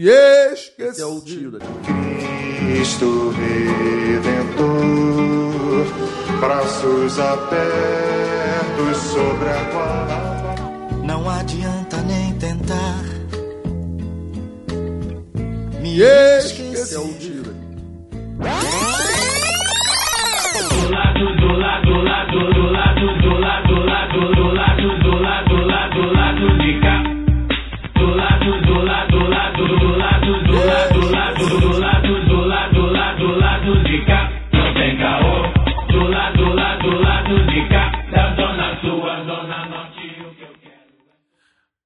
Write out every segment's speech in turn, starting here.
E esqueci. é o tio da Cristo Redentor, braços abertos sobre a guarda. Não adianta nem tentar me Esqueci. esquecer. é o tio da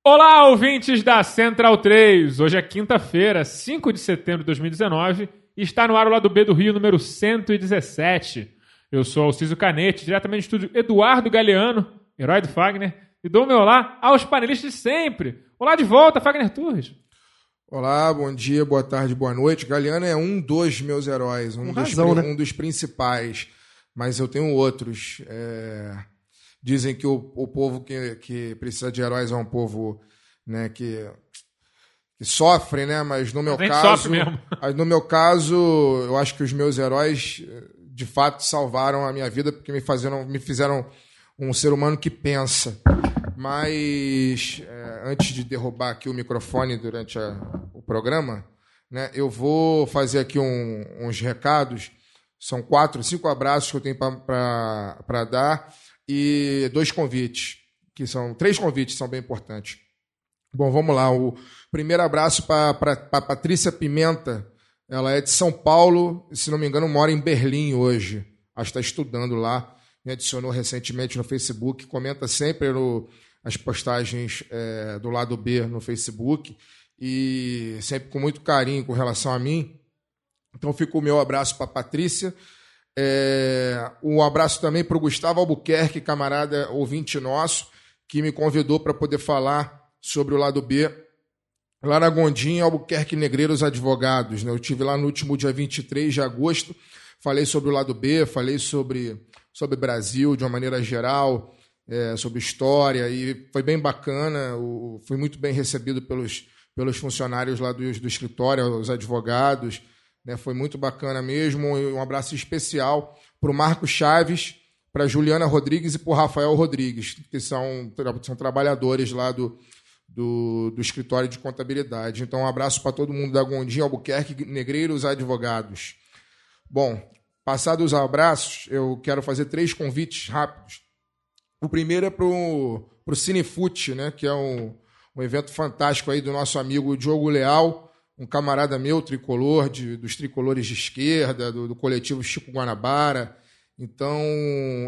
Olá, ouvintes da Central 3. Hoje é quinta-feira, 5 de setembro de 2019 e está no ar o lado B do Rio, número 117. Eu sou Alciso Canete, diretamente do estúdio Eduardo Galeano, herói do Fagner, e dou meu olá aos panelistas de sempre. Olá de volta, Fagner Torres. Olá, bom dia, boa tarde, boa noite. Galeano é um dos meus heróis, um, dos, razão, né? um dos principais, mas eu tenho outros. É, Dizem que o, o povo que, que precisa de heróis é um povo né, que, que sofre, né? Mas no meu caso, mesmo. mas no meu caso, eu acho que os meus heróis de fato salvaram a minha vida porque me fizeram, me fizeram um ser humano que pensa. Mas eh, antes de derrubar aqui o microfone durante a- o programa, né, eu vou fazer aqui um- uns recados. São quatro, cinco abraços que eu tenho para dar e dois convites, que são três convites, são bem importantes. Bom, vamos lá. O primeiro abraço para Patrícia Pimenta. Ela é de São Paulo, se não me engano, mora em Berlim hoje. Acho que está estudando lá. Me adicionou recentemente no Facebook. Comenta sempre no- as postagens eh, do lado B no Facebook. E sempre com muito carinho com relação a mim. Então fica o meu abraço para Patrícia. É, um abraço também para o Gustavo Albuquerque, camarada ouvinte nosso, que me convidou para poder falar sobre o lado B lá na Gondinha, Albuquerque Negreiros Advogados. Né? Eu tive lá no último dia 23 de agosto, falei sobre o lado B, falei sobre, sobre Brasil de uma maneira geral, é, sobre história, e foi bem bacana, o, fui muito bem recebido pelos, pelos funcionários lá do, do escritório, os advogados, né? foi muito bacana mesmo, um abraço especial para o Marco Chaves, para Juliana Rodrigues e para o Rafael Rodrigues, que são, são trabalhadores lá do, do, do escritório de contabilidade. Então, um abraço para todo mundo da Gondinha, Albuquerque, Negreiros Advogados. Bom, passados os abraços, eu quero fazer três convites rápidos. O primeiro é para o Cinefute, né, que é um, um evento fantástico aí do nosso amigo Diogo Leal, um camarada meu, tricolor, de, dos tricolores de esquerda, do, do coletivo Chico Guanabara. Então,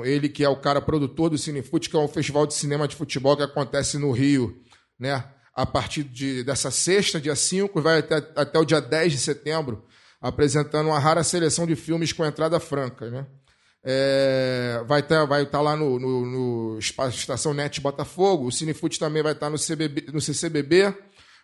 ele que é o cara produtor do Cinefute, que é um festival de cinema de futebol que acontece no Rio, né? A partir de, dessa sexta, dia 5, vai até, até o dia 10 de setembro, apresentando uma rara seleção de filmes com entrada franca, né? É, vai estar vai tá lá no, no, no Estação Net Botafogo. O Cinefute também vai estar no, CBB, no CCBB,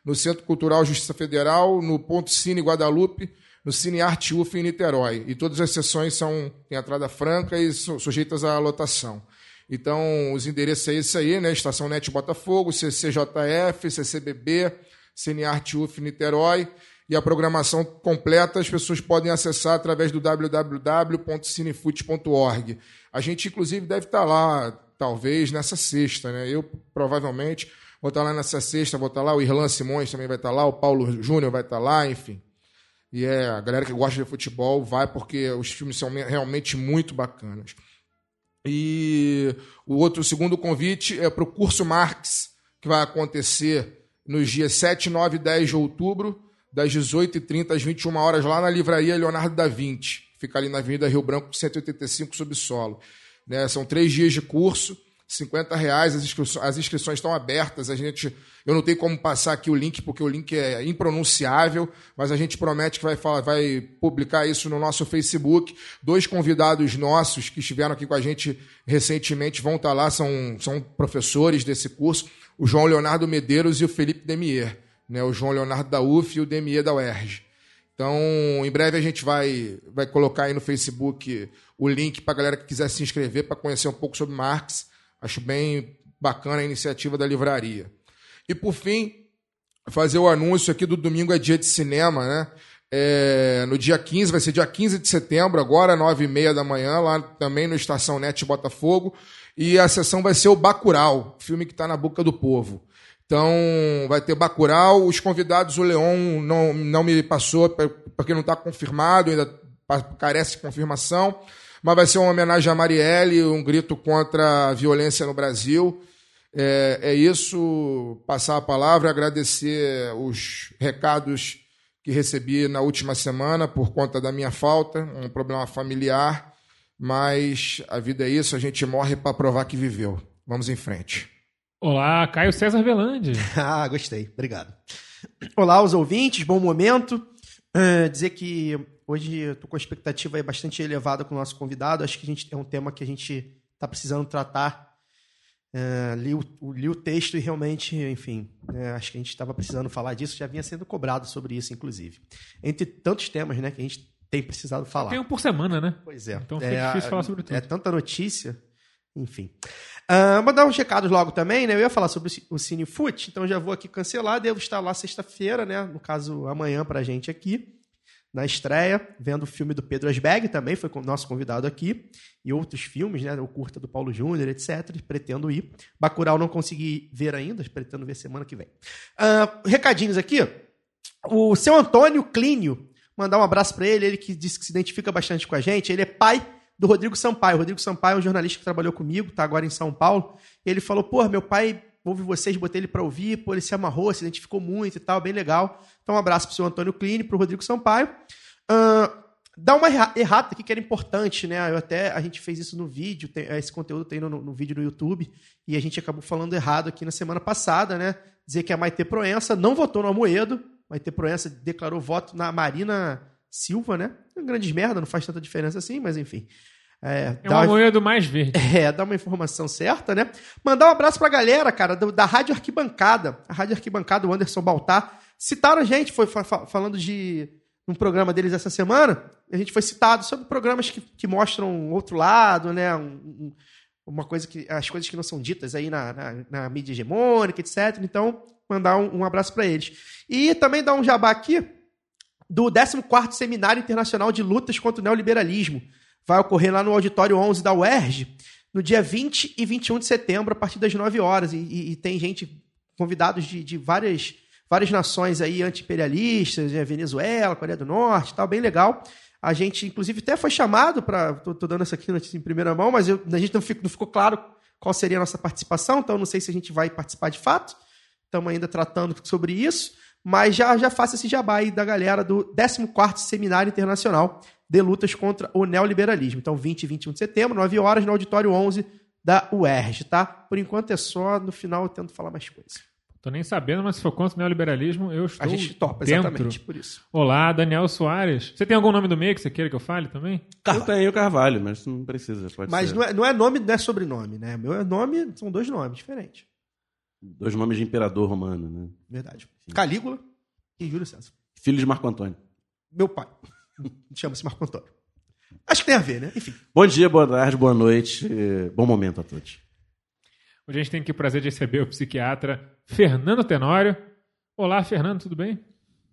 no Centro Cultural Justiça Federal, no Ponto Cine Guadalupe, no Cine Arte UF em Niterói. E todas as sessões são em entrada franca e su- sujeitas à lotação. Então, os endereços é esse aí, né? Estação Net Botafogo, CCJF, CCBB, Cine Arte UF Niterói. E a programação completa as pessoas podem acessar através do www.cinefute.org. A gente, inclusive, deve estar lá, talvez, nessa sexta, né? Eu, provavelmente, vou estar lá nessa sexta, vou estar lá, o Irlan Simões também vai estar lá, o Paulo Júnior vai estar lá, enfim. E é, a galera que gosta de futebol vai porque os filmes são me- realmente muito bacanas. E o outro, o segundo convite é para o curso Marx, que vai acontecer nos dias 7, 9 e 10 de outubro, das 18h30 às 21 horas, lá na livraria Leonardo da Vinci, fica ali na Avenida Rio Branco, 185, subsolo. Né? São três dias de curso, 50 reais, as inscrições, as inscrições estão abertas. A gente, eu não tenho como passar aqui o link, porque o link é impronunciável, mas a gente promete que vai, falar, vai publicar isso no nosso Facebook. Dois convidados nossos que estiveram aqui com a gente recentemente vão estar lá, são, são professores desse curso, o João Leonardo Medeiros e o Felipe Demier. Né? O João Leonardo da UF e o Demier da UERJ. Então, em breve a gente vai, vai colocar aí no Facebook o link para a galera que quiser se inscrever para conhecer um pouco sobre Marx. Acho bem bacana a iniciativa da livraria. E por fim, fazer o anúncio aqui do domingo é dia de cinema, né? É, no dia 15, vai ser dia 15 de setembro, agora, 9 e meia da manhã, lá também no Estação Net Botafogo. E a sessão vai ser o Bacurau, filme que está na boca do povo. Então, vai ter Bacurau. Os convidados, o Leon não, não me passou, porque não está confirmado, ainda carece de confirmação mas vai ser uma homenagem a Marielle, um grito contra a violência no Brasil. É, é isso, passar a palavra, agradecer os recados que recebi na última semana por conta da minha falta, um problema familiar, mas a vida é isso, a gente morre para provar que viveu. Vamos em frente. Olá, Caio César Velande. ah, gostei, obrigado. Olá, os ouvintes, bom momento. Uh, dizer que Hoje eu estou com a expectativa bastante elevada com o nosso convidado. Acho que a gente é um tema que a gente está precisando tratar. É, li, o, li o texto e realmente, enfim, é, acho que a gente estava precisando falar disso. Já vinha sendo cobrado sobre isso, inclusive. Entre tantos temas né, que a gente tem precisado falar. Tem um por semana, né? Pois é. Então fica é, difícil falar sobre tudo. É tanta notícia. Enfim. Uh, vou dar uns recados logo também, né? Eu ia falar sobre o Cine Foot, então já vou aqui cancelar. Devo estar lá sexta-feira, né? No caso, amanhã para a gente aqui na estreia, vendo o filme do Pedro Asberg, também foi nosso convidado aqui, e outros filmes, né, o curta do Paulo Júnior, etc. Pretendo ir. Bacurau não consegui ver ainda, pretendo ver semana que vem. Uh, recadinhos aqui. O seu Antônio Clínio, mandar um abraço para ele, ele que disse que se identifica bastante com a gente. Ele é pai do Rodrigo Sampaio. O Rodrigo Sampaio é um jornalista que trabalhou comigo, está agora em São Paulo. Ele falou: pô, meu pai ouve vocês, botei ele para ouvir, pô, ele se amarrou, se identificou muito e tal, bem legal. Então, um abraço pro seu Antônio Cline, pro Rodrigo Sampaio. Uh, dá uma errata aqui que era importante, né? Eu até, a gente fez isso no vídeo, tem, esse conteúdo tem no, no, vídeo no YouTube, e a gente acabou falando errado aqui na semana passada, né? Dizer que a Maite Proença não votou no Amoedo, Maite Proença declarou voto na Marina Silva, né? É grande merda, não faz tanta diferença assim, mas enfim. É, é uma moeda mais verde. É, dá uma informação certa, né? Mandar um abraço pra galera, cara, do, da Rádio Arquibancada. A Rádio Arquibancada, o Anderson Baltar. Citaram a gente, foi fa falando de um programa deles essa semana. A gente foi citado sobre programas que, que mostram outro lado, né? Um, um, uma coisa que. as coisas que não são ditas aí na, na, na mídia hegemônica, etc. Então, mandar um, um abraço para eles. E também dar um jabá aqui do 14 Seminário Internacional de Lutas contra o Neoliberalismo vai ocorrer lá no Auditório 11 da UERJ, no dia 20 e 21 de setembro, a partir das 9 horas. E, e, e tem gente, convidados de, de, várias, várias nações aí anti-imperialistas, né, Venezuela, Coreia do Norte tal, bem legal. A gente, inclusive, até foi chamado para. Estou dando essa aqui notícia em primeira mão, mas eu, a gente não, não ficou claro qual seria a nossa participação, então não sei se a gente vai participar de fato. Estamos ainda tratando sobre isso, mas já, já faço esse jabá aí da galera do 14 Seminário Internacional de lutas contra o neoliberalismo. Então, 20 e 21 de setembro, 9 horas, no auditório 11 da UERJ, tá? Por enquanto é só, no final eu tento falar mais coisas. Tô nem sabendo, mas se for contra o neoliberalismo, eu estou A gente topa, dentro. exatamente, por isso. Olá, Daniel Soares. Você tem algum nome do meio que você queira que eu fale também? Carvalho. Eu tenho Carvalho, mas não precisa, pode Mas ser. não é, não é nome, não é sobrenome, né? Meu nome, são dois nomes diferentes. Dois nomes de imperador romano, né? Verdade. Calígula e Júlio César. Filho de Marco Antônio. Meu pai. Chama-se Marco Antônio. Acho que tem a ver, né? Enfim. Bom dia, boa tarde, boa noite. Bom momento a todos. Hoje a gente tem aqui o prazer de receber o psiquiatra Fernando Tenório. Olá, Fernando, tudo bem?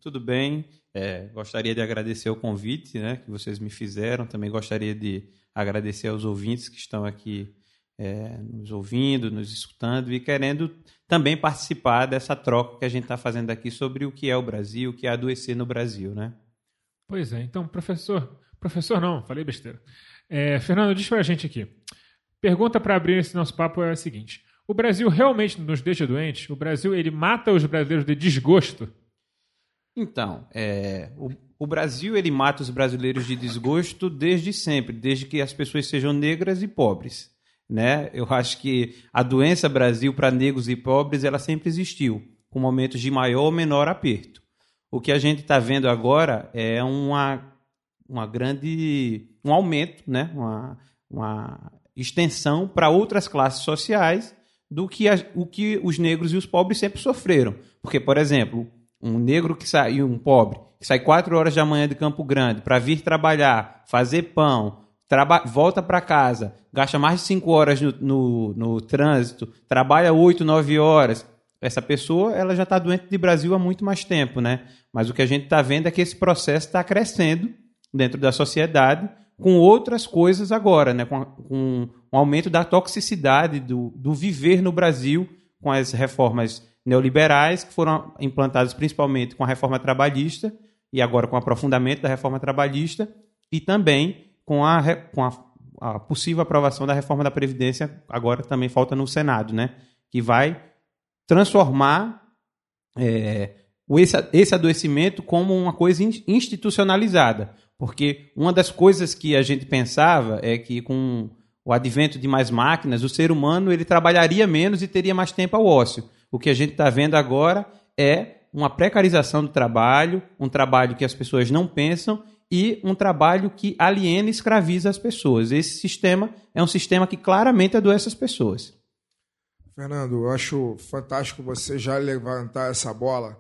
Tudo bem. É, gostaria de agradecer o convite né, que vocês me fizeram. Também gostaria de agradecer aos ouvintes que estão aqui é, nos ouvindo, nos escutando e querendo também participar dessa troca que a gente está fazendo aqui sobre o que é o Brasil, o que é adoecer no Brasil, né? Pois é. Então, professor, professor não, falei besteira. É, Fernando, diz para a gente aqui. Pergunta para abrir esse nosso papo é a seguinte: o Brasil realmente nos deixa doentes? O Brasil ele mata os brasileiros de desgosto? Então, é, o, o, Brasil ele mata os brasileiros de desgosto desde sempre, desde que as pessoas sejam negras e pobres. Né? Eu acho que a doença Brasil para negros e pobres ela sempre existiu, com momentos de maior ou menor aperto. O que a gente está vendo agora é uma, uma grande um aumento, né? Uma, uma extensão para outras classes sociais do que a, o que os negros e os pobres sempre sofreram. Porque, por exemplo, um negro que sai, um pobre, que sai quatro horas da manhã de Campo Grande para vir trabalhar, fazer pão, traba volta para casa, gasta mais de cinco horas no, no, no trânsito, trabalha oito, nove horas. Essa pessoa ela já está doente de Brasil há muito mais tempo, né? Mas o que a gente está vendo é que esse processo está crescendo dentro da sociedade com outras coisas agora, né? com, com um aumento da toxicidade do, do viver no Brasil com as reformas neoliberais que foram implantadas principalmente com a reforma trabalhista e agora com o aprofundamento da reforma trabalhista e também com a, com a, a possível aprovação da reforma da Previdência, agora também falta no Senado, né? que vai transformar é, esse, esse adoecimento como uma coisa institucionalizada. Porque uma das coisas que a gente pensava é que com o advento de mais máquinas, o ser humano ele trabalharia menos e teria mais tempo ao ócio. O que a gente está vendo agora é uma precarização do trabalho, um trabalho que as pessoas não pensam e um trabalho que aliena e escraviza as pessoas. Esse sistema é um sistema que claramente adoece as pessoas. Fernando, eu acho fantástico você já levantar essa bola,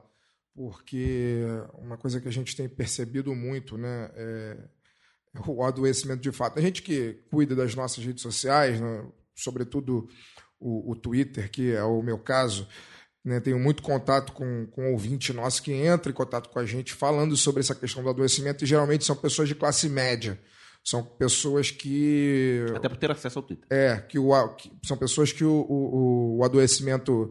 porque uma coisa que a gente tem percebido muito né, é o adoecimento de fato. A gente que cuida das nossas redes sociais, né, sobretudo o, o, Twitter, que é o meu caso, né, tenho muito contato com, com ouvinte nosso que entra em contato com a gente falando sobre essa questão do adoecimento, e geralmente são pessoas de classe média. São pessoas que. Até por ter acesso ao Twitter. É, que, o, que são pessoas que o, o, o adoecimento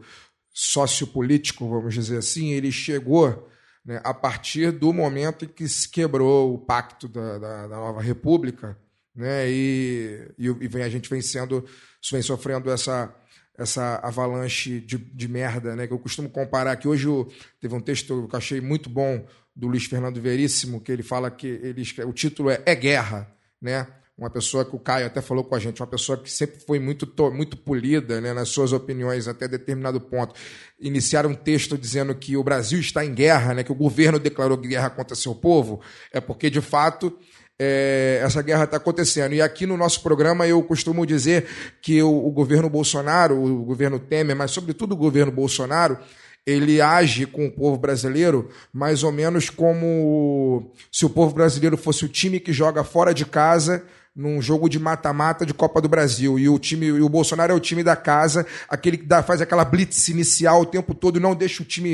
sociopolítico, vamos dizer assim, ele chegou né, a partir do momento em que se quebrou o pacto da, da, da nova república, né, e, e, e vem, a gente vem sendo, vem sofrendo essa, essa avalanche de, de merda, né, que eu costumo comparar, que hoje eu, teve um texto que eu achei muito bom do Luiz Fernando Veríssimo, que ele fala que ele, o título é É Guerra, né? uma pessoa que o Caio até falou com a gente, uma pessoa que sempre foi muito, muito polida né, nas suas opiniões até determinado ponto. Iniciar um texto dizendo que o Brasil está em guerra, né, que o governo declarou guerra contra seu povo, é porque, de fato, é, essa guerra está acontecendo. E aqui no nosso programa eu costumo dizer que o, o governo Bolsonaro, o governo Temer, mas sobretudo o governo Bolsonaro, ele age com o povo brasileiro mais ou menos como se o povo brasileiro fosse o time que joga fora de casa num jogo de mata-mata de Copa do Brasil. E o time, e o Bolsonaro é o time da casa, aquele que dá, faz aquela blitz inicial o tempo todo, não deixa o time,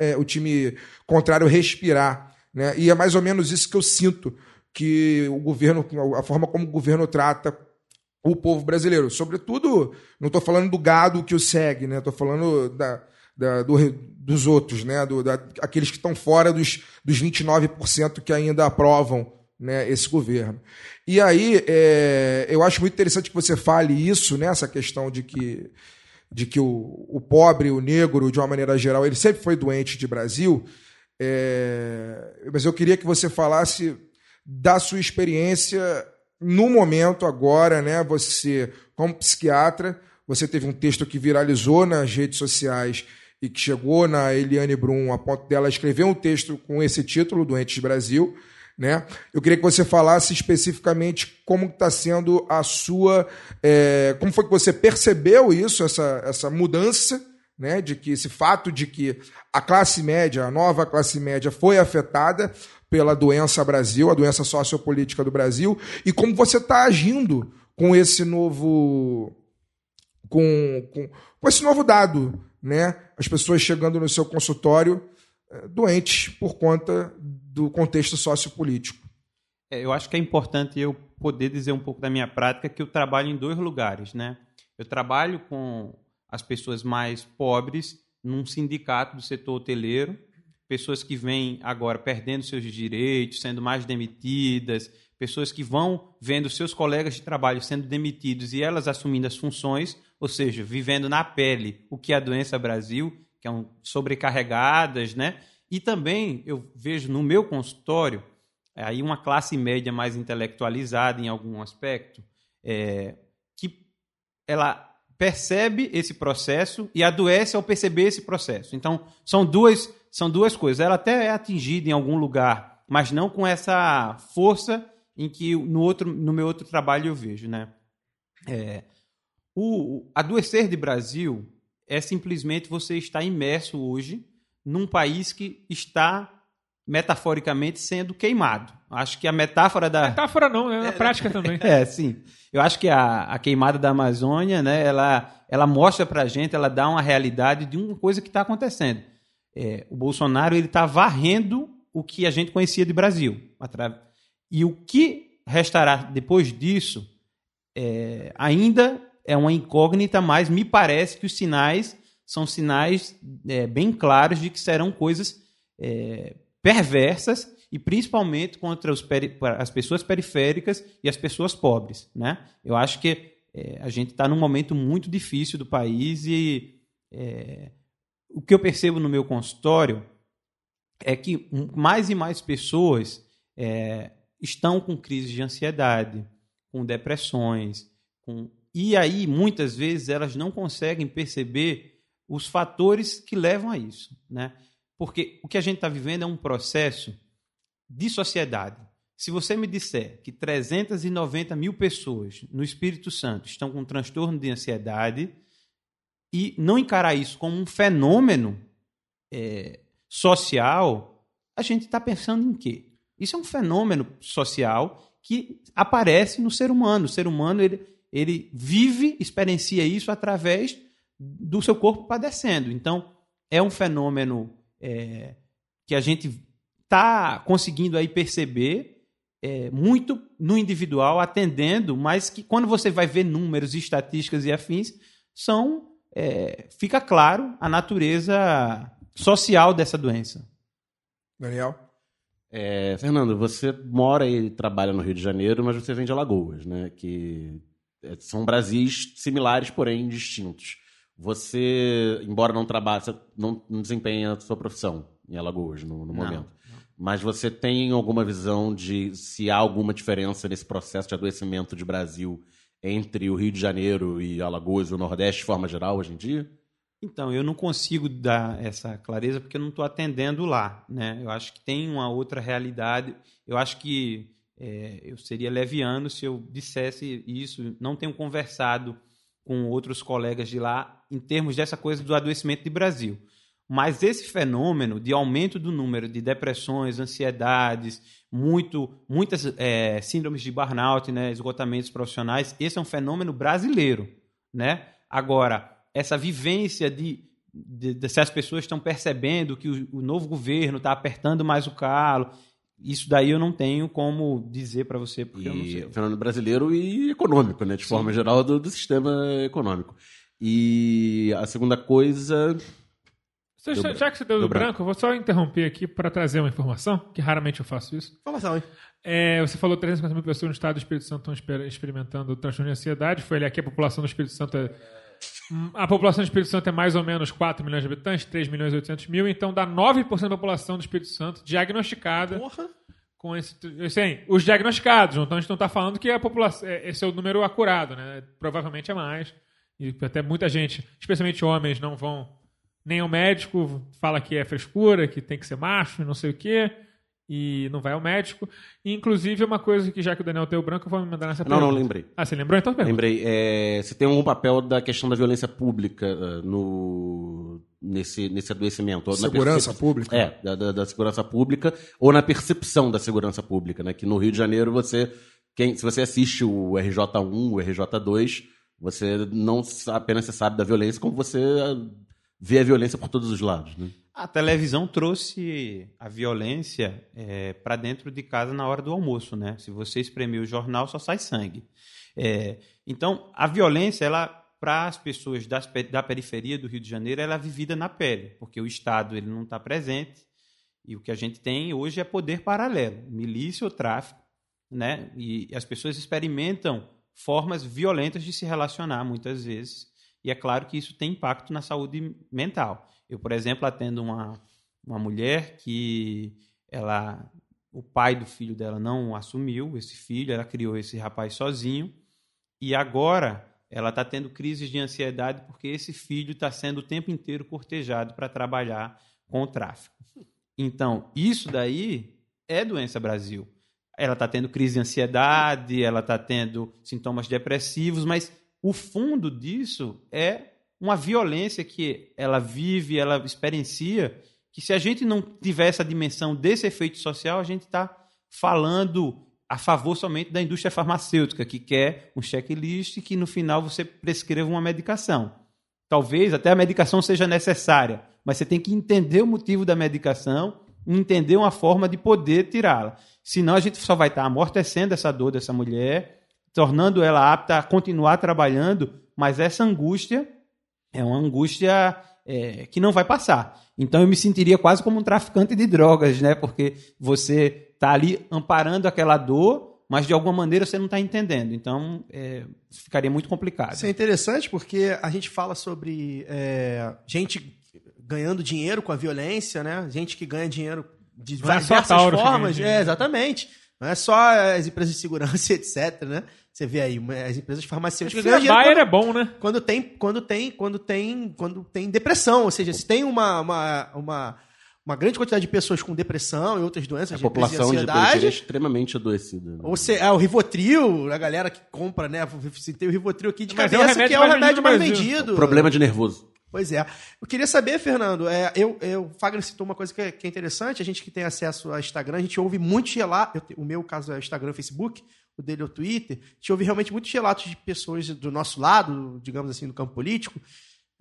é, o time contrário respirar. Né? E é mais ou menos isso que eu sinto que o governo, a forma como o governo trata o povo brasileiro. Sobretudo, não estou falando do gado que o segue, né? Estou falando da, da, do, dos outros, né? Do, da, aqueles que estão fora dos, dos 29% que ainda aprovam né, esse governo. E aí, é, eu acho muito interessante que você fale isso, né, essa questão de que, de que o, o pobre, o negro, de uma maneira geral, ele sempre foi doente de Brasil. É, mas eu queria que você falasse da sua experiência no momento agora, né? Você, como psiquiatra, você teve um texto que viralizou nas redes sociais e que chegou na Eliane Brum a ponto dela escrever um texto com esse título, Doentes Brasil. Né? Eu queria que você falasse especificamente como está sendo a sua. É, como foi que você percebeu isso, essa, essa mudança, né? De que esse fato de que a classe média, a nova classe média, foi afetada pela doença Brasil, a doença sociopolítica do Brasil, e como você está agindo com esse novo. Com, com, com esse novo dado, né? As pessoas chegando no seu consultório é, doentes por conta do contexto sociopolítico. É, eu acho que é importante eu poder dizer um pouco da minha prática que eu trabalho em dois lugares, né? Eu trabalho com as pessoas mais pobres num sindicato do setor hoteleiro, pessoas que vêm agora perdendo seus direitos, sendo mais demitidas, pessoas que vão vendo seus colegas de trabalho sendo demitidos e elas assumindo as funções, ou seja, vivendo na pele o que é a doença Brasil que são sobrecarregadas, né? E também eu vejo no meu consultório aí uma classe média mais intelectualizada em algum aspecto, é, que ela percebe esse processo e adoece ao perceber esse processo. Então, são duas, são duas coisas. Ela até é atingida em algum lugar, mas não com essa força em que no, outro, no meu outro trabalho eu vejo. Né? É, o, o adoecer de Brasil é simplesmente você estar imerso hoje num país que está metaforicamente sendo queimado. Acho que a metáfora da. Metáfora não, é na prática também. É, sim. Eu acho que a, a queimada da Amazônia, né, ela, ela mostra pra gente, ela dá uma realidade de uma coisa que está acontecendo. É, o Bolsonaro ele está varrendo o que a gente conhecia de Brasil. E o que restará depois disso é, ainda é uma incógnita, mas me parece que os sinais são sinais é, bem claros de que serão coisas é, perversas e principalmente contra as pessoas periféricas e as pessoas pobres. Né? Eu acho que é, a gente está num momento muito difícil do país e é, o que eu percebo no meu consultório é que mais e mais pessoas é, estão com crises de ansiedade, com depressões, com... e aí muitas vezes elas não conseguem perceber os fatores que levam a isso. Né? Porque o que a gente está vivendo é um processo de sociedade. Se você me disser que 390 mil pessoas no Espírito Santo estão com transtorno de ansiedade e não encarar isso como um fenômeno é, social, a gente está pensando em quê? Isso é um fenômeno social que aparece no ser humano. O ser humano ele, ele vive, experiencia isso através do seu corpo padecendo. Então, é um fenômeno é, que a gente está conseguindo aí perceber é, muito no individual, atendendo, mas que quando você vai ver números, estatísticas e afins, são é, fica claro a natureza social dessa doença. Daniel? É, Fernando, você mora e trabalha no Rio de Janeiro, mas você vem de Alagoas, né? Que é, são Brasis similares, porém distintos. Você, embora não trabalhe, não, não desempenha a sua profissão em Alagoas no, no momento. Não, não. Mas você tem alguma visão de se há alguma diferença nesse processo de adoecimento de Brasil entre o Rio de Janeiro e Alagoas o Nordeste de forma geral hoje em dia? Então, eu não consigo dar essa clareza porque eu não estou atendendo lá. Né? Eu acho que tem uma outra realidade. Eu acho que é, eu seria leviano se eu dissesse isso. Não tenho conversado com outros colegas de lá em termos dessa coisa do adoecimento de Brasil. Mas esse fenômeno de aumento do número de depressões, ansiedades, muito, muitas é, síndromes de burnout, né, esgotamentos profissionais, esse é um fenômeno brasileiro. Né? Agora, essa vivência de, de, de se as pessoas estão percebendo que o, o novo governo está apertando mais o calo, isso daí eu não tenho como dizer para você, porque e, eu não sei. Fenômeno brasileiro e econômico, né? De Sim. forma geral, do, do, sistema econômico. E a segunda coisa. Você, já, já que você deu, deu branco, branco, eu vou só interromper aqui para trazer uma informação, que raramente eu faço isso. Informação, hein? É, você falou 350 mil pessoas no estado do Espírito Santo estão experimentando transtorno de ansiedade. Foi ali aqui a população do Espírito Santo é a população do Espírito Santo é mais ou menos 4 milhões de habitantes, 3 milhões e 800 mil, então dá 9% da população do Espírito Santo diagnosticada Porra. com esse. Assim, os diagnosticados, então a gente não está falando que a população, é, esse é o número acurado, né? Provavelmente é mais. E até muita gente, especialmente homens, não vão nem ao médico, fala que é frescura, que tem que ser macho, não sei o quê e não vai ao médico. E, inclusive, uma coisa que já que o Daniel tem o branco, eu vou me mandar nessa pergunta. Não, não, lembrei. Ah, você lembrou? Então pergunta. Lembrei. É, você tem algum papel da questão da violência pública uh, no, nesse, nesse adoecimento? Segurança pública? É, da, da, da, segurança pública ou na percepção da segurança pública, né? Que no Rio de Janeiro você... Quem, se você assiste o RJ1, o RJ2, você não apenas você sabe da violência, como você vê a violência por todos os lados, né? A televisão trouxe a violência é, para dentro de casa na hora do almoço, né? Se você espremer o jornal, só sai sangue. É, então, a violência, ela para as pessoas das, da periferia do Rio de Janeiro, ela é vivida na pele, porque o Estado ele não está presente e o que a gente tem hoje é poder paralelo, milícia ou tráfico, né? E as pessoas experimentam formas violentas de se relacionar muitas vezes e é claro que isso tem impacto na saúde mental. Eu, por exemplo, atendo uma, uma mulher que ela, o pai do filho dela não assumiu esse filho, ela criou esse rapaz sozinho e agora ela está tendo crises de ansiedade porque esse filho está sendo o tempo inteiro cortejado para trabalhar com o tráfico. Então, isso daí é doença Brasil. Ela está tendo crise de ansiedade, ela está tendo sintomas depressivos, mas o fundo disso é uma violência que ela vive, ela experiencia, que se a gente não tiver essa dimensão desse efeito social, a gente está falando a favor somente da indústria farmacêutica, que quer um checklist e que no final você prescreva uma medicação. Talvez até a medicação seja necessária, mas você tem que entender o motivo da medicação, entender uma forma de poder tirá-la. Senão a gente só vai estar amortecendo essa dor dessa mulher, tornando ela apta a continuar trabalhando, mas essa angústia é uma angústia é, que não vai passar. Então eu me sentiria quase como um traficante de drogas, né? Porque você está ali amparando aquela dor, mas de alguma maneira você não está entendendo. Então é, ficaria muito complicado. Isso é interessante porque a gente fala sobre é, gente ganhando dinheiro com a violência, né? Gente que ganha dinheiro de é diversas formas. É, exatamente. Não é só as empresas de segurança, etc, né? Você vê aí, as empresas farmacêuticas ganham a dinheiro Bayer quando- é bom, né? quando tem quando tem quando tem quando tem depressão ou seja se tem uma uma, uma, uma grande quantidade de pessoas com depressão e outras doenças A de população de ansiedade periferia é extremamente adoecida. né? ou se, é, o Rivotril, a galera que compra, né? Citei o Rivotril aqui de Mas é o cabeça, remédio que é o remédio mais vendido. Problema de nervoso. Pois é. Eu queria saber, Fernando, é, eu, eu, o Fagner citou uma coisa que é, que é interessante, a gente que tem acesso a Instagram, a gente ouve muitos relatos, o meu caso é o Instagram e Facebook, o dele é o Twitter, a gente ouve realmente muitos relatos de pessoas do nosso lado, digamos assim, do campo político,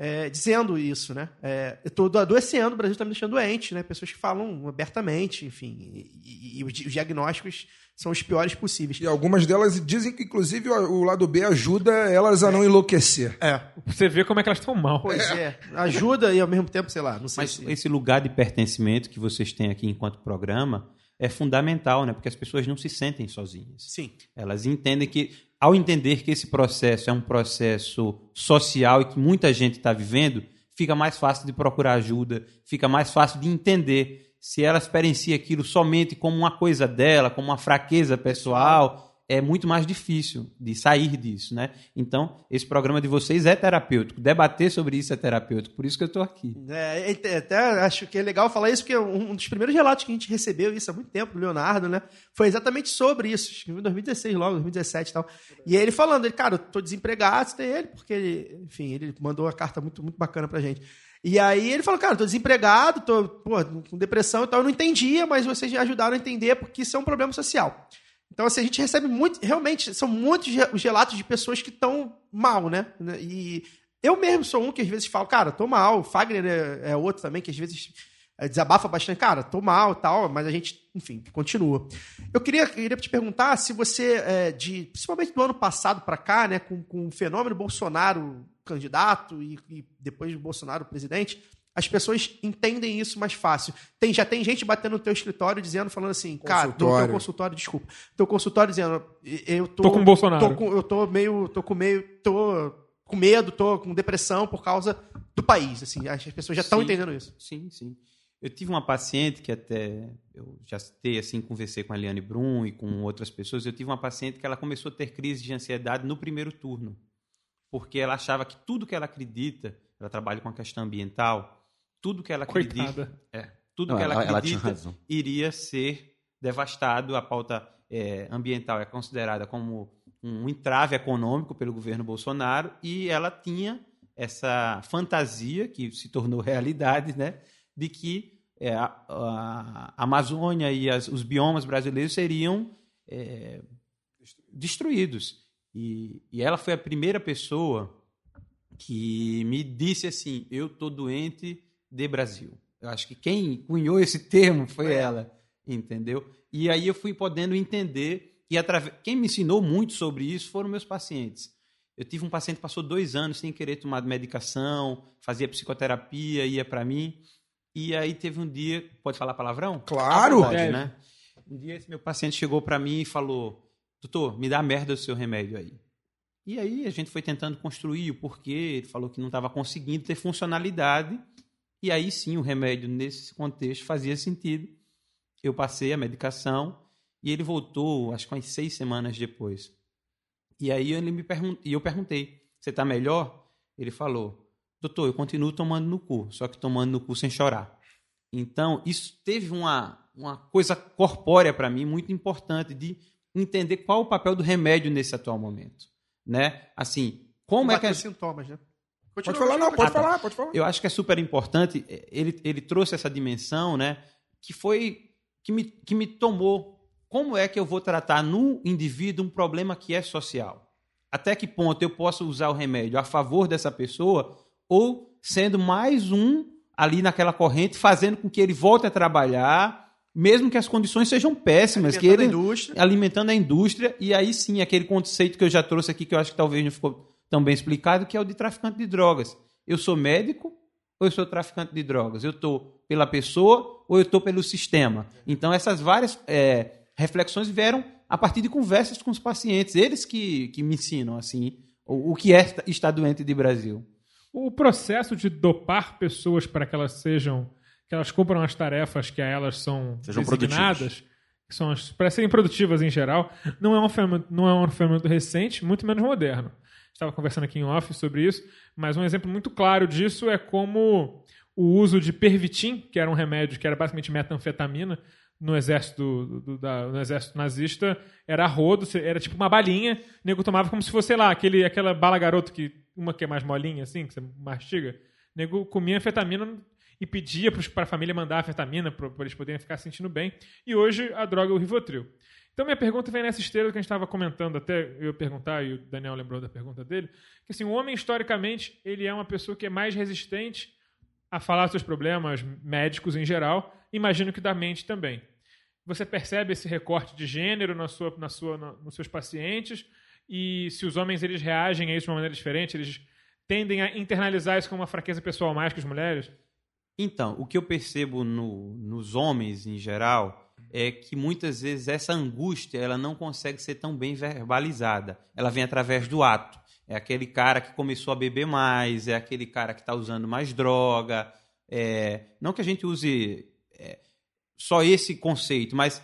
é, dizendo isso, né? É, eu tô adoecendo, o Brasil está me deixando doente, né? Pessoas que falam abertamente, enfim, e, e- e os di- os diagnósticos são os piores possíveis. E algumas delas dizem que, inclusive, o lado B ajuda elas a não enlouquecer. É, você ver como é que elas estão mal. pois é. Ajuda e ao mesmo tempo, sei lá, não sei Mas se... esse lugar de pertencimento que vocês têm aqui enquanto programa é fundamental, né? Porque as pessoas não se sentem sozinhas. Sim. Elas entendem que, ao entender que esse processo é um processo social e que muita gente está vivendo, fica mais fácil de procurar ajuda, fica mais fácil de entender se ela experiencia aquilo somente como uma coisa dela, como uma fraqueza pessoal, é muito mais difícil de sair disso, né? Então, esse programa de vocês é terapêutico. Debater sobre isso é terapêutico. Por isso que eu estou aqui. É, até- acho que é legal falar isso, porque um dos primeiros relatos que a gente recebeu isso há muito tempo, do Leonardo, né? Foi exatamente sobre isso. Em 2016, logo, 2017 e tal. E ele falando, ele, cara, eu tô desempregado, tem ele, porque ele, enfim, ele mandou uma carta muito, muito bacana pra gente. E aí ele falou, cara, tô desempregado, tô com depressão e tal, eu não entendia, mas vocês me ajudaram a entender porque isso é um problema social. Então, assim, a gente recebe muito, realmente, são muitos os relatos de pessoas que estão mal, né? E eu mesmo sou um que às vezes falo, cara, tô mal. O Fagner é, é outro também que às vezes é, desabafa bastante, cara, tô mal tal, mas a gente, enfim, continua. Eu queria, queria te perguntar se você, é, de, principalmente do ano passado para cá, né, com, com o fenômeno Bolsonaro candidato e, e depois do Bolsonaro presidente, as pessoas entendem isso mais fácil. Tem, já tem gente batendo no teu escritório dizendo, falando assim, cara, no teu Consultório. desculpa, teu consultório dizendo, eu tô, Tô com Bolsonaro. tô com- eu tô meio, tô com meio, tô com medo, tô com depressão por causa do país, assim, as pessoas já estão entendendo isso. Sim, sim. Eu tive uma paciente que até eu já citei assim, conversei com a Eliane Brum e com outras pessoas. Eu tive uma paciente que ela começou a ter crise de ansiedade no primeiro turno, porque ela achava que tudo que ela acredita, ela trabalha com a questão ambiental, tudo que ela acredita, é, tudo Não, que ela, ela- ela acredita razão. iria ser devastado. A pauta é, ambiental é considerada como um entrave econômico pelo governo Bolsonaro e ela tinha essa fantasia que se tornou realidade, né, de que é, a, a Amazônia e as- os biomas brasileiros seriam é, destruídos. E, e ela foi a primeira pessoa que me disse assim: eu tô doente de Brasil. Eu acho que quem cunhou esse termo foi ela, entendeu? E aí eu fui podendo entender e através quem me ensinou muito sobre isso foram meus pacientes. Eu tive um paciente que passou dois anos sem querer tomar medicação, fazia psicoterapia, ia para mim. E aí teve um dia, pode falar palavrão? Claro! Pode, Deve. né? Um dia esse meu paciente chegou para mim e falou: Doutor, me dá merda do seu remédio aí. E aí a gente foi tentando construir o porquê. Ele falou que não estava conseguindo ter funcionalidade. E aí sim o remédio, nesse contexto, fazia sentido. Eu passei a medicação e ele voltou, acho que umas seis semanas depois. E aí ele me pergun e eu perguntei: Você está melhor? Ele falou: Doutor, eu continuo tomando no cu, só que tomando no cu sem chorar. Então, isso teve uma, uma coisa corpórea para mim muito importante de entender qual o papel do remédio nesse atual momento. Né? Assim, como é que. A- sintomas, né? Pode falar, não, pode Ah, tá. falar, pode falar. eu acho que é super importante. eh, Ele, ele trouxe essa dimensão, né? Que foi. Que me, que me tomou. Como é que eu vou tratar no indivíduo um problema que é social? Até que ponto eu posso usar o remédio a favor dessa pessoa ou sendo mais um ali naquela corrente, fazendo com que ele volte a trabalhar, mesmo que as condições sejam péssimas, que Alimentando ele a indústria. alimentando a indústria, e aí sim, aquele conceito que eu já trouxe aqui, que eu acho que talvez não ficou tão bem explicado, que é o de traficante de drogas. Eu sou médico ou eu sou traficante de drogas? Eu estou pela pessoa ou eu estou pelo sistema? Então, essas várias é, reflexões vieram a partir de conversas com os pacientes, eles que, que me ensinam assim o, o que é estar doente de Brasil. O processo de dopar pessoas para que elas sejam, que elas cumpram as tarefas que a elas são Sejam designadas, que são as, para serem produtivas em geral, não é um fenômeno, não é um fenômeno recente, muito menos moderno. Estava conversando aqui em off sobre isso, mas um exemplo muito claro disso é como o uso de pervitin, que era um remédio que era basicamente metanfetamina, no exército, do- do- da- no exército nazista, era rodo, era tipo uma balinha, o nego tomava como se fosse, sei lá, aquele, aquela bala garoto, que uma que é mais molinha, assim, que você mastiga. O nego comia anfetamina e pedia para a família mandar a anfetamina para eles poderem ficar se sentindo bem. E hoje a droga é o Rivotril. Então minha pergunta vem nessa esteira que a gente estava comentando até eu perguntar, e o Daniel lembrou da pergunta dele, que assim, o homem, historicamente, ele é uma pessoa que é mais resistente a falar dos seus problemas médicos em geral, imagino que da mente também. Você percebe esse recorte de gênero na sua, na sua, na- nos seus pacientes e se os homens eles reagem a isso de uma maneira diferente, eles tendem a internalizar isso como uma fraqueza pessoal mais que as mulheres? Então, o que eu percebo no- nos homens em geral é que muitas vezes essa angústia ela não consegue ser tão bem verbalizada. Ela vem através do ato. É aquele cara que começou a beber mais, é aquele cara que está usando mais droga. é, não que a gente use é, só esse conceito, mas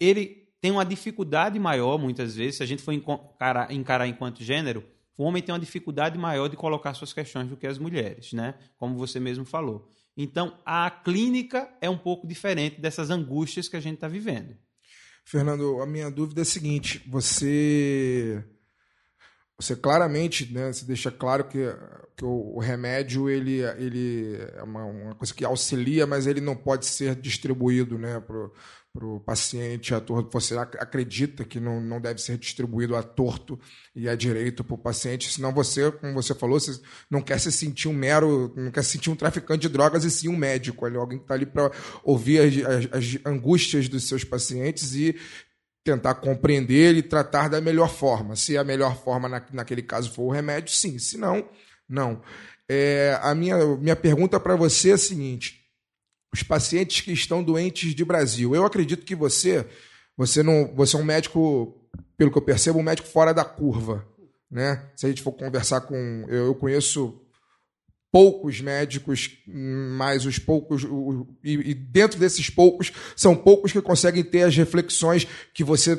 ele tem uma dificuldade maior, muitas vezes, se a gente for encarar, encarar enquanto gênero, o homem tem uma dificuldade maior de colocar suas questões do que as mulheres, né? Como você mesmo falou. Então, a clínica é um pouco diferente dessas angústias que a gente está vivendo. Fernando, a minha dúvida é a seguinte: você, você claramente, né, você deixa claro que, que o, o remédio ele, ele é uma, uma coisa que auxilia, mas ele não pode ser distribuído, né, para o paciente à torto. Você ac- acredita que não, não deve ser distribuído a torto e a direito para o paciente, senão você, como você falou, você não quer se sentir um mero, não quer se sentir um traficante de drogas e sim um médico, alguém que está ali para ouvir as, as- as angústias dos seus pacientes e tentar compreender e tratar da melhor forma. Se a melhor forma na, naquele caso for o remédio, sim. Se não, não. É, a minha, minha pergunta para você é a seguinte: os pacientes que estão doentes de Brasil, eu acredito que você, você não, você é um médico, pelo que eu percebo, um médico fora da curva, né? Se a gente for conversar com, eu, eu conheço poucos médicos, mas os poucos o- e, e dentro desses poucos são poucos que conseguem ter as reflexões que você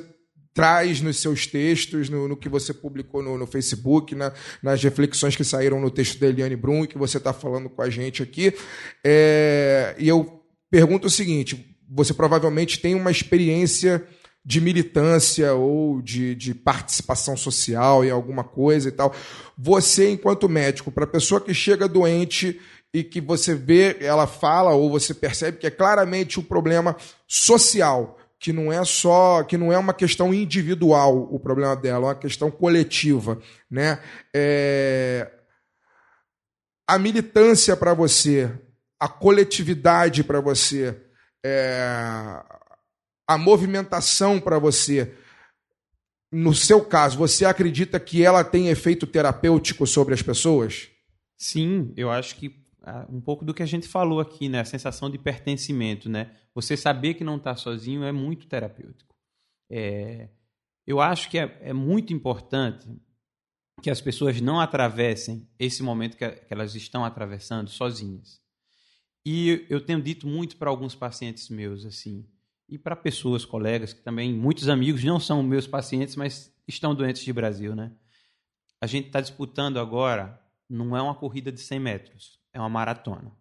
traz nos seus textos, no, no que você publicou no, no Facebook, na- nas reflexões que saíram no texto da Eliane Brum que você está falando com a gente aqui. É, e eu pergunto o seguinte: você provavelmente tem uma experiência de militância ou de, de participação social em alguma coisa e tal. Você, enquanto médico, para a pessoa que chega doente e que você vê, ela fala ou você percebe que é claramente um problema social, que não é só, que não é uma questão individual o problema dela, é uma questão coletiva, né? É, A militância para você, a coletividade para você, é, a movimentação para você, no seu caso, você acredita que ela tem efeito terapêutico sobre as pessoas? Sim, eu acho que um pouco do que a gente falou aqui, né? A sensação de pertencimento, né? Você saber que não está sozinho é muito terapêutico. É, eu acho que é, é muito importante que as pessoas não atravessem esse momento que, que elas estão atravessando sozinhas. E eu tenho dito muito para alguns pacientes meus, assim, e para pessoas, colegas, que também, muitos amigos não são meus pacientes, mas estão doentes de Brasil, né? a gente está disputando agora, não é uma corrida de 100 metros, é uma maratona.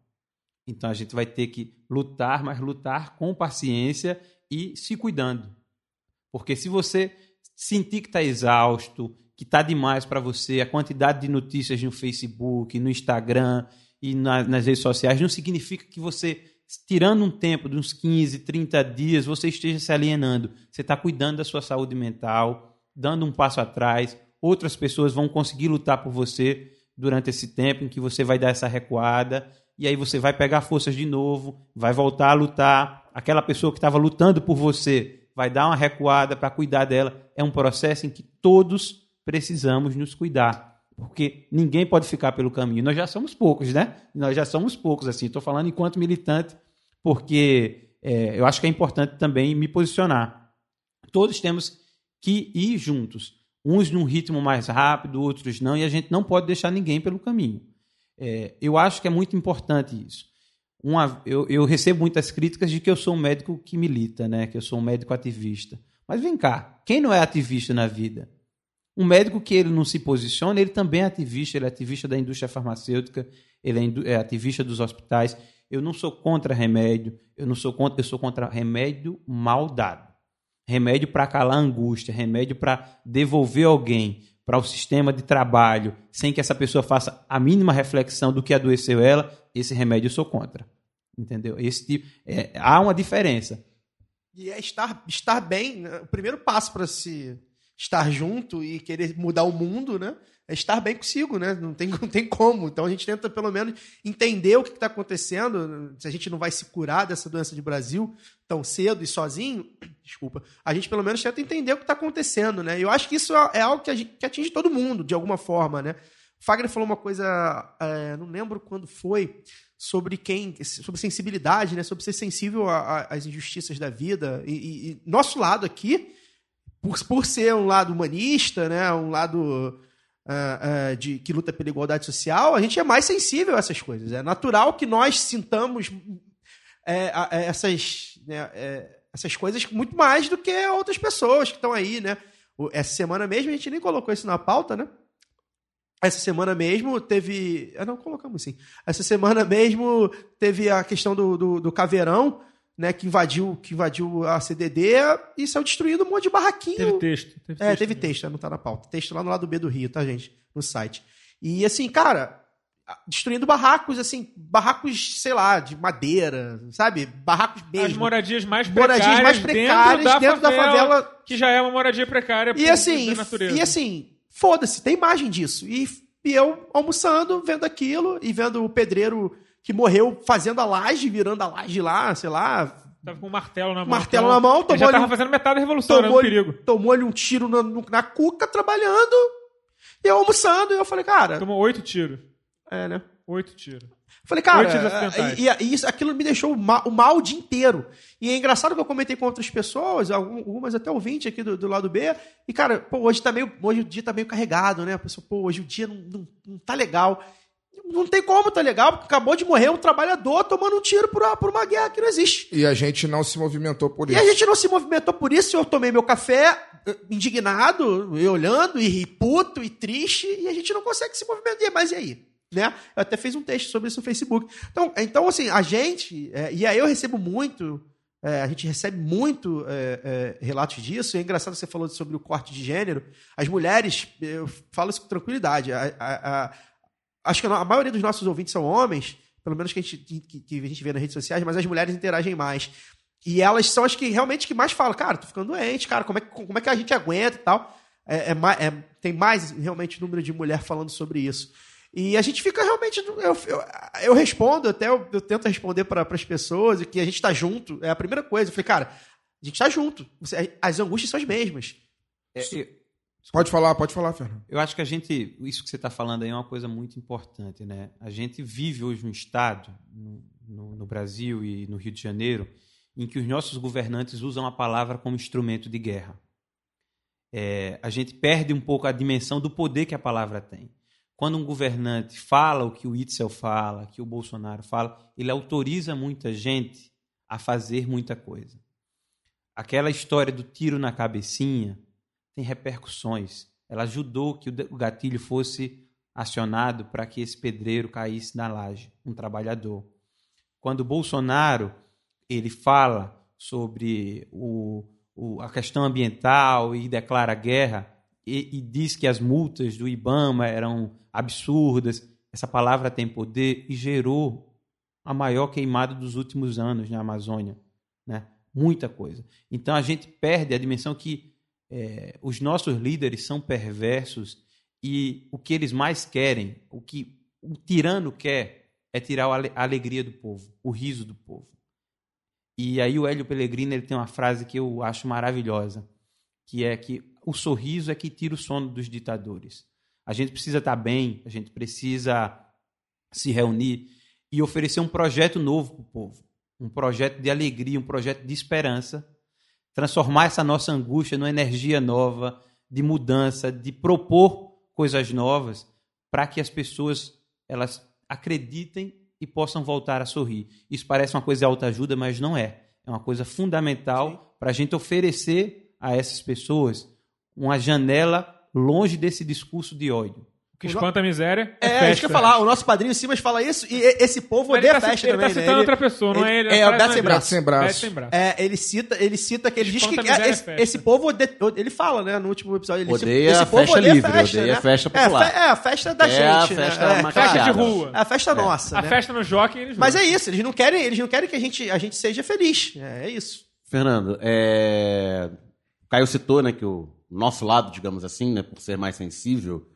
Então a gente vai ter que lutar, mas lutar com paciência e se cuidando. Porque se você sentir que está exausto, que está demais para você, a quantidade de notícias no Facebook, no Instagram e na, nas redes sociais, não significa que você, tirando um tempo de uns 15, 30 dias, você esteja se alienando. Você está cuidando da sua saúde mental, dando um passo atrás. Outras pessoas vão conseguir lutar por você durante esse tempo em que você vai dar essa recuada e aí você vai pegar forças de novo, vai voltar a lutar. Aquela pessoa que estava lutando por você vai dar uma recuada para cuidar dela. É um processo em que todos precisamos nos cuidar, porque ninguém pode ficar pelo caminho. Nós já somos poucos, né? Nós já somos poucos, assim. Estou falando enquanto militante, porque é, eu acho que é importante também me posicionar. Todos temos que ir juntos, uns num ritmo mais rápido, outros não, e a gente não pode deixar ninguém pelo caminho. É, eu acho que é muito importante isso. Uma, eu, eu, recebo muitas críticas de que eu sou um médico que milita, né? que eu sou um médico ativista. Mas vem cá, quem não é ativista na vida? Um médico que ele não se posiciona, ele também é ativista, ele é ativista da indústria farmacêutica, ele é, é ativista dos hospitais. Eu não sou contra remédio, eu não sou contra, eu sou contra remédio mal dado. Remédio para calar a angústia, remédio para devolver alguém para o sistema de trabalho, sem que essa pessoa faça a mínima reflexão do que adoeceu ela, esse remédio eu sou contra. Entendeu? Esse tipo, é, há uma diferença. E é estar, estar bem, né? o primeiro passo para se estar junto e querer mudar o mundo, né? É estar bem consigo, né? Não tem, não tem como. Então a gente tenta pelo menos entender o que está acontecendo. Se a gente não vai se curar dessa doença de Brasil tão cedo e sozinho, desculpa, a gente pelo menos tenta entender o que está acontecendo, né? Eu acho que isso é algo que, gente, que, atinge todo mundo, de alguma forma, né? O Fagner falou uma coisa, é, não lembro quando foi, sobre quem, sobre sensibilidade, né? Sobre ser sensível às injustiças da vida. E, e, e nosso lado aqui por, por ser um lado humanista, né, um lado uh, uh, de, que luta pela igualdade social, a gente é mais sensível a essas coisas. É natural que nós sintamos é, é, essas, né, é, essas coisas muito mais do que outras pessoas que estão aí, né? Essa semana mesmo, a gente nem colocou isso na pauta, né? Essa semana mesmo teve. Ah, não, colocamos sim. Essa semana mesmo teve a questão do, do, do caveirão né, que invadiu, que invadiu a CDD e saiu destruindo um monte de barraquinho. Teve texto. Teve é, texto teve texto, não tá na pauta. Texto lá no lado B do Rio, tá, gente? No site. E assim, cara, destruindo barracos, assim, barracos, sei lá, de madeira, sabe? Barracos mesmo. As moradias mais precárias, moradias mais precárias dentro, da, dentro favela, da, favela, Que já é uma moradia precária e assim, E assim, foda-se, tem imagem disso. E, e eu almoçando, vendo aquilo e vendo o pedreiro que morreu fazendo a laje, virando a laje lá, sei lá. Tava com um martelo na mão. Martelo na mão, tomou. Ele já tava fazendo metade da revolução, tomou, né? perigo. Tomou-lhe um tiro na, na cuca, trabalhando, e eu almoçando, e eu falei, cara. Tomou oito tiros. É, né? Oito tiros. Falei, cara, e, e, isso, aquilo me deixou mal, o mal o dia inteiro. E é engraçado que eu comentei com outras pessoas, algumas até ouvintes aqui do, do lado B, e, cara, pô, hoje, tá meio, hoje o dia tá meio carregado, né? A pessoa, pô, hoje o dia não, não, não tá legal não tem como, tá legal? Porque acabou de morrer um trabalhador tomando um tiro por uma, por uma guerra que não existe. E a gente não se movimentou por isso. E a gente não se movimentou por isso. Eu tomei meu café eh, indignado, e olhando, e puto, e triste, e a gente não consegue se movimentar. Mas e aí? Né? Eu até fiz um texto sobre isso no Facebook. Então, então assim, a gente, é, e aí eu recebo muito, é, a gente recebe muito é, relatos disso. E é engraçado que você falou sobre o corte de gênero. As mulheres, eu falo isso com tranquilidade, a, a, a acho que a maioria dos nossos ouvintes são homens, pelo menos que a gente, que, que a gente vê nas redes sociais, mas as mulheres interagem mais. E elas são as que realmente que mais falam, cara, tô ficando doente, cara, como é, como é que a gente aguenta e tal. É, é, é, tem mais realmente número de mulher falando sobre isso. E a gente fica realmente. Eu, eu, eu respondo, até eu, eu tento responder para as pessoas que a gente está junto. É a primeira coisa. Eu falei, cara, a gente está junto. As angústias são as mesmas. É, Pode falar, pode falar, Fernando. Eu acho que a gente, isso que você está falando aí é uma coisa muito importante, né? A gente vive hoje um estado no, no, no, Brasil e no Rio de Janeiro em que os nossos governantes usam a palavra como instrumento de guerra. É, a gente perde um pouco a dimensão do poder que a palavra tem. Quando um governante fala o que o Itzel fala, que o Bolsonaro fala, ele autoriza muita gente a fazer muita coisa. Aquela história do tiro na cabecinha tem repercussões. ela ajudou que o gatilho fosse acionado para que esse pedreiro caísse na laje, um trabalhador. Quando Bolsonaro ele fala sobre o, o- a questão ambiental e declara guerra e, e diz que as multas do IBAMA eram absurdas, essa palavra tem poder e gerou a maior queimada dos últimos anos na Amazônia, né? Muita coisa. Então a gente perde a dimensão que eh, os nossos líderes são perversos e o que eles mais querem, o que o tirano quer, é tirar a alegria do povo, o riso do povo. E aí o Hélio Pellegrino ele tem uma frase que eu acho maravilhosa, que é que o sorriso é que tira o sono dos ditadores. A gente precisa estar bem, a gente precisa se reunir e oferecer um projeto novo para o povo, um projeto de alegria, um projeto de esperança, transformar essa nossa angústia numa energia nova, de mudança, de propor coisas novas, para que as pessoas elas acreditem e possam voltar a sorrir. Isso parece uma coisa de autoajuda, mas não é. É uma coisa fundamental para a gente oferecer a essas pessoas uma janela longe desse discurso de ódio. O que espanta a miséria é, É, festa. isso que eu ia falar. O nosso padrinho Simas fala isso e esse povo odeia ele tá, festa ele tá também, né? citando Ele- outra pessoa, não é ele. É, a o frase Beto Sem. Braço. Sem braço. Sem braço. É, ele cita, ele cita que ele diz que miséria esse, é esse povo ode- ele fala, né, no último episódio, ele Odeia esse a povo festa odeia livre, festa, odeia né? a festa É, popular. fe- é a festa da É gente, a né? festa é, macaqueada. Festa de rua. é a festa nossa, A né? festa no Jockey, eles Mas é isso, eles não querem, eles não querem que a gente, a gente seja feliz. É, é isso. Fernando, é... o Caio citou né, que o nosso lado, digamos assim, né, por ser mais sensível,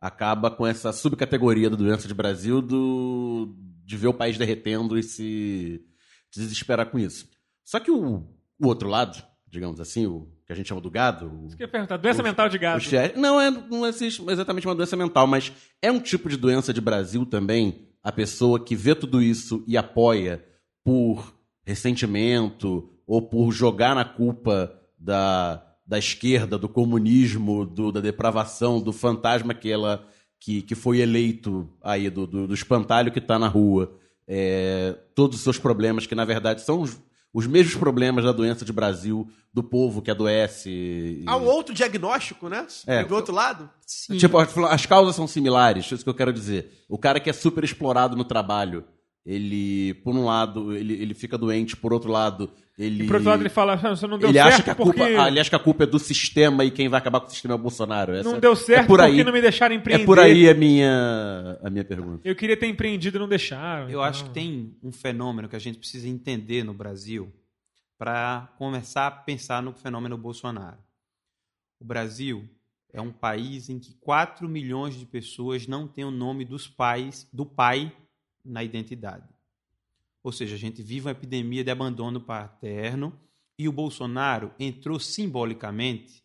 acaba com essa subcategoria da doença de Brasil do... de ver o país derretendo e se desesperar com isso. Só que o, o outro lado, digamos assim, o que a gente chama do gado, o, Eu ia perguntar, doença Os- mental de gado. o Não, é, não é exatamente uma doença mental, mas é um tipo de doença de Brasil também. A pessoa que vê tudo isso e apoia por ressentimento ou por jogar na culpa da, da esquerda, do comunismo, do- da depravação, do fantasma que ela que, que foi eleito aí, do, do, do espantalho que está na rua. É, todos os seus problemas, que na verdade são os, os mesmos problemas da doença de Brasil, do povo que adoece. e- Há um outro diagnóstico, né? É. Do outro lado. Tipo, as causas são similares, isso que eu quero dizer. O cara que é super explorado no trabalho, ele, por um lado, ele, ele fica doente, por outro lado, ele. E por outro lado ele fala, "Ah, você não deu ele certo acha que a porque... culpa, ah, ele acha que a culpa é do sistema e quem vai acabar com o sistema é o Bolsonaro. Essa- Não deu certo é por aí, porque não me deixaram empreender. É por aí a minha, a minha pergunta. Eu queria ter empreendido e não deixaram. Eu então- acho que tem um fenômeno que a gente precisa entender no Brasil para começar a pensar no fenômeno Bolsonaro. O Brasil é um país em que 4 milhões de pessoas não têm o nome dos pais, do pai na identidade. Ou seja, a gente vive uma epidemia de abandono paterno e o Bolsonaro entrou simbolicamente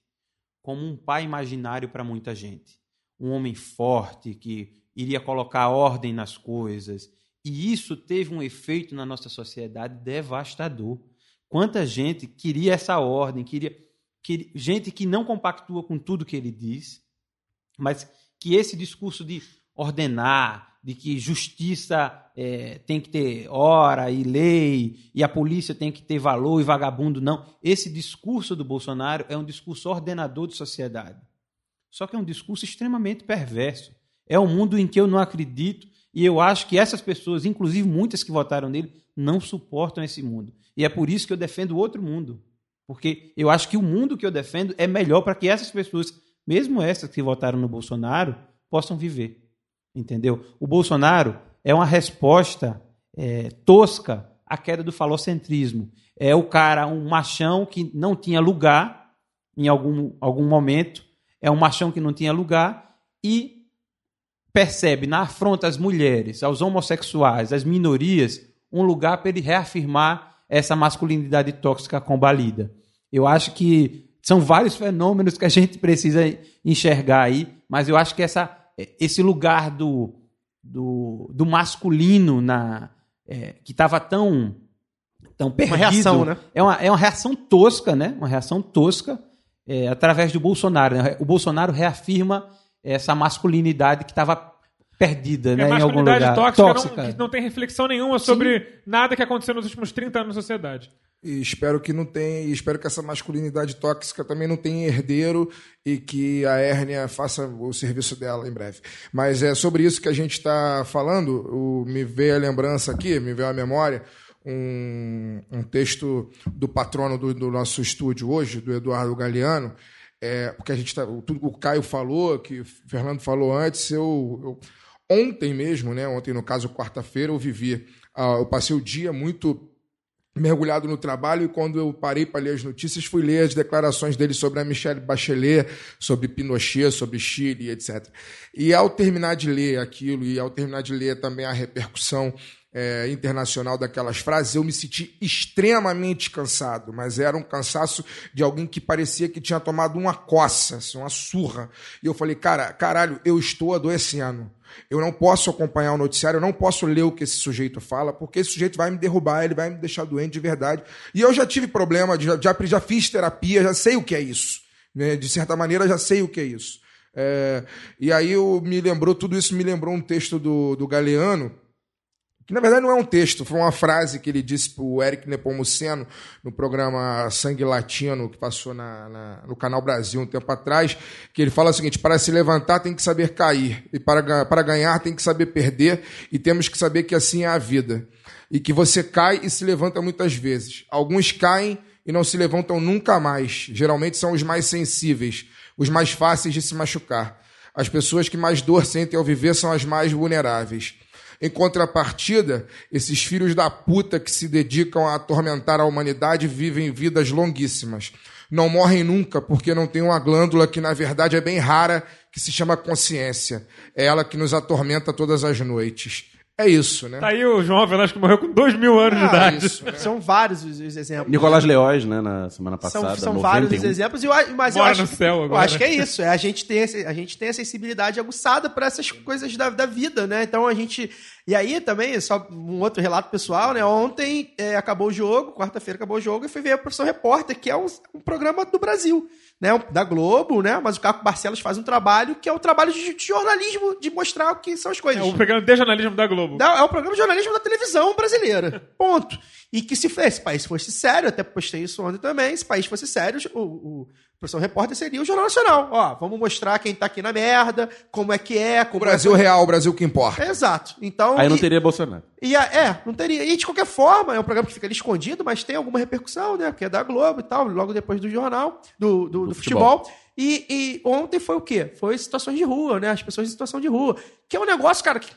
como um pai imaginário para muita gente. Um homem forte que iria colocar ordem nas coisas. E isso teve um efeito na nossa sociedade devastador. Quanta gente queria essa ordem, queria, queria gente que não compactua com tudo que ele diz, mas que esse discurso de ordenar, de que justiça eh, tem que ter hora e lei, e a polícia tem que ter valor e vagabundo não. Esse discurso do Bolsonaro é um discurso ordenador de sociedade. Só que é um discurso extremamente perverso. É um mundo em que eu não acredito e eu acho que essas pessoas, inclusive muitas que votaram nele, não suportam esse mundo. E é por isso que eu defendo outro mundo. Porque eu acho que o mundo que eu defendo é melhor para que essas pessoas, mesmo essas que votaram no Bolsonaro, possam viver. Entendeu? O Bolsonaro é uma resposta é, tosca à queda do falocentrismo. É o cara, um machão que não tinha lugar em algum, algum momento, é um machão que não tinha lugar e percebe na afronta às mulheres, aos homossexuais, às minorias, um lugar para ele reafirmar essa masculinidade tóxica combalida. Eu acho que são vários fenômenos que a gente precisa enxergar aí, mas eu acho que essa, esse lugar do, do, do masculino na, é, que estava tão, tão perdido. reação, né? É uma, é uma reação tosca, né? Uma reação tosca é, através do Bolsonaro. né? O Bolsonaro reafirma essa masculinidade que estava perdida, É né? Em algum masculinidade lugar. tóxica, tóxica. Não, que não tem reflexão nenhuma sobre nada que aconteceu nos últimos 30 anos na sociedade. E espero que não tenha, espero que essa masculinidade tóxica também não tenha herdeiro e que a hérnia faça o serviço dela em breve. Mas é sobre isso que a gente está falando. O, me veio a lembrança aqui, me veio a memória um, um texto do patrono do, do nosso estúdio hoje, do Eduardo Galeano, é, porque a gente tá, tudo o Caio falou, que o Fernando falou antes, eu, eu ontem mesmo, né, ontem no caso quarta-feira, eu vivi, ah, eu passei o dia muito mergulhado no trabalho e quando eu parei para ler as notícias fui ler as declarações dele sobre a Michelle Bachelet, sobre Pinochet, sobre Chile, etc. E ao terminar de ler aquilo e ao terminar de ler também a repercussão é, internacional daquelas frases, eu me senti extremamente cansado, mas era um cansaço de alguém que parecia que tinha tomado uma coça, assim, uma surra. E eu falei, cara, caralho, eu estou adoecendo. Eu não posso acompanhar o noticiário, eu não posso ler o que esse sujeito fala, porque esse sujeito vai me derrubar, ele vai me deixar doente de verdade. E eu já tive problema, já, já, já fiz terapia, já sei o que é isso. Né? De certa maneira, já sei o que é isso. É, e aí eu, me lembrou, tudo isso me lembrou um texto do, do Galeano, que na verdade não é um texto, foi uma frase que ele disse para o Eric Nepomuceno no programa Sangue Latino, que passou na, na, no Canal Brasil um tempo atrás, que ele fala o seguinte: para se levantar tem que saber cair, e para, para ganhar tem que saber perder, e temos que saber que assim é a vida. E que você cai e se levanta muitas vezes. Alguns caem e não se levantam nunca mais. Geralmente são os mais sensíveis, os mais fáceis de se machucar. As pessoas que mais dor sentem ao viver são as mais vulneráveis. Em contrapartida, esses filhos da puta que se dedicam a atormentar a humanidade vivem vidas longuíssimas. Não morrem nunca porque não tem uma glândula que na verdade é bem rara, que se chama consciência. É ela que nos atormenta todas as noites. É isso, né? Tá aí o João Velasco que morreu com dois mil anos de Ah, idade. isso, né? São vários os, os exemplos. Nicolás Leóis, né, na semana São, passada. são 91. vários os exemplos, e eu, mas eu acho, no céu eu agora. acho que é isso. É, a, gente tem, a gente tem a sensibilidade aguçada para essas coisas da, da vida, né? Então a gente. E aí também, só um outro relato pessoal, né? Ontem é, acabou o jogo, quarta-feira acabou o jogo, e fui ver a Profissão Repórter, que é um, um programa do Brasil, né? Da Globo, né? Mas o Caco Barcelos faz um trabalho que é o trabalho de, de jornalismo, de mostrar o que são as coisas. É o programa de jornalismo da Globo. Da- É o programa de jornalismo da televisão brasileira. Ponto. E que se fez, esse país fosse sério, até postei isso ontem também, se o país fosse sério, o, o professor repórter seria o Jornal Nacional. Ó, vamos mostrar quem tá aqui na merda, como é que é, O como Brasil é... real, o Brasil que importa. Exato. Então, Aí não e- teria Bolsonaro. e a- é, não teria. E de qualquer forma, é um programa que fica ali escondido, mas tem alguma repercussão, né? Porque é da Globo e tal, logo depois do jornal, do, do, do futebol. E, e ontem foi o quê? Foi situações de rua, né? As pessoas em situação de rua. Que é um negócio, cara, que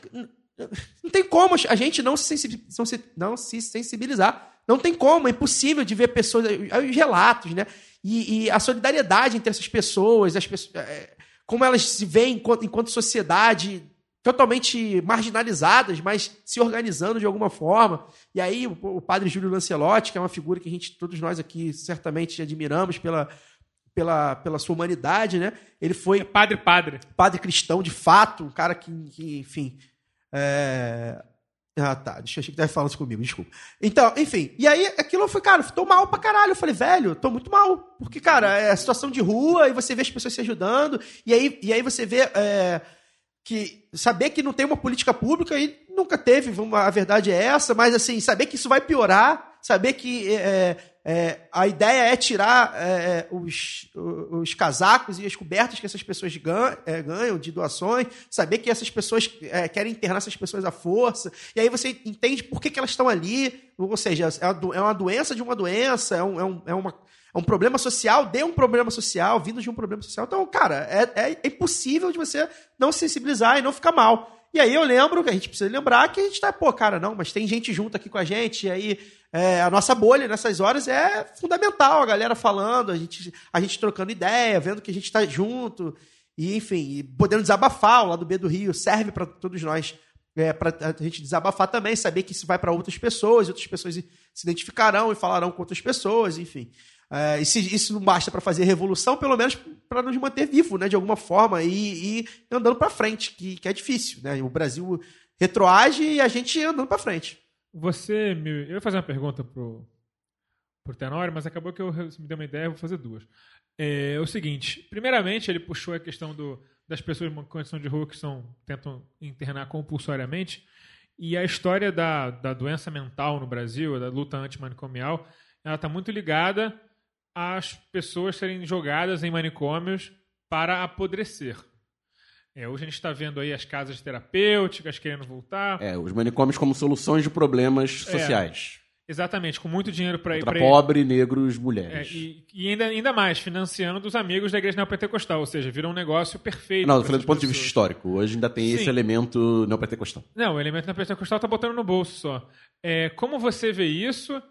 não tem como a gente não se, sensibi- não se, não se sensibilizar. Não tem como, é impossível de ver pessoas, os relatos, né? E, e a solidariedade entre essas pessoas, as pessoas, é, como elas se veem enquanto, enquanto sociedade totalmente marginalizadas, mas se organizando de alguma forma. E aí o, o padre Júlio Lancelotti, que é uma figura que a gente, todos nós aqui certamente admiramos pela, pela, pela sua humanidade, né? Ele foi Padre, padre. padre cristão de fato, um cara que, que, enfim. é, Ah, tá. Deixa eu achei que tava falando isso comigo, desculpa. Então, enfim. E aí, aquilo fui, cara, tô mal pra caralho. Eu falei, velho, tô muito mal. Porque, cara, é situação de rua e você vê as pessoas se ajudando. E aí, e aí você vê é, que saber que não tem uma política pública e nunca teve, a verdade é essa, mas assim, saber que isso vai piorar, saber que é, é, a ideia é tirar é, os, os casacos e as cobertas que essas pessoas gan- é, ganham de doações, saber que essas pessoas é, querem internar essas pessoas à força, e aí você entende por que, que elas estão ali, ou seja, é é uma doença de uma doença, é, um, é, um, é uma é um problema social, de um problema social, vindo de um problema social. Então, cara, é, é impossível de você não se sensibilizar e não ficar mal. E aí eu lembro, que a gente precisa lembrar que a gente tá, pô, cara, não, mas tem gente junto aqui com a gente, e aí é, a nossa bolha nessas horas é fundamental, a galera falando, a gente, a gente trocando ideia, vendo que a gente tá junto, e enfim, e podendo desabafar, o lado B do Rio serve para todos nós. É, para a gente desabafar também, saber que isso vai para outras pessoas, outras pessoas se identificarão e falarão com outras pessoas, enfim. É, e se isso não basta para fazer revolução, pelo menos para nos manter vivo, né, de alguma forma, e, e andando para frente, que, que é difícil. Né? O Brasil retroage e a gente andando para frente. Você me... Eu ia fazer uma pergunta pro, pro Tenório, mas acabou que eu você me deu uma ideia, vou fazer duas. É, o seguinte, primeiramente ele puxou a questão do, das pessoas em condição de rua que são, tentam internar compulsoriamente, E a história da, da doença mental no Brasil, da luta antimanicomial, ela está muito ligada às pessoas serem jogadas em manicômios para apodrecer. É, hoje a gente está vendo aí as casas terapêuticas querendo voltar. É, os manicômios como soluções de problemas É. sociais. Exatamente, com muito dinheiro para ir para pobre, negros, É, mulheres. e e ainda, ainda mais, financiando os amigos da igreja neopentecostal, ou seja, vira um negócio perfeito. Não, falando essas do ponto de vista histórico. Hoje ainda tem esse Sim. elemento neopentecostal. Não, o elemento neopentecostal tá botando no bolso só. É, como você vê isso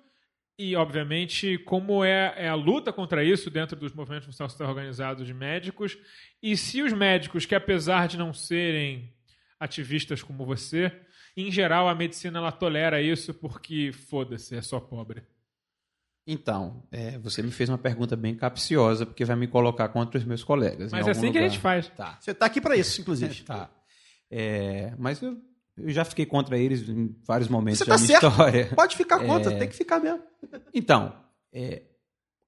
e, obviamente, como é, é a luta contra isso dentro dos movimentos social organizados de médicos e se os médicos, que apesar de não serem ativistas como você, em geral a medicina ela tolera isso porque, foda-se, é só pobre. Então, é, você me fez uma pergunta bem capciosa, porque vai me colocar contra os meus colegas. Mas é assim que a lugar. gente faz. Tá. Você tá aqui pra isso, inclusive. Tá. É, mas eu, eu já fiquei contra eles em vários momentos Você da tá minha certo. história. Pode ficar contra, É. tem que ficar mesmo. Então, é,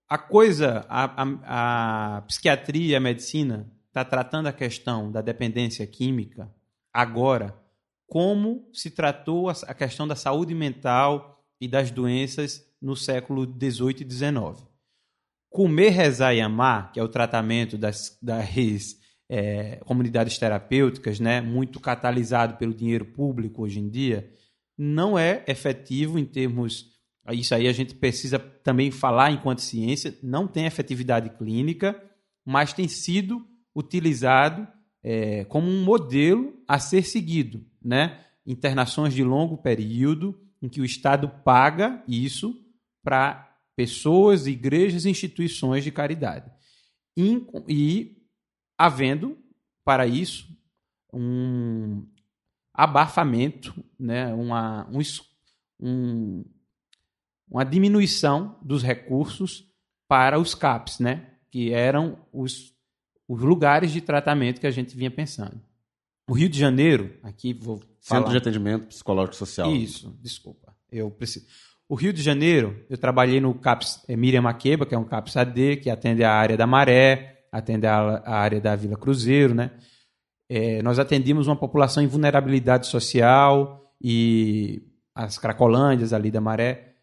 a coisa, a, a- a psiquiatria e a medicina está tratando a questão da dependência química agora como se tratou a, a questão da saúde mental e das doenças no século XVIII e XIX. Comer, rezar e amar, que é o tratamento das, das é, comunidades terapêuticas, né, muito catalisado pelo dinheiro público hoje em dia, não é efetivo em termos. Isso aí a gente precisa também falar enquanto ciência, não tem efetividade clínica, mas tem sido utilizado é, como um modelo a ser seguido. Né? Internações de longo período, em que o Estado paga isso para pessoas, igrejas e instituições de caridade. E, e havendo, para isso, um abafamento, né? uma, um, um- uma diminuição dos recursos para os CAPs, né? que eram os, os lugares de tratamento que a gente vinha pensando. O Rio de Janeiro, aqui vou falar... Centro de atendimento psicológico social. Isso, desculpa. Eu preciso. O Rio de Janeiro, eu trabalhei no CAPS eh, Miriam Maqueba, que é um CAPS AD, que atende a área da Maré, atende a, a área da Vila Cruzeiro, né? Eh, nós atendíamos uma população em vulnerabilidade social e as Cracolândias ali da Maré.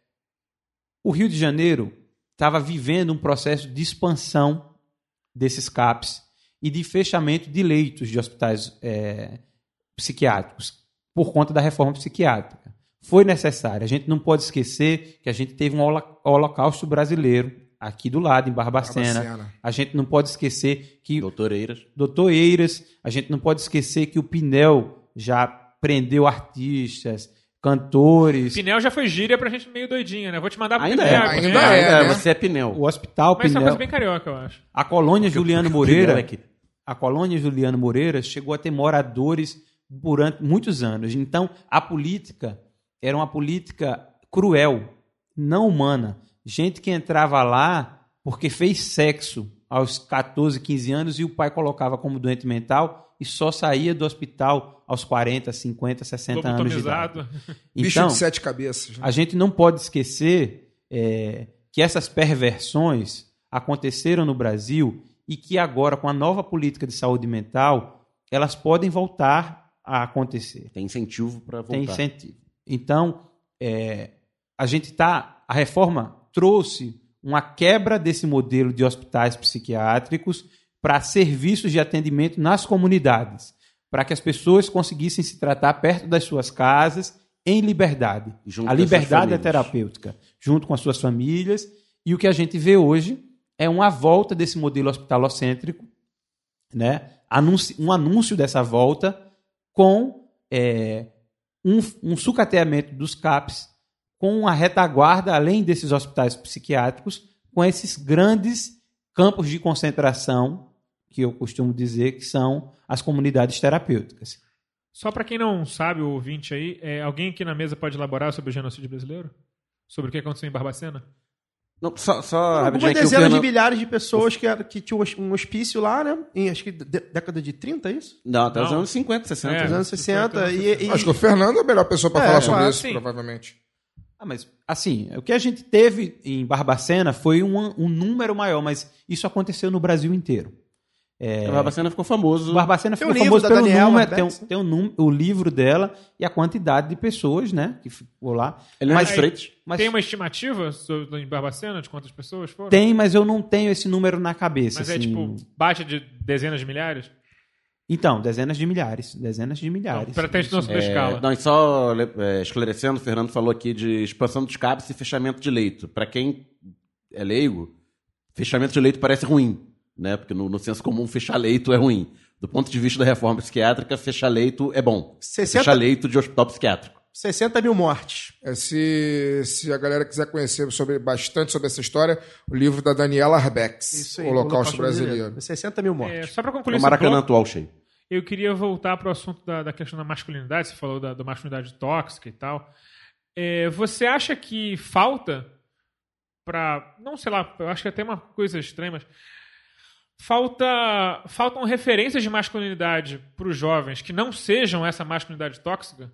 O Rio de Janeiro estava vivendo um processo de expansão desses CAPs e de fechamento de leitos de hospitais eh, psiquiátricos por conta da reforma psiquiátrica. Foi necessário. A gente não pode esquecer que a gente teve um holo- holocausto brasileiro aqui do lado, em Barbacena. Barbacena. A gente não pode esquecer que Doutor Eiras. Doutor Eiras, a gente não pode esquecer que o Pinel já prendeu artistas, cantores. Pinel já foi gíria pra gente meio doidinha, né? Vou te mandar pro Ainda Pinel. é. ainda Pinel. é, Ainda né? Você é Pinel. O Hospital Mas isso é uma Pinel. coisa bem carioca, eu acho. A colônia Juliano Moreira, Pinel é que- a colônia Juliano Moreira chegou a ter moradores durante muitos anos. Então, a política era uma política cruel, não humana. Gente que entrava lá porque fez sexo aos 14, 15 anos e o pai colocava como doente mental e só saía do hospital aos 40, 50, 60 anos de idade. Lobotomizado. Bicho Então, de sete cabeças. né? a gente não pode esquecer é, que essas perversões aconteceram no Brasil e que agora, com a nova política de saúde mental, elas podem voltar a acontecer. Tem incentivo para voltar. Tem incentivo. Então, é, a gente está. A reforma trouxe uma quebra desse modelo de hospitais psiquiátricos para serviços de atendimento nas comunidades, para que as pessoas conseguissem se tratar perto das suas casas em liberdade. Junto a liberdade é terapêutica, junto com as suas famílias. E o que a gente vê hoje é uma volta desse modelo hospitalocêntrico, né? Anunci- um anúncio dessa volta com é, um, um sucateamento dos CAPs, com uma retaguarda, além desses hospitais psiquiátricos, com esses grandes campos de concentração, que eu costumo dizer que são as comunidades terapêuticas. Só pra quem não sabe, o ouvinte aí, é, alguém aqui na mesa pode elaborar sobre o genocídio brasileiro? Sobre o que aconteceu em Barbacena? Não, só só Algumas dezenas de milhares de pessoas que, era, que tinham um hospício lá, né? Em acho que de- década de 30, é isso? Não, até os anos 50, 60. É. Nos anos 60. E, e- Acho que o Fernando é a melhor pessoa para É, falar sobre claro, isso, sim. provavelmente. Ah, mas, assim, o que a gente teve em Barbacena foi um, um número maior, mas isso aconteceu no Brasil inteiro. É, A Barbacena ficou famoso. o Barbacena ficou um livro famoso da pelo Daniela número, tem, um- tem um num- o livro dela e a quantidade de pessoas, né, que ficou lá. Ele mas, é Freitas. mas Tem uma estimativa sobre, em Barbacena de quantas pessoas foram? tem, mas eu não tenho esse número na cabeça. Mas é assim. tipo, baixa de dezenas de milhares? Então, dezenas de milhares, dezenas de milhares. Então, para ter noção da É, escala. não, e só é, esclarecendo, o Fernando falou aqui de expansão dos cabos e fechamento de leito. Para quem é leigo, fechamento de leito parece ruim, né? Porque no, no senso comum, fechar leito é ruim. Do ponto de vista da reforma psiquiátrica, fechar leito é bom. 60 Fechar leito de hospital psiquiátrico. 60 mil mortes. É, se, se a galera quiser conhecer sobre, bastante sobre essa história, o livro da Daniela Arbex, O Holocausto Brasileiro. 60 mil mortes. É, só para É concluir o esse Maracanã bloco, atual cheio. eu queria voltar para o assunto da, da questão da masculinidade. Você falou da, da masculinidade tóxica e tal. É, você acha que falta para. Não sei lá, eu acho que é até uma coisa estranha, mas. Falta, faltam referências de masculinidade para os jovens que não sejam essa masculinidade tóxica?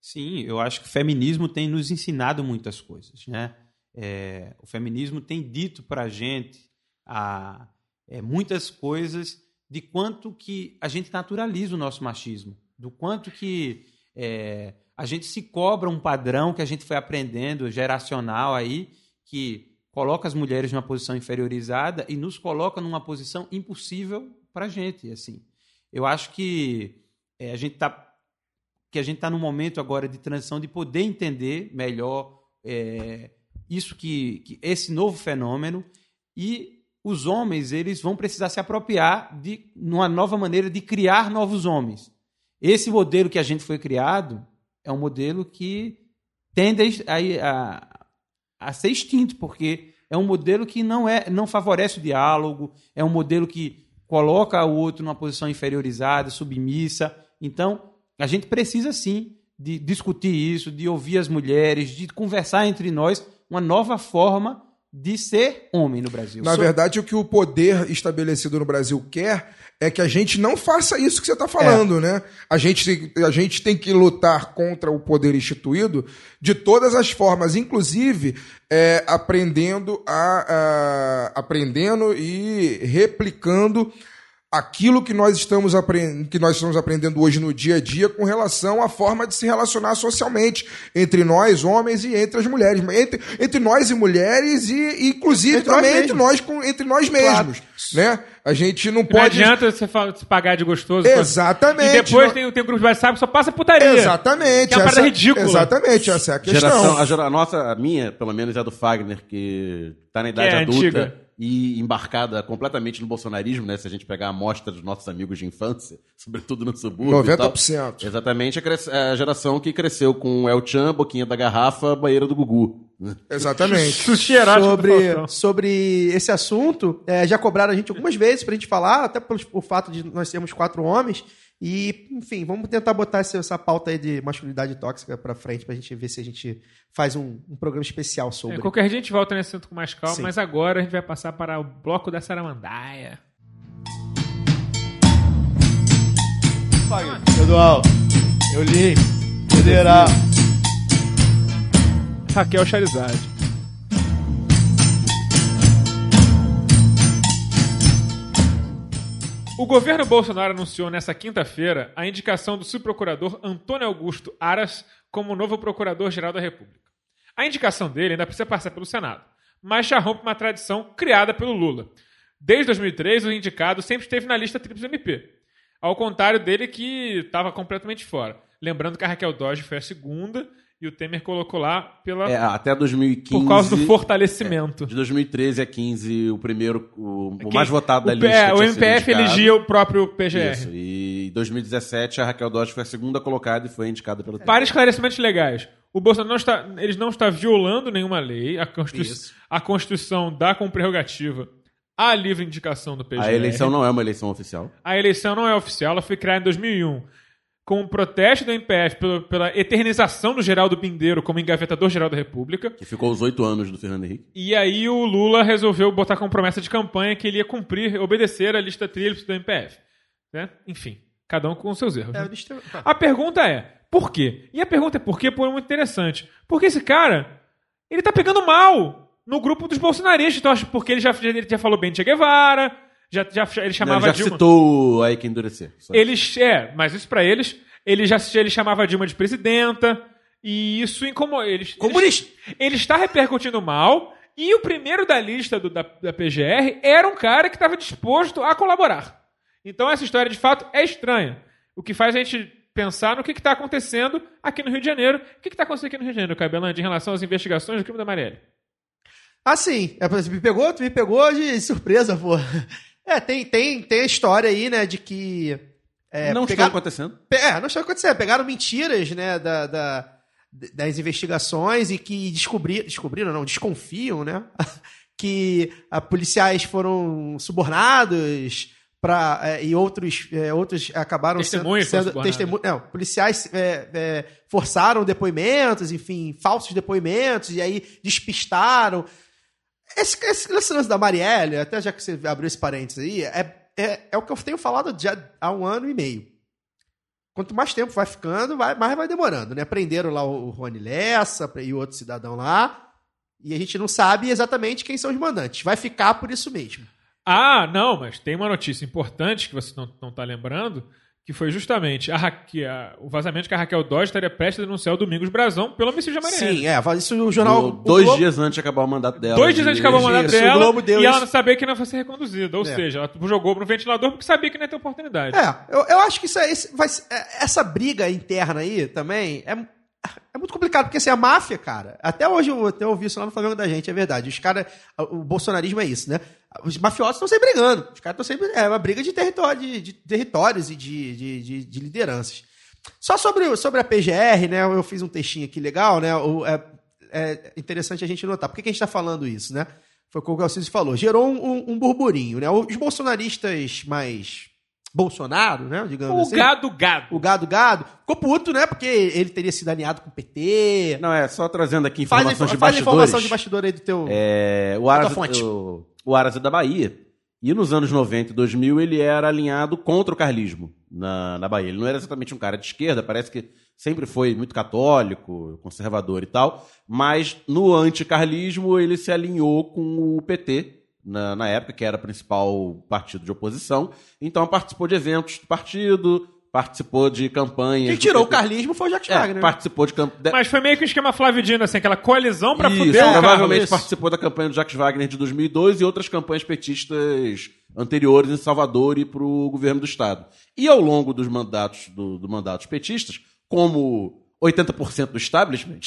Sim, eu acho que o feminismo tem nos ensinado muitas coisas, né? É, o feminismo tem dito para a gente a, é, muitas coisas de quanto que a gente naturaliza o nosso machismo, do quanto que é, a gente se cobra um padrão que a gente foi aprendendo geracional aí, que coloca as mulheres numa posição inferiorizada e nos coloca numa posição impossível para a gente, assim. Eu acho que é, a gente está que a gente está num momento agora de transição de poder entender melhor é, isso que, que esse novo fenômeno e os homens eles vão precisar se apropriar de uma nova maneira de criar novos homens. Esse modelo que a gente foi criado é um modelo que tende a, a, a ser extinto porque é um modelo que não é não favorece o diálogo, é um modelo que coloca o outro numa posição inferiorizada, submissa. Então a gente precisa sim de discutir isso, de ouvir as mulheres, de conversar entre nós uma nova forma de ser homem no Brasil. Na verdade, o que o poder estabelecido no Brasil quer é que a gente não faça isso que você está falando, né? A gente, a gente tem que lutar contra o poder instituído de todas as formas, inclusive é, aprendendo, a, a- aprendendo e replicando aquilo que nós estamos aprendendo, que nós estamos aprendendo hoje no dia a dia com relação à forma de se relacionar socialmente entre nós homens e entre as mulheres, entre, entre nós e mulheres e e, inclusive Entre nós também entre mesmos. nós com entre nós mesmos, né? A gente não Não pode adianta você se pagar de gostoso. Exatamente. E depois Não- tem, tem um grupo de WhatsApp que só passa putaria. Exatamente. Que é uma parada essa- ridícula. Exatamente, essa é a questão. Geração, a, gera- a nossa, a minha, pelo menos, é a do Fagner, que tá na idade é adulta antiga. E embarcada completamente no bolsonarismo, né? Se a gente pegar a amostra dos nossos amigos de infância, sobretudo no subúrbio. e tal. 90%. Exatamente, a, cres- a geração que cresceu com El Chan, Boquinha da Garrafa, Banheira do Gugu. Exatamente. Sobre, sobre esse assunto, é, já cobraram a gente algumas vezes pra gente falar, até pelo o fato de nós sermos quatro homens. E, enfim, vamos tentar botar essa, essa pauta aí de masculinidade tóxica pra frente pra gente ver se a gente faz um, um programa especial sobre. É, qualquer dia a gente volta nesse assunto com mais calma, Sim. mas agora a gente vai passar para o bloco da Saramandaia. Estadual, eu li, federal. Raquel Charizard. O governo Bolsonaro anunciou nesta quinta-feira a indicação do subprocurador Antônio Augusto Aras como novo procurador-geral da República. A indicação dele ainda precisa passar pelo Senado, mas já rompe uma tradição criada pelo Lula. Desde 2003, o indicado sempre esteve na lista Tríplice MP, ao contrário dele que estava completamente fora. Lembrando que a Raquel Dodge foi a segunda e o Temer colocou lá pela, É, até 2015. por causa do fortalecimento. De 2013 a 15, o primeiro, o, o Quem- mais votado da o, lista. é, o MPF elegia o próprio PGR. Isso. E em 2017, a Raquel Dodge foi a segunda colocada e foi indicada pelo Para esclarecimentos legais, o Bolsonaro não está, eles não está violando nenhuma lei. A, Constitu- Isso. a Constituição dá como prerrogativa a livre indicação do PGR. A eleição não é uma eleição oficial. A eleição não é oficial, ela foi criada em 2001 com o protesto do MPF pela, pela eternização do Geraldo Pindeiro como engavetador-geral da República. Que ficou os oito anos do Fernando Henrique. E aí o Lula resolveu botar como promessa de campanha que ele ia cumprir, obedecer a lista tríplice do MPF. né? Enfim, cada um com os seus erros. É, né? deixa eu- tá. A pergunta é, por quê? E a pergunta é por quê, por muito interessante. Porque esse cara, ele tá pegando mal no grupo dos bolsonaristas. Então, acho porque ele já, ele já falou bem de Che Guevara, Já, já, ele Não, chamava ele já Dilma. citou aí que endurecer. Só. Eles, é, mas isso pra eles, ele já ele chamava a Dilma de presidenta, e isso incomodou. Eles, Comunista. Ele, ele está repercutindo mal, e o primeiro da lista do- da, da PGR era um cara que estava disposto a colaborar. Então essa história, de fato, é estranha. O que faz a gente pensar no que está acontecendo aqui no Rio de Janeiro. O que está acontecendo aqui no Rio de Janeiro, Cabelante, em relação às investigações do crime da Marielle? Assim, é, você me pegou? Tu me pegou de surpresa, pô. É, tem, tem, tem a história aí, né, de que. É, não pegar- está acontecendo. É, não está acontecendo. Pegaram mentiras, né, da, da- das investigações e que descobri, descobriram, não, desconfiam, né, que ah, policiais foram subornados pra, é, e outros, é, outros acabaram sendo, Testemunhas sendo subornados. testemunhas. Não, policiais é, é, forçaram depoimentos, enfim, falsos depoimentos, e aí despistaram. Esse, esse, esse lance da Marielle, até já que você abriu esse parênteses aí, é, é, é o que eu tenho falado já há um ano e meio. Quanto mais tempo vai ficando, vai, mais vai demorando, né? Prenderam lá o Rony Lessa e o outro cidadão lá, e a gente não sabe exatamente quem são os mandantes. Vai ficar por isso mesmo. Ah, não, mas tem uma notícia importante que você não, não tá lembrando, que foi justamente a, Raque- a- o vazamento que a Raquel Dodge estaria prestes a denunciar o Domingos Brazão pelo homicídio da Marielle. Sim, é, isso no jornal. Do- o dois Globo- dias antes de acabar o mandato dela. Dois dias antes de acabar o mandato Isso, o dela Globo deu e ela isso. não sabia que não ia ser reconduzida. Ou É. seja, ela jogou no ventilador porque sabia que não ia ter oportunidade. É, eu, eu acho que isso, é- isso vai, é, essa briga interna aí também é, é muito complicado, porque assim, a máfia, cara, até hoje eu até ouvi isso lá no Flamengo da gente, é verdade. Os caras, o bolsonarismo é isso, né? Os mafiosos estão sempre brigando. Os caras estão sempre. É uma briga de, território, de, de territórios e de, de, de, de lideranças. Só sobre, sobre a PGR, né? Eu fiz um textinho aqui legal, né? O- é, é interessante a gente notar. Por que, que a gente está falando isso, né? Foi o que o Galciso falou. Gerou um, um- um burburinho, né? Os bolsonaristas mais Bolsonaro, né? Digamos O assim. gado gado. O gado gado. Ficou puto, né? Porque ele teria sido alinhado com o PT. Não, é só trazendo aqui Faz, informações inf- de faz a bastidores. informação de bastidor aí do teu. É, o, Da Aras, fonte. o, o Aras é da Bahia. E nos anos 90 e 2000 ele era alinhado contra o carlismo na, na Bahia. Ele não era exatamente um cara de esquerda, parece que sempre foi muito católico, conservador e tal. Mas no anticarlismo ele se alinhou com o PT na, na época, que era o principal partido de oposição. Então participou de eventos do partido, participou de campanhas. Quem tirou o carlismo foi o Jacques É, Wagner. né? participou de campanhas. Mas foi meio que um esquema Flavidino, assim, aquela coalizão pra Isso, fuder o provavelmente participou da campanha do Jacques Wagner de 2002 e outras campanhas petistas anteriores em Salvador e para o governo do estado. E ao longo dos mandatos do, do mandatos petistas, como 80% do establishment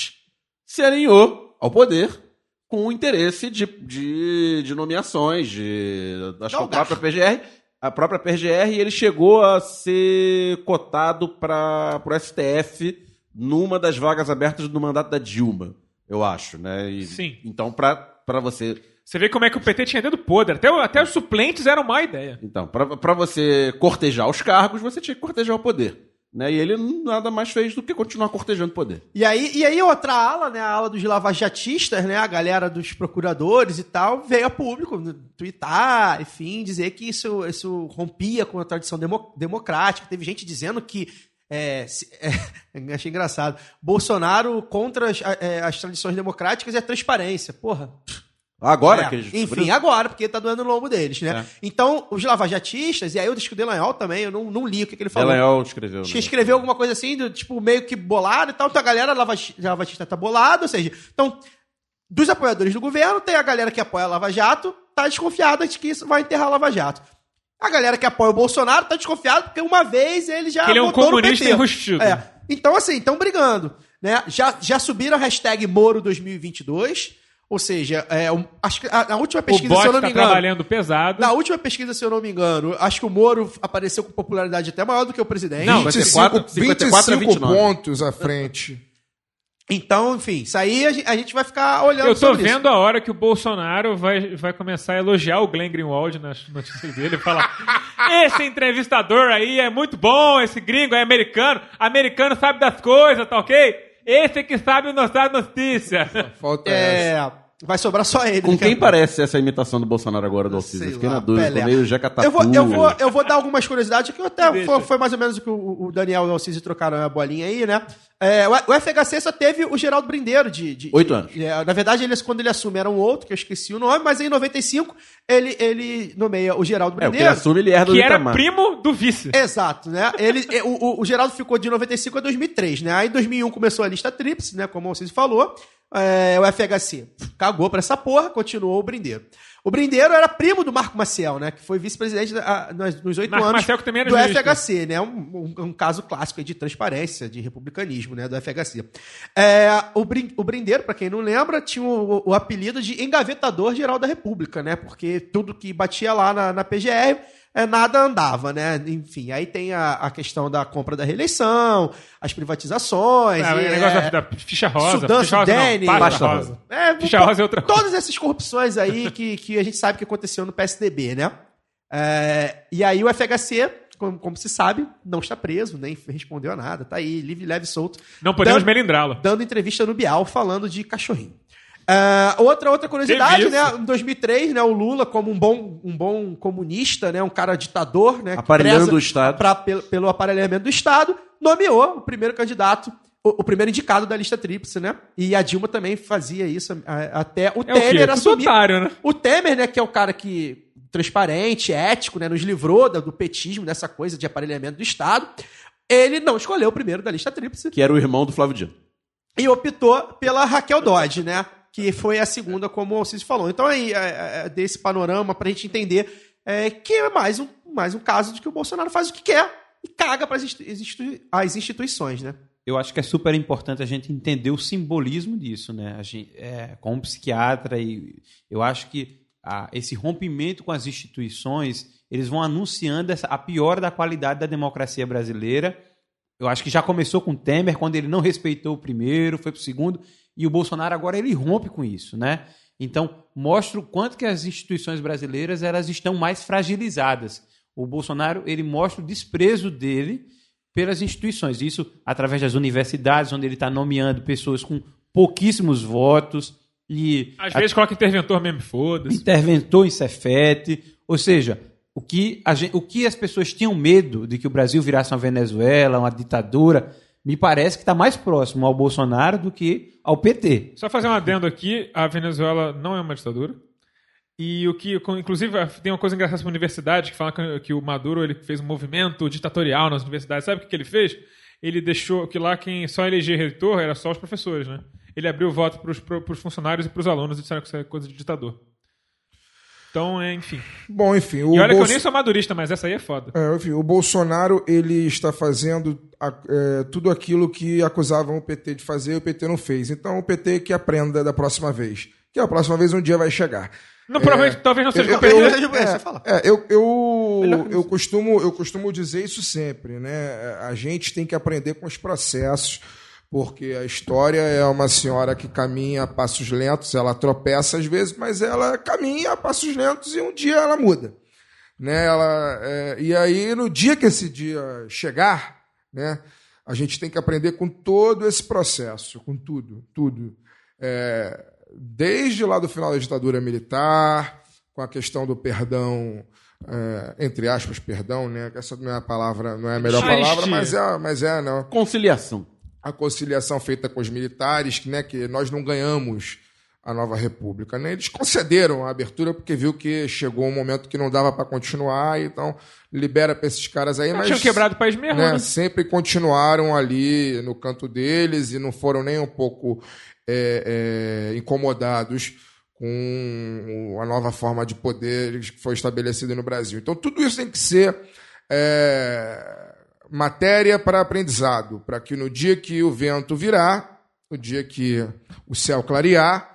se alinhou ao poder com o interesse de, de, de nomeações, de, acho que a própria PGR, a própria PGR, ele chegou a ser cotado para o STF numa das vagas abertas do mandato da Dilma, eu acho, né? E- Sim. Então, para você Você vê como é que o PT tinha dedo podre. Até, até os suplentes eram má ideia. Então, para você cortejar os cargos, você tinha que cortejar o poder. Né? E ele nada mais fez do que continuar cortejando poder. E aí, e aí outra ala, né? A ala dos lavajatistas, né? A galera dos procuradores e tal, veio a público no- twittar, enfim, dizer que isso, isso rompia com a tradição demo- democrática. Teve gente dizendo que. é, é, achei engraçado. Bolsonaro contra as, é, as tradições democráticas e a transparência. Porra. Agora É, que eles Enfim, agora, porque tá doendo no lombo deles, né? É. Então, os lavajatistas, e aí eu discuti o Delanhol também, eu não, não li o que, que ele falou. Delanhol escreveu. Acho né? que escreveu alguma coisa assim, do, tipo, meio que bolado e tal. Então a galera lava, lavatista tá bolada, ou seja, então, dos apoiadores do governo, tem a galera que apoia a Lava Jato, tá desconfiada de que isso vai enterrar a Lava Jato. A galera que apoia o Bolsonaro tá desconfiada porque uma vez ele já Que ele é um comunista enrustido. É. Então, assim, estão brigando. Né? Já, já subiram a hashtag Moro 2022, ou seja, é, um- acho que a, a última pesquisa, se eu não tá me engano, trabalhando pesado. na última pesquisa, se eu não me engano, acho que o Moro apareceu com popularidade até maior do que o presidente. Não, 54, 54 a 25 29. pontos à frente. Então, enfim, isso aí a gen- a gente vai ficar olhando Eu tô sobre vendo a hora que o Bolsonaro vai, vai começar a elogiar o Glenn Greenwald nas notícias dele e falar: Esse entrevistador aí é muito bom, esse gringo é americano, americano sabe das coisas, tá ok? Esse que sabe nos dar notícia. Falta. É, vai sobrar só ele. Com quem parece essa imitação do Bolsonaro agora do Alcides? Eu Fiquei lá, na dúvida, Pelé. meio Jeca Tatu. Eu vou, eu, vou, eu vou dar algumas curiosidades, que até foi, foi mais ou menos o que o, o Daniel e o Alcide trocaram a bolinha aí, né? É, o FHC só teve o Geraldo Brindeiro de. de- Oito anos. de- é, na verdade, ele, quando ele assume era um outro, que eu esqueci o nome, mas em 95 ele, ele nomeia o Geraldo É, o que ele Brindeiro. assume, ele herda do Que era Itamar. primo do vice. Exato, né? Ele, e- o, o- o Geraldo ficou de 95 a 2003, né? Aí em 2001 começou a lista tríplice, né? Como vocês falou. É, o FHC cagou pra essa porra, continuou o Brindeiro. O Brindeiro era primo do Marco Maciel, né? Que foi vice-presidente da- nos- nos oito Marco anos Maciel, que também era do FHC, né? Um, um- um caso clássico de transparência, de republicanismo, né? Do FHC. É, o, Brin- o Brindeiro, pra quem não lembra, tinha o, o apelido de engavetador geral da República, né? Porque tudo que batia lá na, na PGR é, nada andava, né? Enfim, aí tem a, a questão da compra da reeleição, as privatizações. É, o e, negócio é, da, da ficha rosa. Sudan, ficha rosa não, pasta, pasta rosa. É, Ficha to- rosa é outra coisa. Todas essas corrupções aí que, que a gente sabe que aconteceu no PSDB, né? É, e aí o FHC, como, como se sabe, não está preso, nem respondeu a nada. Tá aí, livre, leve e solto. Não podemos melindrá-lo. dando entrevista no Bial falando de cachorrinho. É, outra, outra curiosidade, né? Em 2003, né, o Lula, como um bom, um bom comunista, né, um cara ditador, né, Aparelhando o Estado. pra- pelo, pelo aparelhamento do Estado, nomeou o primeiro candidato, o, o primeiro indicado da lista tríplice, né? E a Dilma também fazia isso a- até o É o? Temer Tudo assumir. otário, né? O Temer, né, que é o cara que transparente, ético, né, nos livrou da- do petismo, dessa coisa de aparelhamento do Estado. Ele não escolheu o primeiro da lista tríplice Que era o irmão do Flávio Dino. e optou pela Raquel Dodge, né? Que foi a segunda, como o Alcides falou. Então, aí, é, é, desse panorama pra gente entender é, que é mais um, mais um caso de que o Bolsonaro faz o que quer e caga para as instituições, né? eu acho que é super importante a gente entender o simbolismo disso, né? A gente, é, como psiquiatra, e eu acho que ah, esse rompimento com as instituições, eles vão anunciando essa, a piora da qualidade da democracia brasileira. Eu acho que já começou com Temer, quando ele não respeitou o primeiro, foi para o segundo, e o Bolsonaro agora ele rompe com isso, né? Então, mostra o quanto que as instituições brasileiras elas estão mais fragilizadas. O Bolsonaro, ele mostra o desprezo dele pelas instituições. Isso através das universidades, onde ele está nomeando pessoas com pouquíssimos votos e Às vezes coloca interventor mesmo, foda-se. interventor em Cefete. Ou seja, o que, a gente- o que as pessoas tinham medo de que o Brasil virasse uma Venezuela, uma ditadura, me parece que está mais próximo ao Bolsonaro do que ao PT. Só fazer um adendo aqui, a Venezuela não é uma ditadura. E o que, inclusive, tem uma coisa engraçada sobre a universidade, que fala que, o Maduro ele fez um movimento ditatorial nas universidades. Sabe o que, que ele fez? Ele deixou que lá quem só elegia reitor era só os professores, né? Ele abriu o voto para os funcionários e para os alunos e disseram que isso é coisa de ditador. Então, é, enfim. Bom, enfim. O e olha que eu Bolso- nem sou madurista, mas essa aí é foda. É, enfim, o Bolsonaro ele está fazendo a- é, tudo aquilo que acusavam o PT de fazer e o PT não fez. Então o PT que aprenda da próxima vez. Que a próxima vez um dia vai chegar. Não, provavelmente, talvez não seja eu- com o PT. eu- É, é, você fala. é, eu, eu, eu, costumo, eu costumo dizer isso sempre, né? A gente tem que aprender com os processos, porque a história é uma senhora que caminha a passos lentos, ela tropeça às vezes, mas ela caminha a passos lentos e um dia ela muda. Né? Ela, é, e aí, no dia que esse dia chegar, né, a gente tem que aprender com todo esse processo, com tudo, tudo. É, desde lá do final da ditadura militar, com a questão do perdão, é, entre aspas, perdão, né? que Essa não é a palavra, não é a melhor palavra, mas é, mas é, não. Conciliação. A conciliação feita com os militares, que, né, que nós não ganhamos a nova república, né? Eles concederam a abertura porque viu que chegou um momento que não dava para continuar, então libera para esses caras aí, mas Tinham quebrado o país mesmo, né, né? sempre continuaram ali no canto deles e não foram nem um pouco é, é, incomodados com a nova forma de poder que foi estabelecida no Brasil. Então, tudo isso tem que ser é, matéria para aprendizado, para que no dia que o vento virar, no dia que o céu clarear,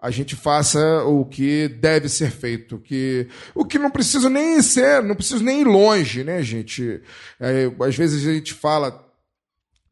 a gente faça o que deve ser feito, que o que não precisa nem ser, não precisa nem ir longe, né, gente? É, às vezes a gente fala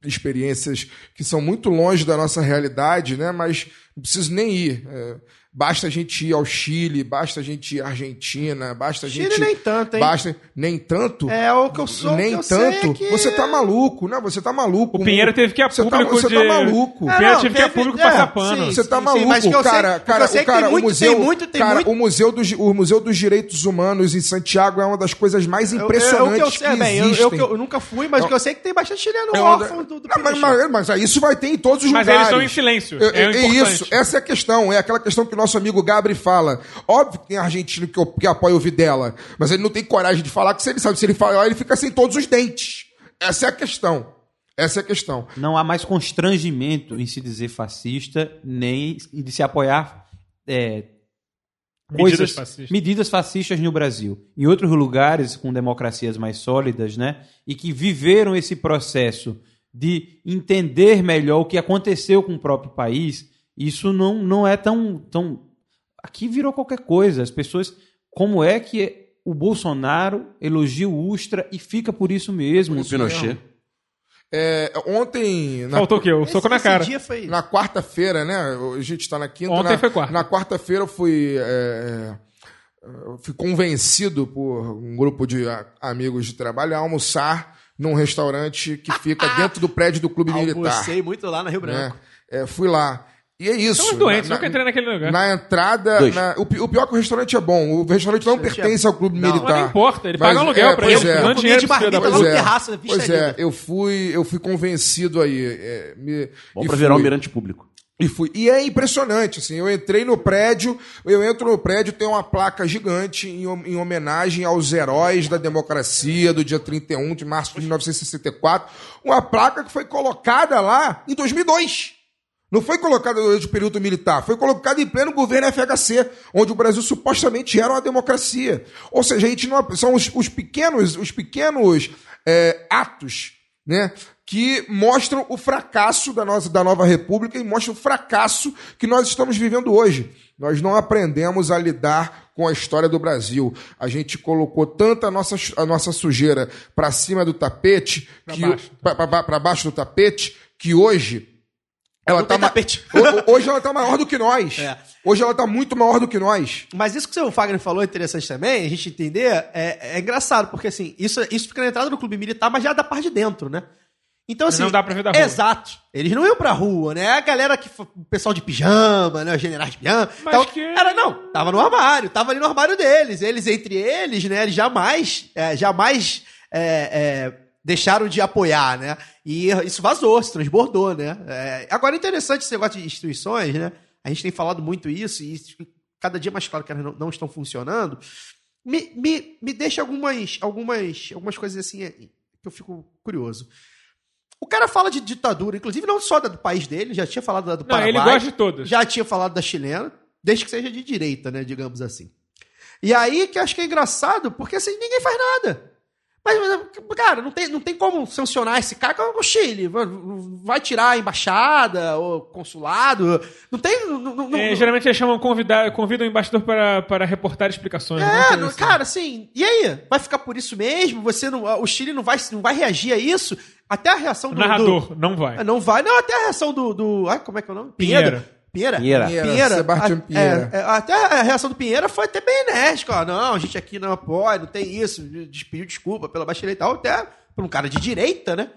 experiências que são muito longe da nossa realidade, né? Mas não preciso nem ir. É, Basta a gente ir ao Chile, basta a gente ir à Argentina, basta a Chile gente. nem tanto, hein? Basta, nem tanto. É, o que eu sou, o nem que eu sei tanto. é que- Você tá maluco, não, você tá maluco. O Pinheiro teve que ir a Você tá- público você de... tá maluco. O É, Pinheiro não, teve que ir a público é, passar pano. sim, Você tá sim, maluco, mas que eu sei- cara. o cara, eu é o cara, muito- o museu, tem muito- tem cara, muito- o museu dos o museu dos direitos humanos em Santiago é uma das coisas mais Eu- eu- impressionantes eu, que eu sei, que bem, eu, eu, existem. eu nunca fui, mas o que eu sei é que tem bastante chileno É órfão do, do Ah, mas, Pinochet. mas, mas aí isso vai ter em todos os Mas lugares. eles estão em silêncio. É, É, é o isso, essa é a questão. É aquela questão que o nosso amigo Gabri fala. Óbvio que tem argentino que, que apoia o Videla, mas ele não tem coragem de falar, que se ele sabe, se ele falar, ele fica sem todos os dentes. Essa é a questão. Essa é a questão. Não há mais constrangimento em se dizer fascista, nem de se apoiar é, Medidas coisas- fascistas. medidas fascistas no Brasil. Em outros lugares com democracias mais sólidas, né, e que viveram esse processo de entender melhor o que aconteceu com o próprio país, isso não, não é tão, tão. Aqui virou qualquer coisa. As pessoas. Como é que o Bolsonaro elogia o Ustra e fica por isso mesmo? O Pinochet. É, ontem. na- Faltou o quê? O Esse- soco na cara. dia foi... Na quarta-feira, né? A gente tá na quinta. Ontem na, foi quarta. Na quarta-feira eu fui. é, eu fui convencido por um grupo de amigos de trabalho a almoçar num restaurante que fica dentro do prédio do Clube Militar. Almocei muito lá na Rio né? Branco. É, fui lá. E é isso. São os doentes, Na- nunca entrei naquele lugar. Na entrada. Na- o, o pior é que o restaurante é bom. O restaurante não Restaurante pertence ao clube Não, militar. Não importa, ele Mas- paga aluguel é, pra ele. é. Eu dinheiro de da puta. lá no terraço, vista pois é, eu fui, eu fui convencido aí. é, me- Bom pra virar um fui. mirante público. E fui. E é impressionante, assim. Eu entrei no prédio, eu entro no prédio, tem uma placa gigante em, em homenagem aos heróis da democracia do dia 31 de março de 1964. Uma placa que foi colocada lá em 2002. Não foi colocada durante o período militar, foi colocada em pleno governo FHC, onde o Brasil supostamente era uma democracia. Ou seja, a gente não, são os, os pequenos, os pequenos é, atos né, que mostram o fracasso da, nossa, da nova república e mostram o fracasso que nós estamos vivendo hoje. Nós não aprendemos a lidar com a história do Brasil. A gente colocou tanta a nossa, a nossa sujeira para cima do tapete, Pra que baixo. para baixo do tapete, que hoje ela Não tá ma- Hoje ela tá maior do que nós. É. Hoje ela tá muito maior do que nós. Mas isso que o Fagner falou é interessante também, a gente entender, é, é engraçado, porque assim, isso, isso fica na entrada do clube militar, mas já da parte de dentro, né? Então, Mas assim. não dá pra ver da rua. Exato. Eles não iam pra rua, né? A galera que. O pessoal de pijama, né? Os generais de pijama. Mas Então, que- Era, não, tava no armário, tava ali no armário deles. Eles, entre eles, né? Eles jamais. é, jamais. é, é, deixaram de apoiar, né? E isso vazou, se transbordou, né? É, agora, é interessante esse negócio de instituições, né? A gente tem falado muito isso e cada dia mais claro que elas não, não estão funcionando. Me, me, me deixa algumas, algumas, algumas coisas assim é, que eu fico curioso. O cara fala de ditadura, inclusive não só da do país dele, já tinha falado da do Não, Paraguai. ele gosta de todas. Já tinha falado da chilena, desde que seja de direita, né, digamos assim. E aí que eu acho que é engraçado, porque assim, ninguém faz nada. Mas, mas, cara, não tem, não tem como sancionar esse cara com o Chile. Vai tirar a embaixada, ou consulado. Não tem. Não, não- não- É, geralmente eles chamam convidar, convidam o embaixador para, para reportar explicações. é, não- assim. cara, assim, e aí? Vai ficar por isso mesmo? Você não, o Chile não vai, não vai reagir a isso? Até a reação do. narrador do- não vai. Não vai, não, até a reação do. do ai, como é que é o nome? Pinheira. Pinheira? Pinheira. Pinheira, Sebastião A- Pinheira. é, é, até a reação do Pinheira foi até bem enérgica. ó, Não, a gente aqui não apoia, não tem isso. Pediu desculpa pela baixa e tal. Até pra um cara de direita, né?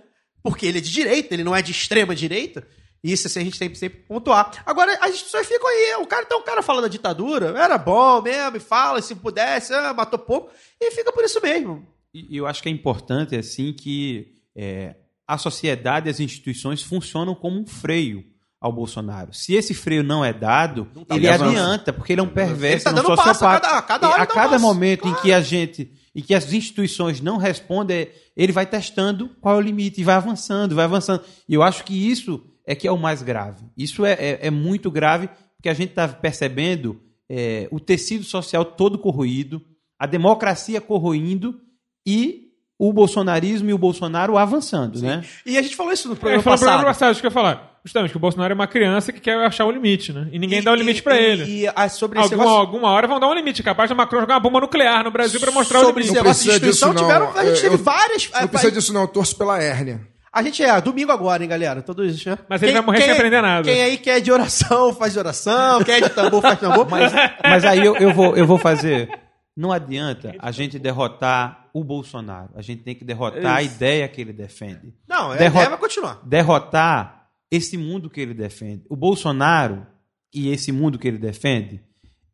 Porque ele é de direita, ele não é de extrema direita. Isso assim, a gente tem que sempre pontuar. Agora, as instituições ficam aí. O cara, então o cara fala da ditadura, era bom mesmo, e fala, se pudesse, ah, matou pouco, e fica por isso mesmo. E e eu acho que é importante assim que é, a sociedade e as instituições funcionam como um freio ao Bolsonaro. Se esse freio não é dado, tá ele avançando. adianta, porque ele é um perverso, Ele tá um dando passo, a cada- a cada hora a um cada passo, momento em que a gente e que as instituições não respondem, ele vai testando qual é o limite e vai avançando, vai avançando. E eu acho que isso é que é o mais grave. Isso é, é, é muito grave porque a gente está percebendo é, o tecido social todo corroído, a democracia corroindo e o bolsonarismo e o Bolsonaro avançando, né? E a gente falou isso no É, programa no passado. programa passado, isso que eu ia falar. Justamente, que o Bolsonaro é uma criança que quer achar o limite, né? E ninguém E- dá o limite pra e- ele. E, ah, sobre esse Alguma, negócio- alguma hora vão dar um limite. Capaz da Macron jogar uma bomba nuclear no Brasil pra mostrar o sobre esse limite. Não negócio de precisa instituição, disso, não. tiveram, a gente Eu- teve eu- várias. Não precisa disso, não. Eu torço pela hérnia. A gente é domingo agora, hein, galera? Todos, né? Mas ele vai morrer sem aprender nada. Quem aí quer de oração, faz de oração. Quem é de tambor, faz tambor. Mas, mas aí eu, eu, vou, eu vou fazer. Não adianta a gente derrotar o Bolsonaro. A gente tem que derrotar a ideia que ele defende. Não, a Derrota- ideia vai continuar. Derrotar esse mundo que ele defende. O Bolsonaro e esse mundo que ele defende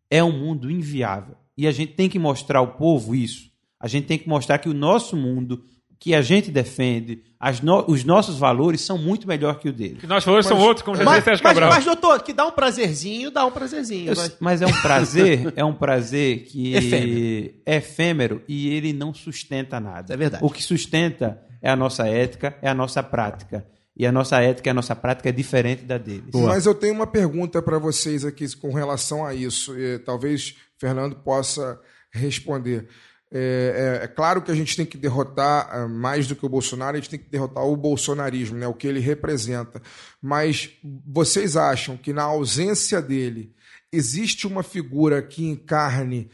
é um mundo inviável. E a gente tem que mostrar ao povo isso. A gente tem que mostrar que o nosso mundo, que a gente defende, as no- os nossos valores são muito melhor que o dele. Que nós valores são outros, como já Mas, disse Sérgio mas, Cabral. mas, doutor, que dá um prazerzinho, dá um prazerzinho. Eu- vai. mas é um prazer, é um prazer que Efêmero. é efêmero e ele não sustenta nada. É verdade. O que sustenta é a nossa ética, é a nossa prática. E a nossa ética e a nossa prática é diferente da deles. Mas eu tenho uma pergunta para vocês aqui com relação a isso. E, talvez Fernando possa responder. É, é- é claro que a gente tem que derrotar ah, mais do que o Bolsonaro, a gente tem que derrotar o bolsonarismo, né, o que ele representa. Mas vocês acham que na ausência dele existe uma figura que encarne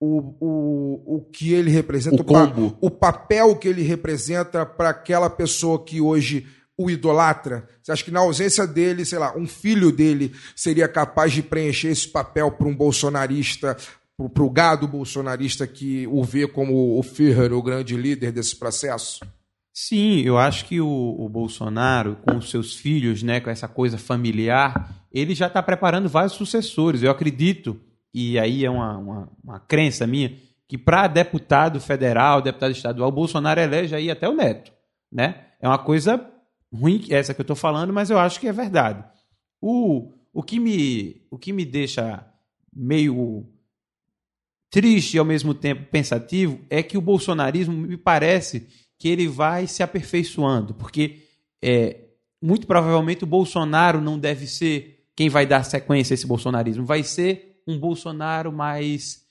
o, o, o que ele representa, O pa- combo. o papel que ele representa para aquela pessoa que hoje o idolatra? Você acha que na ausência dele, sei lá, um filho dele seria capaz de preencher esse papel para um bolsonarista, para o gado bolsonarista que o vê como o Führer, o grande líder desse processo? Sim, eu acho que o, o Bolsonaro, com os seus filhos, né, com essa coisa familiar, ele já está preparando vários sucessores. Eu acredito, e aí é uma, uma, uma crença minha, que para deputado federal, deputado estadual, o Bolsonaro elege aí até o neto. Né? É uma coisa ruim, essa que eu estou falando, mas eu acho que é verdade. O, o, que me, o que me deixa meio triste e ao mesmo tempo pensativo é que o bolsonarismo me parece que ele vai se aperfeiçoando, porque é, muito provavelmente o Bolsonaro não deve ser quem vai dar sequência a esse bolsonarismo, vai ser um Bolsonaro mais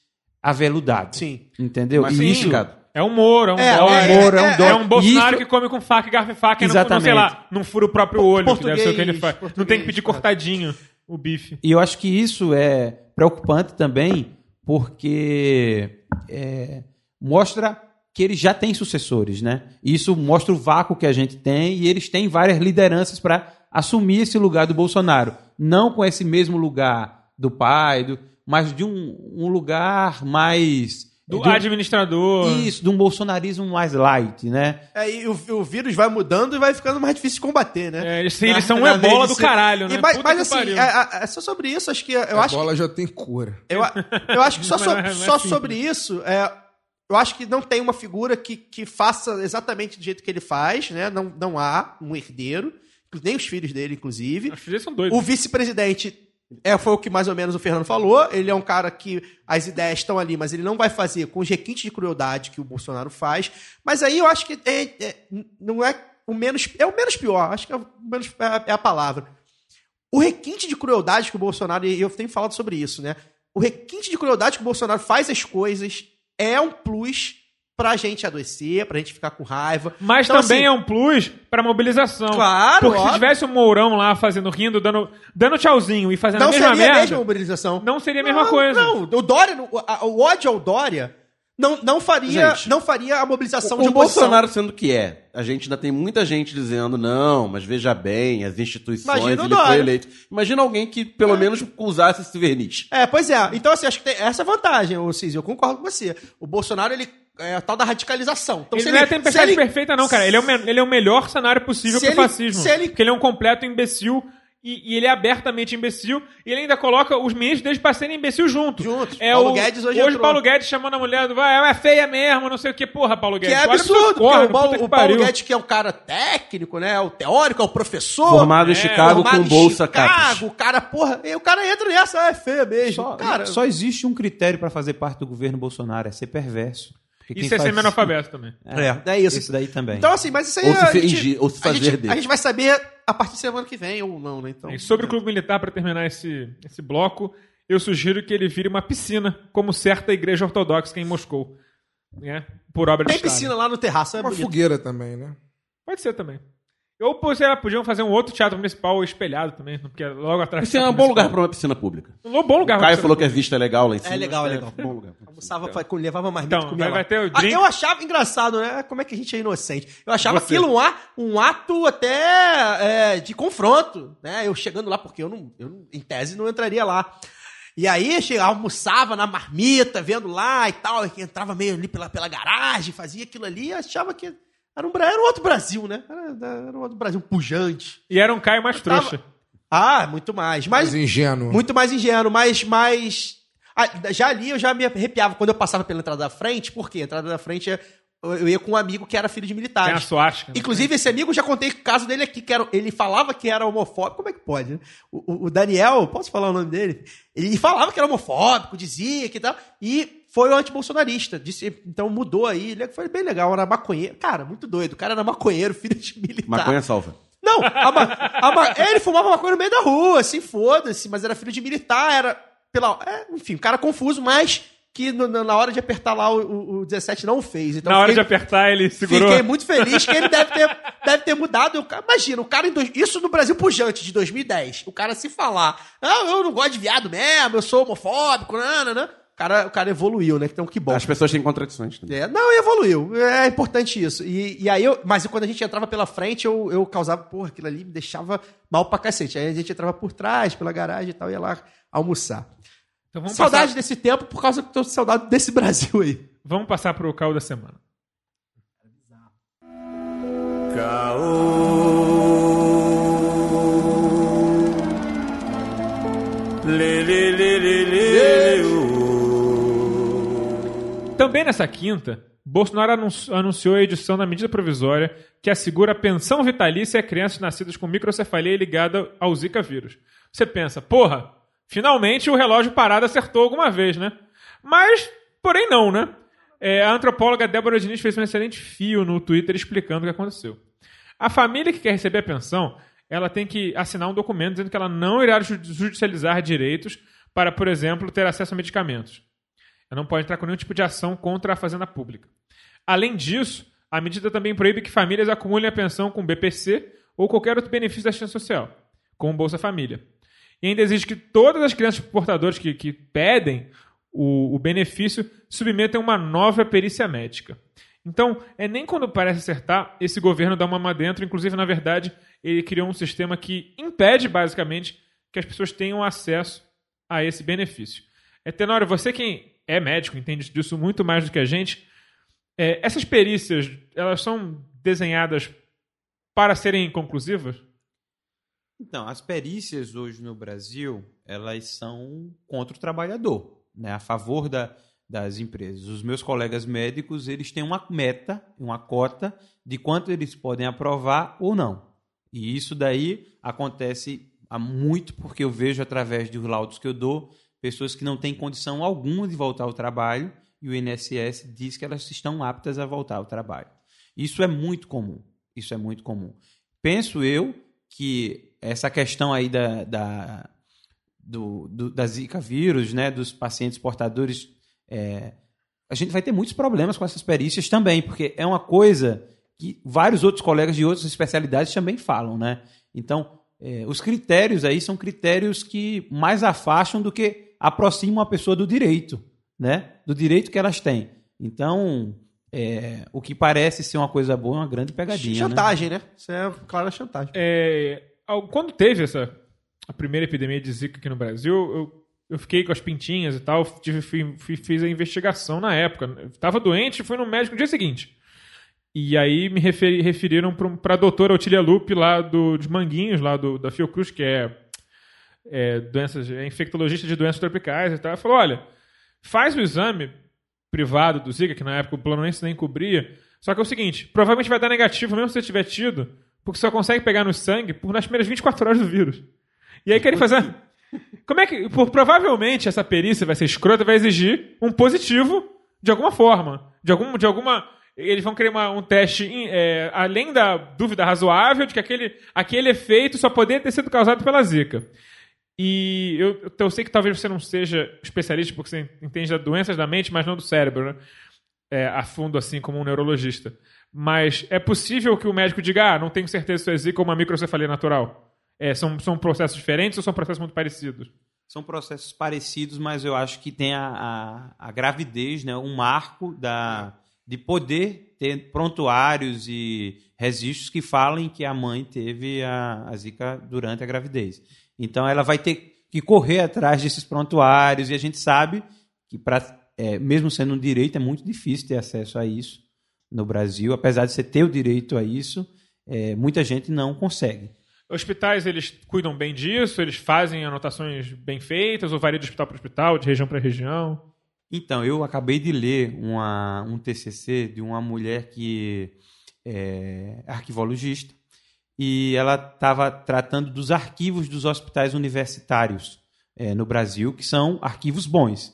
aveludado. Sim. Entendeu? Mais E isso, sofisticado. É um Moro, é um É, Dória. é, Moro, é um é, É Dória. um Bolsonaro Isso- que come com faca e garfo e faca e não, Exatamente. sei lá, não fura o próprio olho, que deve ser o que ele Português, faz. Não tem que português, pedir é. cortadinho o bife. E eu acho que isso é preocupante também, porque é, mostra que eles já têm sucessores, né? Isso mostra o vácuo que a gente tem e eles têm várias lideranças para assumir esse lugar do Bolsonaro. Não com esse mesmo lugar do pai, do, mas de um, um lugar mais. Do um- administrador. Isso, de um bolsonarismo mais light, né? É, e o, o vírus vai mudando e vai ficando mais difícil de combater, né? É, eles, eles são um Na ebola do caralho, né? E, mas mas que assim, é, é- é só sobre isso, acho que eu a acho bola já tem cura. Eu, eu acho que só, so- é- é só sobre isso, é, eu acho que não tem uma figura que, que faça exatamente do jeito que ele faz, né? Não, não há um herdeiro, nem os filhos dele, inclusive. Os filhos são doidos. O vice-presidente é, foi o que mais ou menos o Fernando falou. Ele é um cara que as ideias estão ali, mas ele não vai fazer com os requintes de crueldade que o Bolsonaro faz. Mas aí eu acho que é- é- não é o menos. É o menos pior. Acho que é, o menos, é a- é a palavra. O requinte de crueldade que o Bolsonaro, e eu tenho falado sobre isso, né? O requinte de crueldade que o Bolsonaro faz as coisas é um plus pra gente adoecer, pra gente ficar com raiva. Mas Então, também assim, é um plus pra mobilização. Claro, Porque se óbvio. tivesse o Mourão lá fazendo, rindo, dando, dando tchauzinho e fazendo Não a mesma seria a merda, mesma mobilização. não seria a mesma não, coisa. Não, o Dória, o, a- o ódio ao Dória não, não, faria, Gente, não faria a mobilização O de oposição. Bolsonaro sendo o que é, a gente ainda tem muita gente dizendo, não, mas veja bem, as instituições, Imagina o ele foi eleito. Imagina alguém que pelo menos usasse esse verniz. É, pois é. Então, assim, acho que tem essa vantagem, ô Cis, eu concordo com você. O Bolsonaro, ele é a tal da radicalização. Então, ele se não é a tempestade ele- perfeita, não, cara. Ele é, o, me- ele é o melhor cenário possível Se pro ele- fascismo. se ele- Porque ele é um completo imbecil e, e ele é abertamente imbecil. E ele ainda coloca os ministros deles pra serem imbecil junto. Juntos. É Paulo o, Guedes hoje Hoje entrou. Paulo Guedes chamando a mulher do. Vai, é feia mesmo, não sei o que. Porra, Paulo Que Guedes. é pros seus absurdo, porque cornos, o Paulo, que o Paulo. Guedes, que é um cara técnico, né? O teórico, é o professor. Formado em é, Chicago formado com bolsa CAPES. O cara, porra, e o cara entra nessa, ah, é feia mesmo. Só, cara, só existe um critério para fazer parte do governo Bolsonaro, é ser perverso. Isso é faz- ser analfabeto também. É, é isso. Isso daí também. Então, assim, mas isso aí Ou se a gente- fingir, ou se a fazer gente, dele. a gente vai saber a partir da semana que vem ou não, né? Então, E sobre o Clube Militar, para terminar esse, esse bloco, eu sugiro que ele vire uma piscina, como certa igreja ortodoxa em Moscou. Né? Por obra Tem Estado. piscina lá no terraço, é Uma bonito. fogueira também, né? Pode ser também. Ou, sei lá, podiam fazer um outro teatro municipal espelhado também, porque é logo atrás. Esse é um bom lugar para uma piscina pública. Um bom lugar O Caio falou que a vista é legal lá em cima. É legal, é legal. Bom lugar. Almoçava, fa- levava mais Então, comia vai- vai ter o Ah, drink. eu achava engraçado, né? Como é que a gente é inocente. Eu achava Você. aquilo um, a- um ato até é, de confronto, né? Eu chegando lá, porque eu, não, eu não- em tese não entraria lá. E aí chegava, almoçava na marmita, vendo lá e tal, e entrava meio ali pela, pela garagem, fazia aquilo ali, e achava que era um, era um outro Brasil, né? Era, era um outro Brasil pujante. E era um Caio mais tava- trouxa. Ah, muito mais. Mas Mais ingênuo. muito mais ingênuo, mas mais. Ah, já ali eu já me arrepiava quando eu passava pela entrada da frente, porque a entrada da frente é- eu ia com um amigo que era filho de Tem a militares. suástica. né? Inclusive, esse amigo, já contei o caso dele aqui, que era, ele falava que era homofóbico. Como é que pode, né? O, o- o Daniel, posso falar o nome dele? Ele falava que era homofóbico, dizia que tal. E foi o antibolsonarista. Disse, então mudou aí. Ele foi bem legal, era maconheiro. Cara, muito doido. O cara era maconheiro, filho de militar. Maconha salva. Não, a ma- a ma- ele fumava maconha no meio da rua, assim, foda-se, mas era filho de militar, era pela. é, enfim, um cara confuso, mas que no- na hora de apertar lá o, o- o 17 não fez. Então Na hora de apertar, ele segurou. fiquei muito feliz que ele deve ter, deve ter mudado. Eu- imagina, o cara em dois- isso no Brasil pujante de 2010. O cara se falar, ah, eu não gosto de viado mesmo, eu sou homofóbico, nanana. O cara, o cara evoluiu, né? Então que bom. As pessoas têm contradições também. É, não, evoluiu. É importante isso. E, e aí eu. Mas quando a gente entrava pela frente, eu, eu causava, porra, aquilo ali me deixava mal pra cacete. Aí a gente entrava por trás, pela garagem e tal, ia lá almoçar. Então vamos saudade passar, desse tempo por causa que eu tô saudade desse Brasil aí. vamos passar pro caô da semana. Também nessa quinta, Bolsonaro anun- anunciou a edição da medida provisória que assegura pensão vitalícia a crianças nascidas com microcefalia ligada ao Zika vírus. Você pensa, porra, finalmente o relógio parado acertou alguma vez, né? Mas, porém não, né? É, a antropóloga Débora Diniz fez um excelente fio no Twitter explicando o que aconteceu. A família que quer receber a pensão, ela tem que assinar um documento dizendo que ela não irá ju- judicializar direitos para, por exemplo, ter acesso a medicamentos. Ela não pode entrar com nenhum tipo de ação contra a fazenda pública. Além disso, a medida também proíbe que famílias acumulem a pensão com BPC ou qualquer outro benefício da assistência social, como Bolsa Família. E ainda exige que todas as crianças portadoras que, que pedem o, o benefício submetam uma nova perícia médica. Então, é nem quando parece acertar, esse governo dá uma má dentro. Inclusive, na verdade, ele criou um sistema que impede, basicamente, que as pessoas tenham acesso a esse benefício. É, Tenório, você que é médico, entende disso muito mais do que a gente, é, essas perícias, elas são desenhadas para serem conclusivas? Então, as perícias hoje no Brasil, elas são contra o trabalhador, né? a favor da, das empresas. Os meus colegas médicos, eles têm uma meta, uma cota de quanto eles podem aprovar ou não. E isso daí acontece há muito, porque eu vejo através dos laudos que eu dou, pessoas que não têm condição alguma de voltar ao trabalho e o INSS diz que elas estão aptas a voltar ao trabalho. Isso é muito comum. Isso é muito comum. Penso eu que essa questão aí da, da, do, do, da Zika vírus, né, dos pacientes portadores, é, a gente vai ter muitos problemas com essas perícias também, porque é uma coisa que vários outros colegas de outras especialidades também falam, né? Então, é, os critérios aí são critérios que mais afastam do que aproximam a pessoa do direito, né? Do direito que elas têm. Então, é, o que parece ser uma coisa boa é uma grande pegadinha. né? chantagem, né? Isso é clara chantagem. É, ao- quando teve essa a primeira epidemia de Zika aqui no Brasil, eu, eu fiquei com as pintinhas e tal, tive, fui- fui- fiz a investigação na época. Eu tava doente, fui no médico no dia seguinte. E aí me referi- referiram para a doutora Otília Lupe lá do, dos Manguinhos, lá do, da Fiocruz, que é, é, doenças, é infectologista de doenças tropicais e tal. Falou: olha, faz o exame privado do Zika, que na época o Planoense nem cobria. Só que é o seguinte, provavelmente vai dar negativo mesmo se você tiver tido, porque só consegue pegar no sangue por nas primeiras 24 horas do vírus. E aí querem fazer... Como é que... Por, provavelmente essa perícia vai ser escrota, vai exigir um positivo de alguma forma. De, algum, de alguma... Eles vão querer uma- um teste, é, além da dúvida razoável, de que aquele, aquele efeito só poderia ter sido causado pela Zika. E eu, eu sei que talvez você não seja especialista, porque você entende das doenças da mente, mas não do cérebro, né? É, a fundo, assim como um neurologista. Mas é possível que o médico diga, ah, não tenho certeza se é zika ou uma microcefalia natural. É, são, são processos diferentes ou são processos muito parecidos? São processos parecidos, mas eu acho que tem a, a, a gravidez, né, um marco da, de poder ter prontuários e registros que falem que a mãe teve a, a zika durante a gravidez. Então ela vai ter que correr atrás desses prontuários e a gente sabe que, pra, é, mesmo sendo um direito, é muito difícil ter acesso a isso no Brasil. Apesar de você ter o direito a isso, é, muita gente não consegue. Hospitais, eles cuidam bem disso? Eles fazem anotações bem feitas? Ou varia de hospital para hospital, de região para região? Então, eu acabei de ler uma, um TCC de uma mulher que é arquivologista e ela estava tratando dos arquivos dos hospitais universitários é, no Brasil, que são arquivos bons.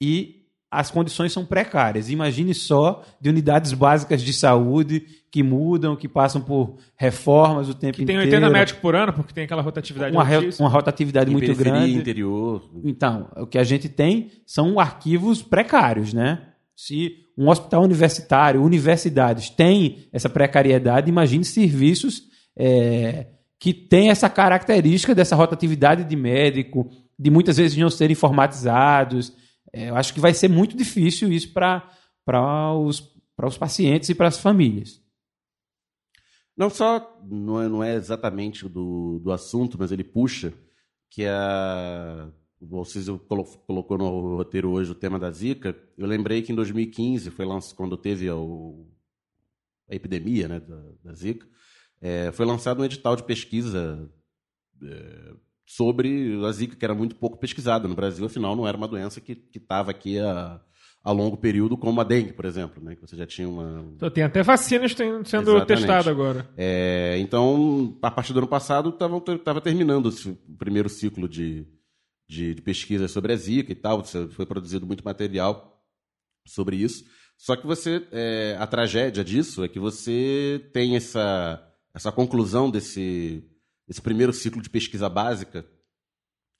E as condições são precárias. Imagine só de unidades básicas de saúde que mudam, que passam por reformas o tempo Que tem inteiro. 80 médicos por ano, porque tem aquela rotatividade uma, uma rotatividade Em muito grande. interior. Então, o que a gente tem são arquivos precários, né? Se um hospital universitário, universidades têm essa precariedade, imagine serviços é, que têm essa característica dessa rotatividade de médico, de muitas vezes não serem informatizados. É, eu acho que vai ser muito difícil isso para os, os pacientes e para as famílias. Não só, não é, não é exatamente do, do assunto, mas ele puxa, que a, o Alciso colo- colocou no roteiro hoje o tema da Zika. Eu lembrei que em 2015, foi quando teve a, a epidemia né, da, da Zika, é, foi lançado um edital de pesquisa é, sobre a Zika, que era muito pouco pesquisada no Brasil, afinal não era uma doença que estava aqui a, a longo período, como a dengue, por exemplo, né, que você já tinha uma, Então, tem até vacinas sendo Exatamente. agora. é, então, a partir do ano passado, estava terminando esse- o primeiro ciclo de, de, de pesquisa sobre a Zika e tal. Foi produzido muito material sobre isso. Só que você, é, a tragédia disso é que você tem essa, essa conclusão desse, desse primeiro ciclo de pesquisa básica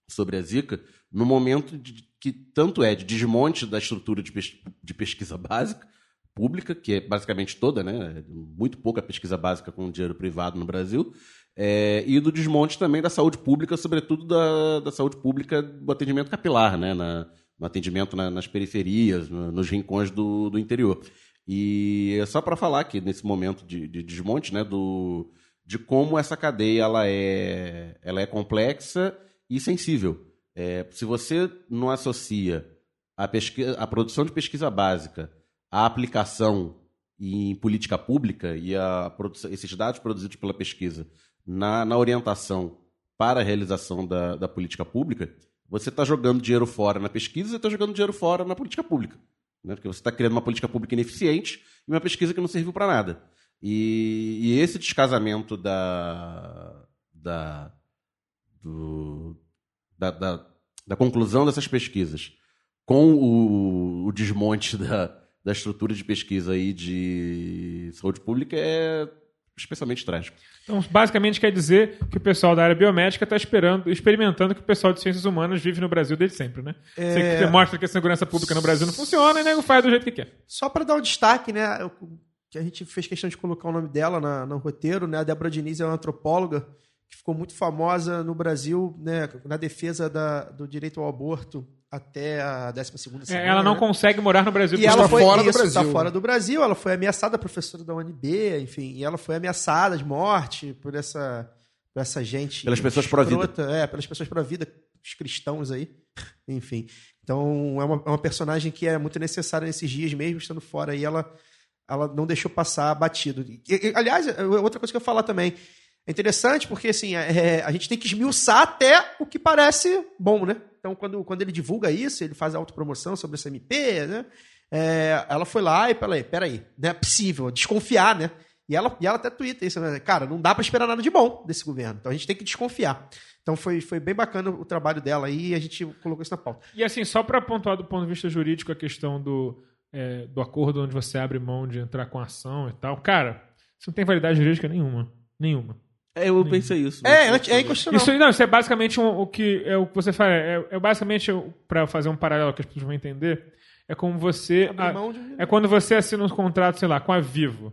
sobre a Zika no momento de- que tanto é de desmonte da estrutura de, pes- de pesquisa básica pública, que é basicamente toda, né? Muito pouca pesquisa básica com dinheiro privado no Brasil, é, e do desmonte também da saúde pública, sobretudo da, da saúde pública do atendimento capilar, né? Na- no atendimento na- nas periferias, no- nos rincões do, do interior. E é só para falar que nesse momento de, de desmonte, né? Do, de como essa cadeia ela é, ela é complexa e sensível. É, se você não associa a, pesquisa, a produção de pesquisa básica à aplicação em política pública e a produção, esses dados produzidos pela pesquisa na, na orientação para a realização da, da política pública, você está jogando dinheiro fora na pesquisa e está jogando dinheiro fora na política pública. Né? Porque você está criando uma política pública ineficiente e uma pesquisa que não serviu para nada. E, e esse descasamento da, da, do, da, da, da conclusão dessas pesquisas com o, o desmonte da, da estrutura de pesquisa aí de saúde pública é especialmente trágico. Então, basicamente quer dizer que o pessoal da área biomédica está esperando, experimentando que o pessoal de ciências humanas vive no Brasil desde sempre, né? É. Você mostra que a segurança pública no Brasil não funciona e o nego faz do jeito que quer. Só para dar um destaque, né? que a gente fez questão de colocar o nome dela na, no roteiro, né? A Débora Diniz é uma antropóloga que ficou muito famosa no Brasil, né? Na defesa da- do direito ao aborto até a 12 segunda É, semana. ela não né? consegue morar no Brasil. E porque ela Está foi fora do isso, Brasil. Tá fora do Brasil. Ela foi ameaçada, professora da UNB, enfim, e ela foi ameaçada de morte por essa, por essa gente. Pelas pessoas pró-vida. escrota, É, pelas pessoas pró-vida, os cristãos aí. Enfim. Então, é uma, é uma personagem que é muito necessária nesses dias, mesmo estando fora. E ela, ela não deixou passar batido. E- e- aliás, é outra coisa que eu ia falar também. É interessante porque, assim, é, a gente tem que esmiuçar até o que parece bom, né? Então, quando, quando ele divulga isso, ele faz a autopromoção sobre essa MP, né? É, ela foi lá e peraí, peraí, não é possível, desconfiar, né? E ela, e ela até twitta isso, né? Cara, não dá pra esperar nada de bom desse governo. Então a gente tem que desconfiar. Então foi, foi bem bacana o trabalho dela aí e a gente colocou isso na pauta. E assim, só para pontuar do ponto de vista jurídico a questão do, é, do acordo onde você abre mão de entrar com ação e tal, cara, isso não tem validade jurídica nenhuma. Nenhuma. É, eu pensei isso. É, anti- é inconstitucional. Isso, não, isso é basicamente um- o que é o que você faz. É, é basicamente para fazer um paralelo que as pessoas vão entender. É como você. A- de- é quando você assina um contrato, sei lá, com a Vivo.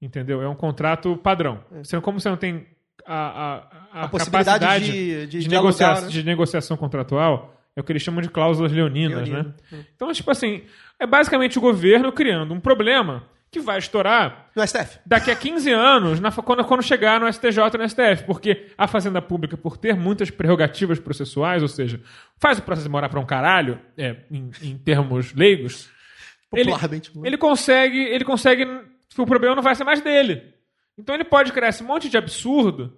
Entendeu? É um contrato padrão. Você, como você não tem a, a, a, A possibilidade capacidade de- de de, né? de negociação contratual, é o que eles chamam de cláusulas leoninas, Leonino. né? Então, tipo assim, é basicamente o governo criando um problema que vai estourar No STF. daqui a 15 anos, na- quando, quando chegar no STJ e no STF, porque a Fazenda Pública, por ter muitas prerrogativas processuais, ou seja, faz o processo demorar para um caralho, é, em, em termos leigos, ele, Popularmente. ele consegue, ele consegue, o problema não vai ser mais dele. Então ele pode criar esse monte de absurdo,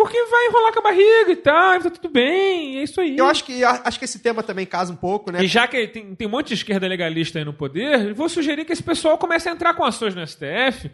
porque vai enrolar com a barriga e tal, e tá tudo bem, é isso aí. Eu acho que, acho que esse tema também casa um pouco, né? E já que tem, tem um monte de esquerda legalista aí no poder, eu vou sugerir que esse pessoal comece a entrar com ações no STF.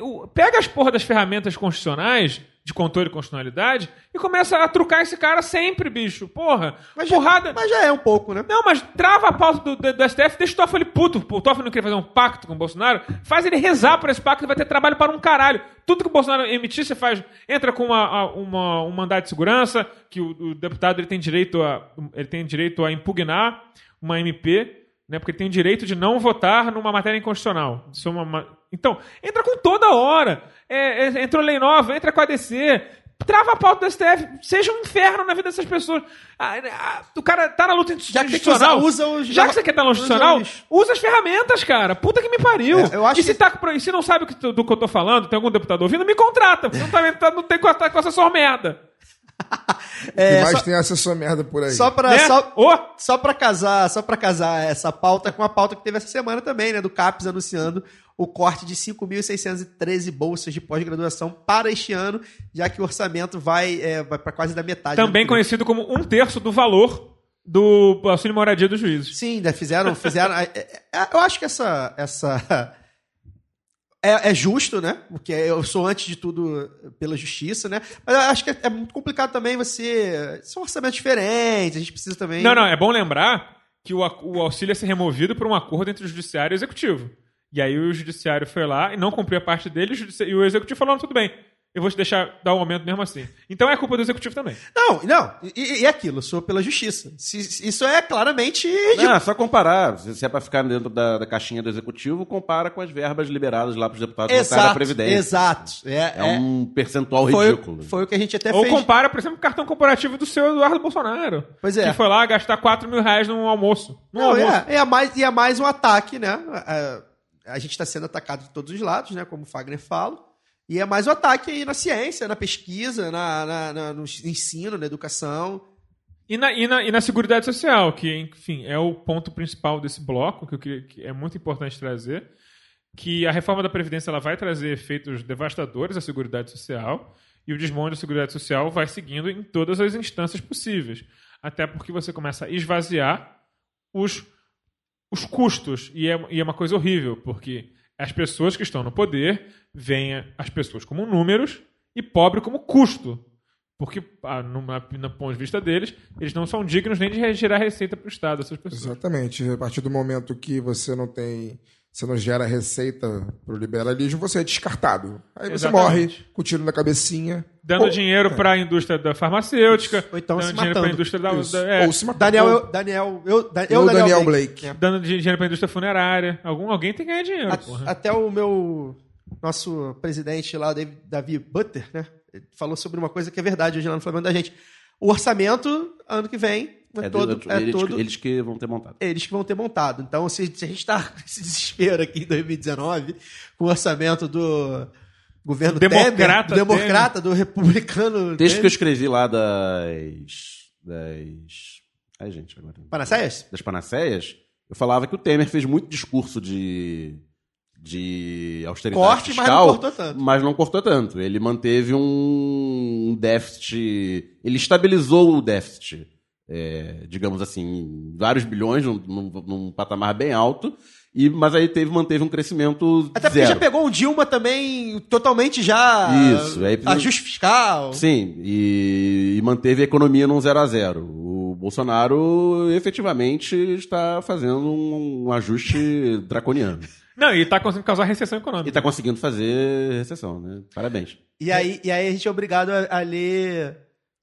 O- Pega as porra das ferramentas constitucionais, de controle de constitucionalidade, e começa a trucar esse cara sempre, bicho. Porra, Mas porrada. Já, mas já é um pouco, né? Não, mas trava a pauta do, do, do STF, deixa o Toffoli puto. O Toffoli não quer fazer um pacto com o Bolsonaro, faz ele rezar por esse pacto e vai ter trabalho para um caralho. Tudo que o Bolsonaro emitir, você faz. Entra com uma, uma- um mandado de segurança, que o, o deputado ele tem, direito a, ele tem direito a impugnar uma MP, né? Porque ele tem o direito de não votar numa matéria inconstitucional. Isso é uma- então, entra com toda hora. É, é, entrou lei nova, entra com a ADC. Trava a pauta do STF. Seja um inferno na vida dessas pessoas. Ah, ah, o cara tá na luta Já que institucional. usar- usa os- já que você quer estar na luta institucional, usa as ferramentas, cara. Puta que me pariu. É, eu acho e se, que- tá, e se não sabe do que eu tô falando, tem algum deputado ouvindo, me contrata. Não, tá, tá- não tem que estar com essa sua merda. É, e mais só, tem assessor merda por aí. só pra. Né? Só, Ô, só pra casar, só para casar essa pauta com a pauta que teve essa semana também, né? Do CAPES anunciando o corte de 5.613 bolsas de pós-graduação para este ano, já que o orçamento vai, é, vai para quase da metade. também conhecido como um terço do valor do auxílio moradia dos juízes. Sim, né, fizeram. fizeram é, é, é, eu acho que essa. essa é, é justo, né? Porque eu sou, antes de tudo, pela justiça, né? Mas eu acho que é, é muito complicado também você. São orçamentos diferentes, a gente precisa também. Não, não, é bom lembrar que o, o auxílio ia ser removido por um acordo entre o judiciário e o executivo. E aí o judiciário foi lá e não cumpriu a parte dele, o e o executivo falou, não, tudo bem, eu vou te deixar dar um aumento mesmo assim. Então é culpa do executivo também. Não, não. E, e é aquilo, eu sou pela justiça. Se- isso é claramente. Não, é só comparar. Se é pra ficar dentro da, da caixinha do executivo, compara com as verbas liberadas lá pros deputados votarem a exato, Previdência. exato. É, É, um percentual foi, ridículo. foi o que a gente até Ou fez. compara, por exemplo, o cartão corporativo do seu Eduardo Bolsonaro. Pois é. Que foi lá gastar 4 mil reais num almoço. Num Não, almoço. é, é, mais, e é mais um ataque, né? A, a gente está sendo atacado de todos os lados, né? Como o Fagner fala. E é mais um ataque aí na ciência, na pesquisa, na, na- na- no ensino, na educação. E na, e, na, e na Seguridade Social, que, enfim, é o ponto principal desse bloco, que, eu queria, que é muito importante trazer, que a reforma da Previdência ela vai trazer efeitos devastadores à Seguridade Social, e o desmonte da Seguridade Social vai seguindo em todas as instâncias possíveis. Até porque você começa a esvaziar os, os custos, e é, e é uma coisa horrível, porque as pessoas que estão no poder veem as pessoas como números e pobre como custo. Porque, ah, numa- no ponto de vista deles, eles não são dignos nem de gerar receita para o Estado, essas pessoas. Exatamente. A partir do momento que você não tem. Você não gera receita pro liberalismo, você é descartado. Aí você Exatamente. morre com o tiro na cabecinha. Dando Ou- dinheiro para a indústria da farmacêutica, Ou então dando se dinheiro para a matando. indústria da. Da- é, Ou se matar. Daniel, eu, Daniel, eu, da- eu, eu, Daniel, Blake. dando di- dinheiro para a indústria funerária. Algum, alguém tem que ganhar dinheiro, A- porra. até o meu nosso presidente lá, David, Davi Butter, né? ele falou sobre uma coisa que é verdade hoje lá no Flamengo da gente. O orçamento, ano que vem, é, É todo. do- é eles, todo eles que vão ter montado. eles que vão ter montado. Então, se, se a gente está nesse desespero aqui em 2019, com o orçamento do governo Democrata Temer, do democrata, do republicano. O texto que eu Temer. escrevi lá das. das. Ai, gente, agora. Panaceias? Das panaceias, eu falava que o Temer fez muito discurso de. de austeridade Corte, mas fiscal, não cortou tanto. mas não cortou tanto. Ele manteve um déficit. Ele estabilizou o déficit, é, digamos assim, em vários bilhões, num, num- num patamar bem alto. E, mas aí teve, manteve um crescimento Até porque zero. já pegou um Dilma também totalmente já. Isso, aí- Ajuste fiscal. Sim, e, e manteve a economia num 0 a 0 O Bolsonaro efetivamente está fazendo um, um ajuste draconiano. Não, e tá conseguindo causar recessão E econômica. está conseguindo fazer recessão, né? Parabéns. E aí, e aí a gente é obrigado a, a ler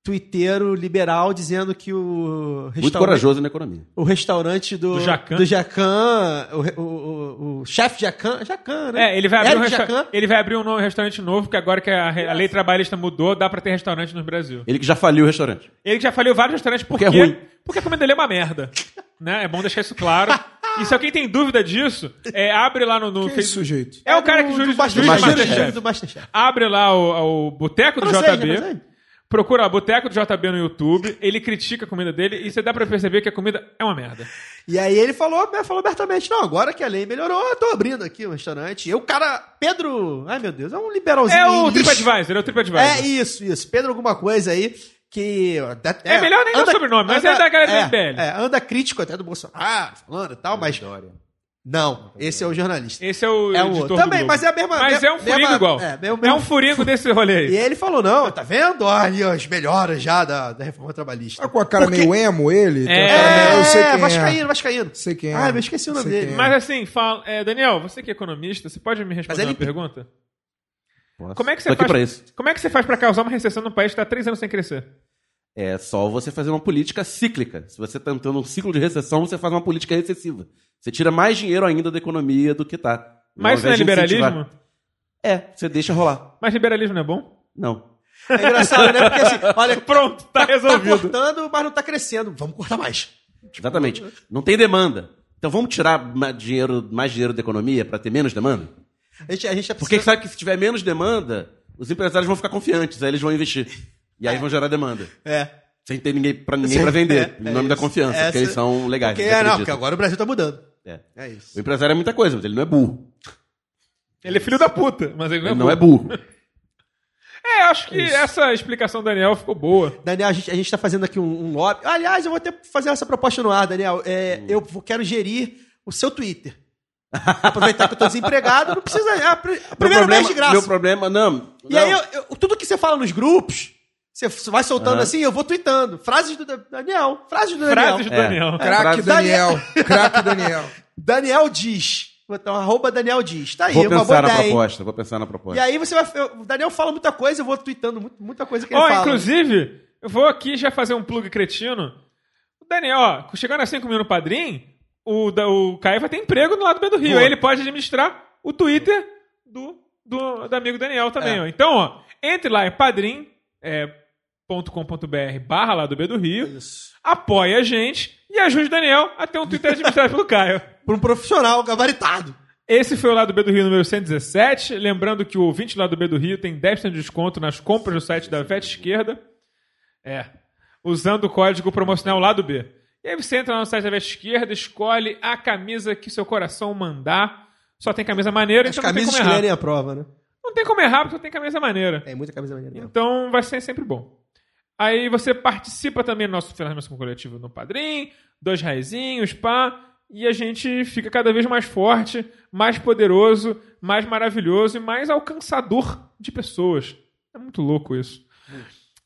twitteiro liberal dizendo que o Muito restaurante, corajoso na economia. o restaurante do, Do Jacan. do Jacan, o, o, o, o chefe Jacan, Jacan, né? É, ele vai, abrir um Eric resta- Jacan. ele vai abrir um novo restaurante novo, porque agora que a, a lei trabalhista mudou, dá pra ter restaurante no Brasil. Ele que já faliu o restaurante. Ele já faliu vários restaurantes porque, Porque é ruim. porque a comida dele é uma merda. né? É bom deixar isso claro. E se alguém tem dúvida disso, é, abre lá no. no Quem é sujeito? É o cara que do, juiz do, do, Masterchef. Masterchef. do Masterchef. Abre lá o, o Boteco do JB. Procura lá, Boteco do JB no YouTube. Ele critica a comida dele e você dá pra perceber que a comida é uma merda. E aí ele falou, falou abertamente, não, agora que a lei melhorou, eu tô abrindo aqui um restaurante. E o cara, Pedro, ai meu Deus, é um liberalzinho. É o. TripAdvisor, é o TripAdvisor. É isso, isso. Pedro alguma coisa aí que... É melhor nem dar o sobrenome, mas é da galera do é, MBL. É, anda crítico até do Bolsonaro, falando e tal, mas... Não, esse é o jornalista. Esse é o É o editor Também, mas é a mesma... Mas mesma- é um furingo mesma- igual. É, É, mesmo, mesmo um furingo desse rolê aí. E ele falou, não, tá vendo? Olha as melhoras já da, da reforma trabalhista. Tá com a cara Porque- meio emo, ele? É, cara meio- eu sei quem Vascaíno, é. Vascaíno. Sei quem é. Ah, eu esqueci o nome Sei dele. é. Mas assim, fala, é, Daniel, você que é economista, você pode me responder Mas ele- uma pergunta? Posso? Como é que você Tô aqui faz? pra isso. Como é que você faz para causar uma recessão num país que está três anos sem crescer? É só você fazer uma política cíclica. Se você está entrando num ciclo de recessão, você faz uma política recessiva. Você tira mais dinheiro ainda da economia do que tá. Mas isso não é incentivar. liberalismo? É, você deixa rolar. Mas liberalismo não é bom? Não. É engraçado, né? Porque assim, olha, Pronto, tá tá resolvido. cortando, mas não tá crescendo. Vamos cortar mais. Exatamente. Não tem demanda. Então vamos tirar ma- dinheiro, mais dinheiro da economia para ter menos demanda? A gente, a gente tá Porque precisando- sabe que se tiver menos demanda, os empresários vão ficar confiantes, aí eles vão investir. E aí vão gerar demanda. É. Sem ter ninguém para ninguém para vender, é, em nome é da isso. confiança, Essa- porque eles são legais. Porque, é, não, porque agora o Brasil tá mudando. É. É isso. O empresário é muita coisa, mas ele não é burro. Ele é filho da puta, mas ele não é Ele não é burro. burro. É, acho que essa explicação do Daniel ficou boa. Daniel, a gente, a gente tá fazendo aqui um, um lobby. Aliás, eu vou até fazer essa proposta no ar, Daniel. É, Eu vou- quero gerir o seu Twitter. Aproveitar que eu tô desempregado, não precisa. É, a, pri- a Meu primeira problema, mês de graça. meu problema, não. E não. aí, eu- eu- tudo que você fala nos grupos, você vai soltando assim, eu vou tweetando. Frases do Da- Daniel. Frases do Daniel. Frases do É. Daniel. Craque Frase- Daniel. Craque Daniel. Daniel diz. Então, arroba Daniel diz. Tá aí, Vou uma boa pensar na ideia. hein? proposta, vou pensar na E proposta. aí você vai. eu- O Daniel fala muita coisa, eu vou tweetando muita coisa que ele Ó, fala. inclusive, eu vou aqui já fazer um plug cretino. O Daniel, ó, chegando a 5 mil no padrinho, o, da- o Caio vai ter emprego no lado B do Rio. Boa. Aí ele pode administrar o Twitter do, do, do amigo Daniel também. É. Ó. Então, ó, entre lá em padrim, é, .com.br barra lá do B do Rio, Isso. apoie a gente e ajude o Daniel a ter um Twitter administrado pelo Caio. Para um profissional gabaritado. Esse foi o Lado B do Rio número 117. Lembrando que o ouvinte do Lado B do Rio tem 10% de desconto nas compras do site da VET Esquerda. É. Usando o código promocional Lado B. E aí você entra lá no site da VET Esquerda, escolhe a camisa que seu coração mandar. Só tem camisa maneira, As então não tem como errar. lerem a prova, né? Não tem como errar, porque só tem camisa maneira. É muita camisa maneira. mesmo. Então vai ser sempre bom. Aí você participa também do nosso financiamento coletivo no Padrim, dois raizinhos, pá, e a gente fica cada vez mais forte, mais poderoso, mais maravilhoso e mais alcançador de pessoas. É muito louco isso.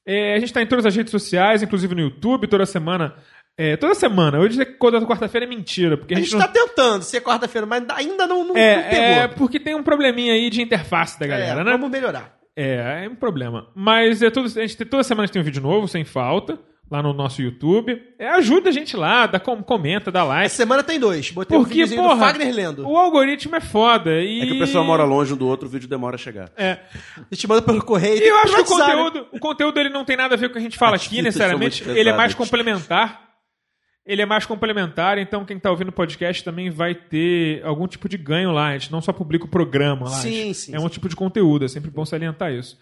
É, a gente está em todas as redes sociais, inclusive no YouTube, toda semana. É, toda semana. Eu ia dizer que quarta-feira é mentira, porque A a gente gente, tá não... tentando ser quarta-feira, mas ainda não, não, não É, pegou. é, porque tem um probleminha aí de interface da galera, É, né? Vamos melhorar. É, é um problema. Mas é tudo, a gente toda semana a gente tem um vídeo novo, sem falta, lá no nosso YouTube. É, ajuda a gente lá, dá, com- comenta, dá Essa like. semana tem dois. Botei um Porque, do porra, Fagner lendo. o algoritmo é foda. E... É que o pessoal mora longe um do outro, o vídeo demora a chegar. É. A gente manda pelo correio. E eu acho que o né? conteúdo, o conteúdo ele não tem nada a ver com o que a gente fala As aqui, necessariamente. Ele é mais complementar. Ele é mais complementar, então quem tá ouvindo o podcast também vai ter algum tipo de ganho lá. A gente não só publica o programa lá. Sim, sim, É um sim. tipo de conteúdo, é sempre bom salientar isso.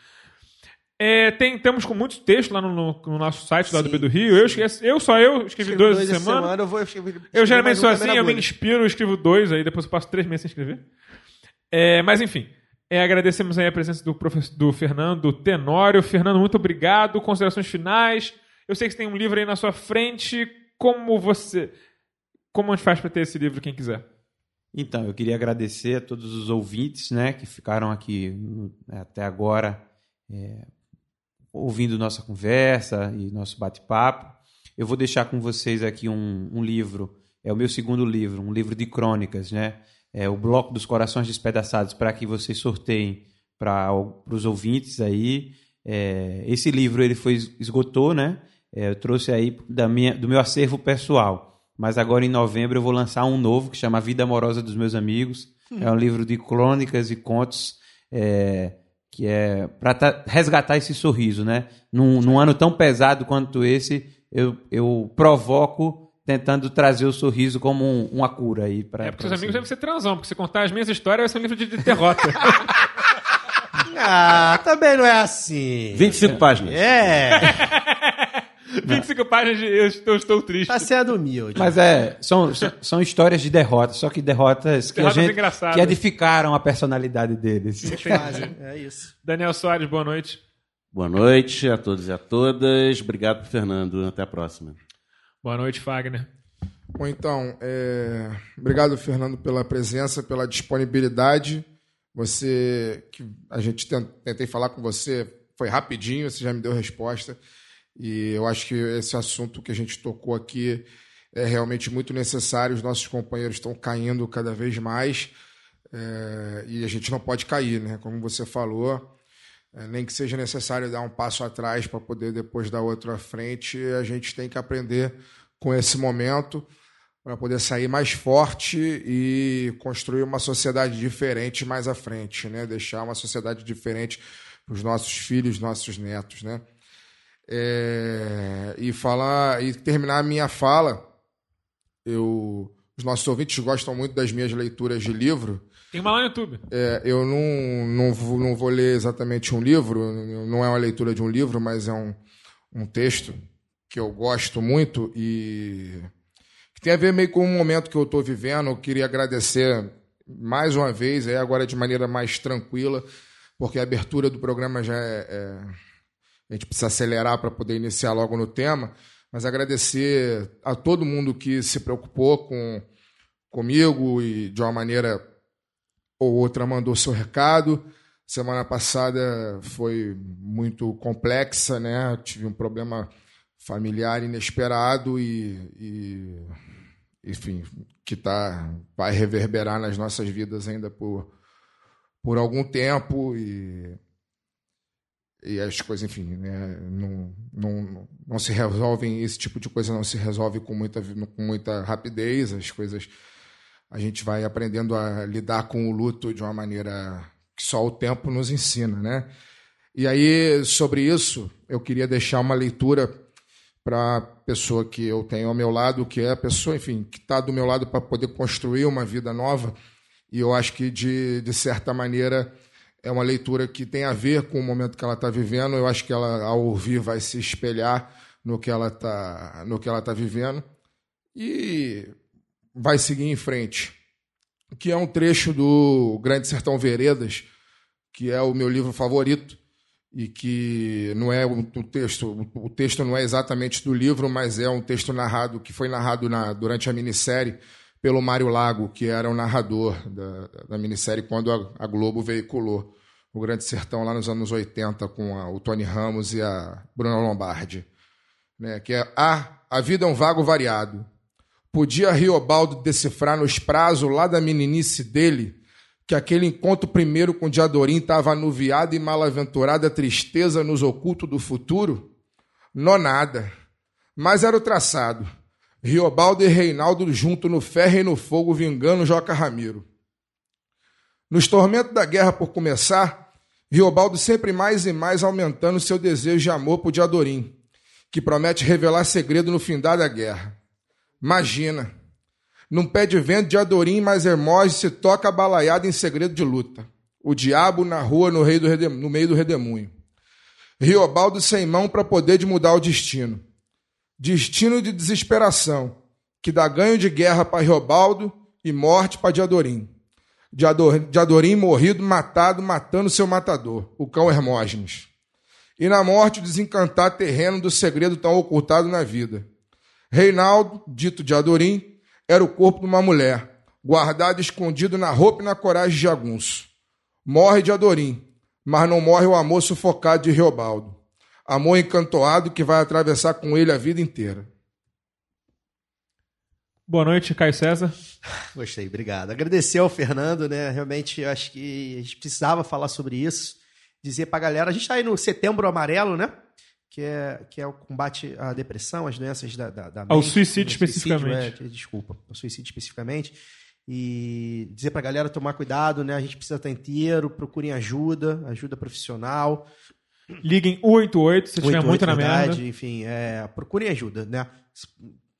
É, tem, temos com muitos textos lá no, no- no nosso site lá do Sim. B do Rio. Eu, esqueci, eu só eu escrevi Escrevi dois dois essa essa semana. Eu, vou, Eu escrever geralmente mais um sou assim, eu me inspiro, eu escrevo dois, aí depois eu passo três meses sem escrever. É, mas enfim, é, agradecemos aí a presença do, professor, do Fernando Tenório. Fernando, muito obrigado. Considerações finais. Eu sei que você tem um livro aí na sua frente. Como você. Como a gente faz para ter esse livro, quem quiser? Então, eu queria agradecer a todos os ouvintes né, que ficaram aqui no- até agora é, ouvindo nossa conversa e nosso bate-papo. Eu vou deixar com vocês aqui um, um livro, é o meu segundo livro, um livro de crônicas, né? É o Bloco dos Corações Despedaçados, para que vocês sorteiem para os ouvintes aí. É, esse livro ele foi esgotou, né? É, eu trouxe aí da minha, do meu acervo pessoal. Mas agora em novembro eu vou lançar um novo que chama Vida Amorosa dos Meus Amigos. É um livro de crônicas e contos é, que é para resgatar esse sorriso, né? Num, num ano tão pesado quanto esse, eu, eu provoco tentando trazer o sorriso como um- uma cura aí para É porque os amigos devem ser transão, porque se contar as minhas histórias vai ser um livro de, de derrota. Ah, também não é assim. 25 páginas. É, 25 páginas de eu estou, estou triste. tá sendo humilde. Mas é, são, são, são histórias de derrotas, só que derrotas que Derrotas a gente engraçadas. que edificaram a personalidade deles. fazem, é isso. Daniel Soares, boa noite. Boa noite a todos e a todas. Obrigado, Fernando. Até a próxima. Boa noite, Fagner. Bom, então, é, obrigado, Fernando, pela presença, pela disponibilidade. Você, que a gente ten- tentei falar com você, foi rapidinho, você já me deu resposta. E eu acho que esse assunto que a gente tocou aqui é realmente muito necessário. Os nossos companheiros estão caindo cada vez mais é, e a gente não pode cair, né? Como você falou, é, nem que seja necessário dar um passo atrás para poder depois dar outro à frente, a gente tem que aprender com esse momento para poder sair mais forte e construir uma sociedade diferente mais à frente, né? Deixar uma sociedade diferente para os nossos filhos, nossos netos, né? É, e falar e terminar a minha fala, eu os nossos ouvintes gostam muito das minhas leituras de livro. Tem uma lá no YouTube. É, eu não, não, vou, não vou ler exatamente um livro, não é uma leitura de um livro, mas é um, um texto que eu gosto muito e que tem a ver meio com o momento que eu estou vivendo. Eu queria agradecer mais uma vez, aí agora de maneira mais tranquila, porque a abertura do programa já é. é- a gente precisa acelerar para poder iniciar logo no tema, mas agradecer a todo mundo que se preocupou com comigo e de uma maneira ou outra mandou seu recado. Semana passada foi muito complexa, né? Tive um problema familiar inesperado e, e, enfim, que tá vai reverberar nas nossas vidas ainda por por algum tempo e e as coisas, enfim, né, não, não, não se resolvem, esse tipo de coisa não se resolve com muita, com muita rapidez, as coisas a gente vai aprendendo a lidar com o luto de uma maneira que só o tempo nos ensina, né? E aí, sobre isso, eu queria deixar uma leitura para a pessoa que eu tenho ao meu lado, que é a pessoa, enfim, que está do meu lado para poder construir uma vida nova. E eu acho que, de, de certa maneira, é uma leitura que tem a ver com o momento que ela está vivendo. Eu acho que ela, ao ouvir, vai se espelhar no que ela está no que ela tá vivendo e vai seguir em frente. Que é um trecho do Grande Sertão Veredas, que é o meu livro favorito e que não é um texto, o texto não é exatamente do livro, mas é um texto narrado que foi narrado na, durante a minissérie pelo Mário Lago, que era o narrador da, da minissérie quando a, a Globo veiculou o Grande Sertão lá nos anos 80 com a- o Tony Ramos e a Bruna Lombardi, né? Que é a a vida é um vago variado. Podia Riobaldo decifrar nos prazos lá da meninice dele que aquele encontro primeiro com Diadorim estava anuviado e malaventurada tristeza nos ocultos do futuro? Não nada. Mas era o traçado. Riobaldo e Reinaldo junto no ferro e no fogo vingando Joca Ramiro. Nos tormentos da guerra por começar, Riobaldo sempre mais e mais aumentando seu desejo de amor por Diadorim, que promete revelar segredo no findar da guerra. Imagina, num pé de vento de Adorim mais Hermógenes se toca balaiada em segredo de luta. O diabo na rua no, rei do redem- no meio do redemoinho. Riobaldo sem mão para poder de mudar o destino. Destino de desesperação, que dá ganho de guerra para Riobaldo e morte para Diadorim. Diador- Diadorim morrido, matado, matando seu matador, o cão Hermógenes. E na morte desencantar terreno do segredo tão ocultado na vida. Reinaldo, dito de Adorim, era o corpo de uma mulher, guardado escondido na roupa e na coragem de jagunço. Morre de Adorim, mas não morre o amor sufocado de Riobaldo. Amor encantoado que vai atravessar com ele a vida inteira. Boa noite, Caio César. Gostei, obrigado. Agradecer ao Fernando, né? Realmente, eu acho que a gente precisava falar sobre isso. dizer pra galera, a gente tá aí no setembro amarelo, né? Que é, que é o combate à depressão, às doenças da, da, da Ao mente, suicídio né? especificamente. é, desculpa, ao suicídio especificamente. E dizer pra galera tomar cuidado, né? A gente precisa estar inteiro, procurem ajuda, ajuda profissional. Liguem 188 se estiver 88, muito na verdade, merda. Enfim, é, procurem ajuda, né?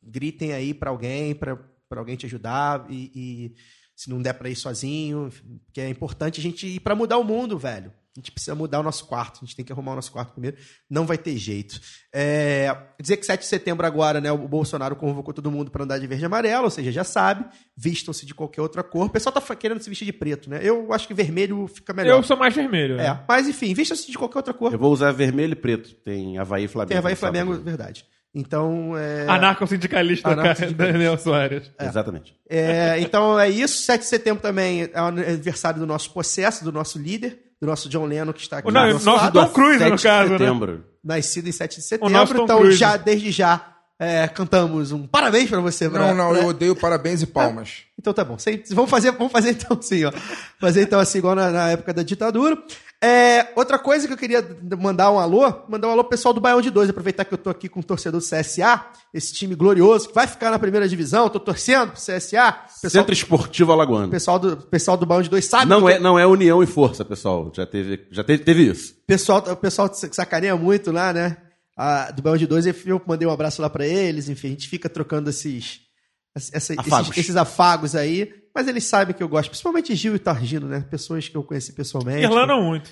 Gritem aí pra alguém, pra alguém te ajudar e, e se não der pra ir sozinho, porque é importante a gente ir pra mudar o mundo, velho. A gente precisa mudar o nosso quarto, a gente tem que arrumar o nosso quarto primeiro. Não vai ter jeito. É, dizer que 7 de setembro agora, né, o Bolsonaro convocou todo mundo pra andar de verde e amarelo, ou seja, já sabe, vistam-se de qualquer outra cor. O pessoal tá querendo se vestir de preto, né? Eu acho que vermelho fica melhor. Eu sou mais vermelho. né? É, mas enfim, vistam-se de qualquer outra cor. Eu vou usar vermelho e preto. Tem Havaí e Flamengo. Tem Havaí e sábado. Flamengo, verdade. Então, é... Anarco-sindicalista. Daniel Soares. Exatamente. É, então é isso. 7 de setembro também é o aniversário do nosso processo, do nosso líder, do nosso John Lennon, que está aqui Não, do nosso nosso Tom Cruise, no 7 de caso, né? setembro. nascido em 7 de O setembro. Então, Cruise. já desde já é, cantamos um parabéns pra você, Não, não, né? eu odeio parabéns e palmas. Então tá bom. Vamos fazer, vamos fazer então assim, ó. Fazer então assim, igual na, na época da ditadura. É, outra coisa que eu queria mandar um alô, mandar um alô pro pessoal do Baião de Dois, aproveitar que eu tô aqui com o torcedor do CSA, esse time glorioso, que vai ficar na primeira divisão, tô torcendo pro CSA. Pessoal, Centro Esportivo Alagoano. pessoal do, pessoal do Baião de Dois sabe Não é, não é união e força, pessoal. Já teve, já teve, teve isso. pessoal, o pessoal sacaneia muito lá, né? A- do Baião de Dois, eu mandei um abraço lá pra eles, enfim, a gente fica trocando esses, essa- Afagos. esses, esses afagos aí, mas eles sabem que eu gosto, principalmente Gil e Targino, né? Pessoas que eu conheci pessoalmente. Irlanda não muito.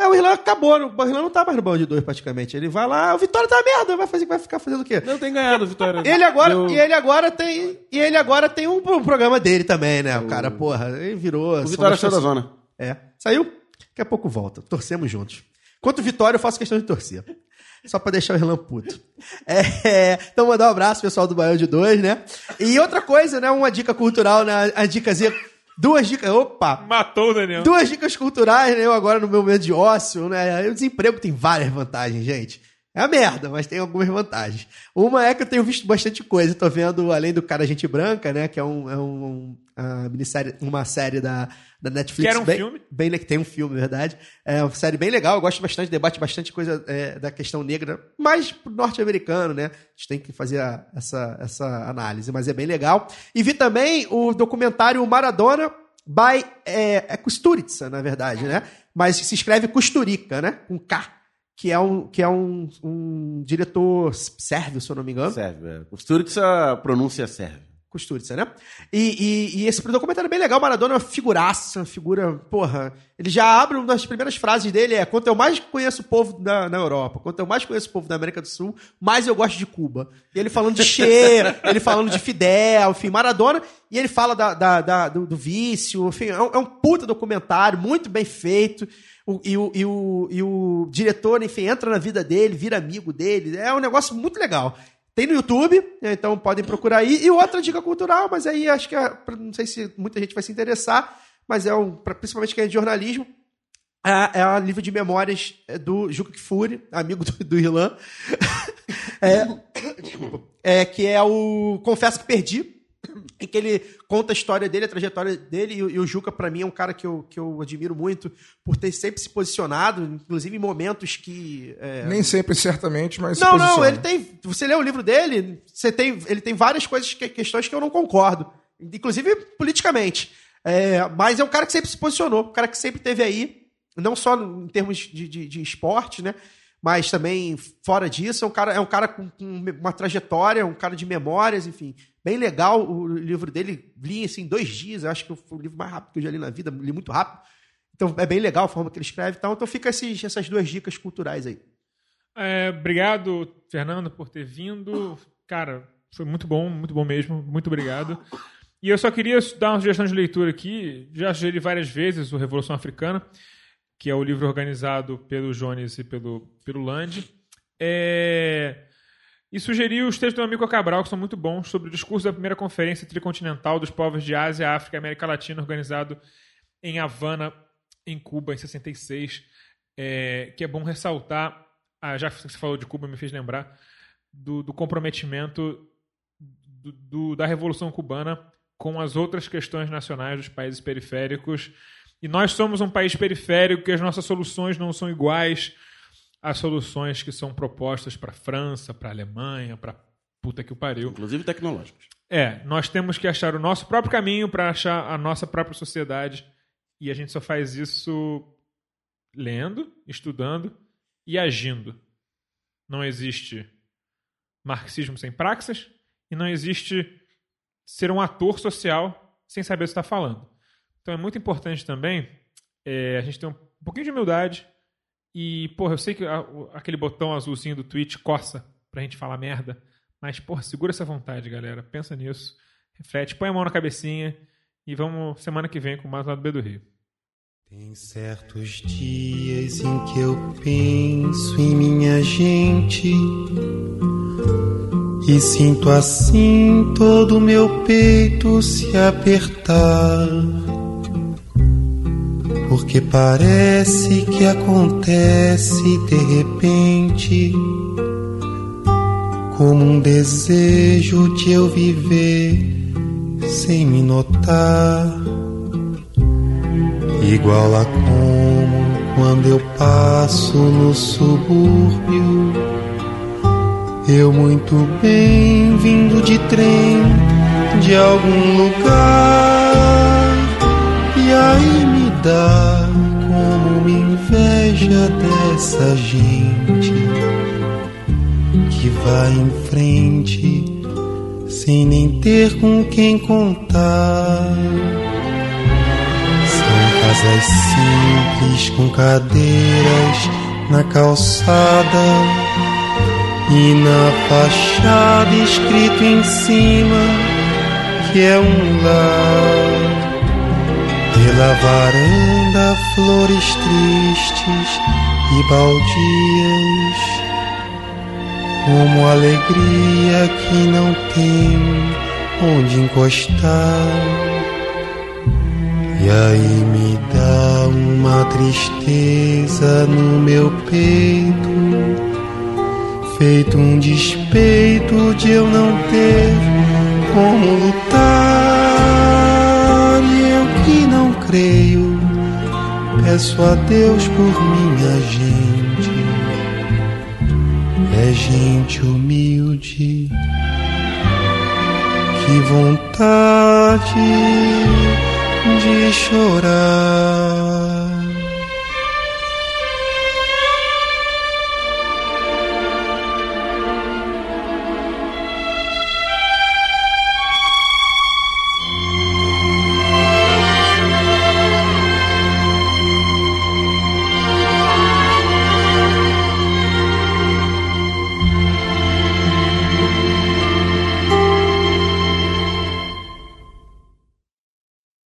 É, o Irlan acabou, o Irlan não tá mais no Baião de Dois praticamente. Ele vai lá, o Vitória tá merda, vai, fazer, vai ficar fazendo o quê? Não tem ganhado, Vitória. Ele agora, Deu- e ele agora tem, e ele agora tem um, um programa dele também, né? O cara, porra, ele virou. O Vitória saiu da zona. é. Saiu? Daqui a pouco volta. Torcemos juntos. Quanto Vitória, eu faço questão de torcer. Só pra deixar o Irlan puto. É, então, mandar um abraço, pessoal do Baião de Dois, né? E outra coisa, né? Uma dica cultural, né? A dicasinha. Duas dicas. Opa! Matou o Daniel. Duas dicas culturais, né? Eu agora no meu momento de ócio, né? O desemprego tem várias vantagens, gente. É a merda, mas tem algumas vantagens. Uma é que eu tenho visto bastante coisa. Tô vendo, além do Cara Gente Branca, né? Que é, um, é um, uma, minissérie, uma série da, da Netflix. Que era um bem, filme? Bem, tem um filme, na verdade. É uma série bem legal. Eu gosto bastante, debate bastante coisa é, da questão negra, mais pro norte-americano, né? A gente tem que fazer a- essa, essa análise, mas é bem legal. E vi também o documentário Maradona by é, é Kusturica, na verdade, né? Mas se escreve Kusturica, né? Com K. Que é um, que é um, um diretor sérvio, se eu não me engano. Serve. É. O Sturicsa pronúncia serve. Kusturica, né? E, e, e esse documentário é bem legal. Maradona é uma figuraça, uma figura. Porra. Ele já abre uma das primeiras frases dele: é quanto eu mais conheço o povo da, na Europa, quanto eu mais conheço o povo da América do Sul, mais eu gosto de Cuba. E ele falando de Che, ele falando de Fidel, enfim, Maradona. E ele fala da, da- da- do, do vício, enfim, é um, é um puta documentário, muito bem feito. O- e, o, e, o, e o diretor, enfim, entra na vida dele, vira amigo dele. É um negócio muito legal. Tem no YouTube, né, então podem procurar aí. E outra dica cultural, mas aí acho que é, não sei se muita gente vai se interessar, mas é um, principalmente quem é de jornalismo. É, é um livro de memórias é, do Juca Kfouri, amigo do, do Irlan. É, desculpa. É, que é o Confesso que Perdi, em que ele conta a história dele, a trajetória dele, e, o- e o Juca, pra mim, é um cara que eu, que eu admiro muito por ter sempre se posicionado, inclusive em momentos que. é, Nem sempre, certamente, mas. não, não, ele tem. Você lê o livro dele, você tem, ele tem várias coisas, que- questões que eu não concordo. Inclusive politicamente. É, mas é um cara que sempre se posicionou, um cara que sempre teve aí, não só em termos de, de, de esporte, né? Mas também fora disso, é um cara, é um cara com, com uma trajetória, um cara de memórias, enfim. Bem legal o livro dele. Li assim, em dois dias, eu acho que foi o livro mais rápido que eu já li na vida, li muito rápido. Então é bem legal a forma que ele escreve e tal. Então fica esses, essas duas dicas culturais aí. É, obrigado, Fernando, por ter vindo. Cara, foi muito bom, muito bom mesmo. Muito obrigado. E eu só queria dar uma sugestão de leitura aqui. Já sugeri várias vezes o Revolução Africana, que é o livro organizado pelo Jones e pelo, pelo Land. É... E sugeri os textos do amigo Cabral, que são muito bons, sobre o discurso da primeira conferência tricontinental dos povos de Ásia, África e América Latina, organizado em Havana, em Cuba, em 66. É, que é bom ressaltar, ah, já que você falou de Cuba, me fez lembrar, do, do comprometimento do- do- da Revolução Cubana com as outras questões nacionais dos países periféricos E nós somos um país periférico que as nossas soluções não são iguais às soluções que são propostas para a França, para a Alemanha, para puta que o pariu. Inclusive tecnológicos. É, nós temos que achar o nosso próprio caminho para achar a nossa própria sociedade. E a gente só faz isso lendo, estudando e agindo. Não existe marxismo sem praxis e não existe ser um ator social sem saber o que está falando. Então é muito importante também é, a gente ter um pouquinho de humildade e, porra, eu sei que a- aquele botão azulzinho do Twitch coça pra gente falar merda, mas, porra, segura essa vontade, galera. Pensa nisso, reflete, põe a mão na cabecinha e vamos semana que vem com mais lado B do Rio. Tem certos dias em que eu penso em minha gente e sinto assim todo o meu peito se apertar. Porque parece que acontece de repente, como um desejo de eu viver sem me notar. Igual a como quando eu passo no subúrbio. Eu muito bem vindo de trem de algum lugar. E aí dá como inveja dessa gente que vai em frente sem nem ter com quem contar. São casas simples com cadeiras na calçada e na fachada escrito em cima que é um lar. Pela varanda flores tristes e baldias, como alegria que não tem onde encostar. E aí me dá uma tristeza no meu peito, feito um despeito de eu não ter como lutar. Que não creio, peço a Deus por minha gente. É gente humilde, que vontade de chorar.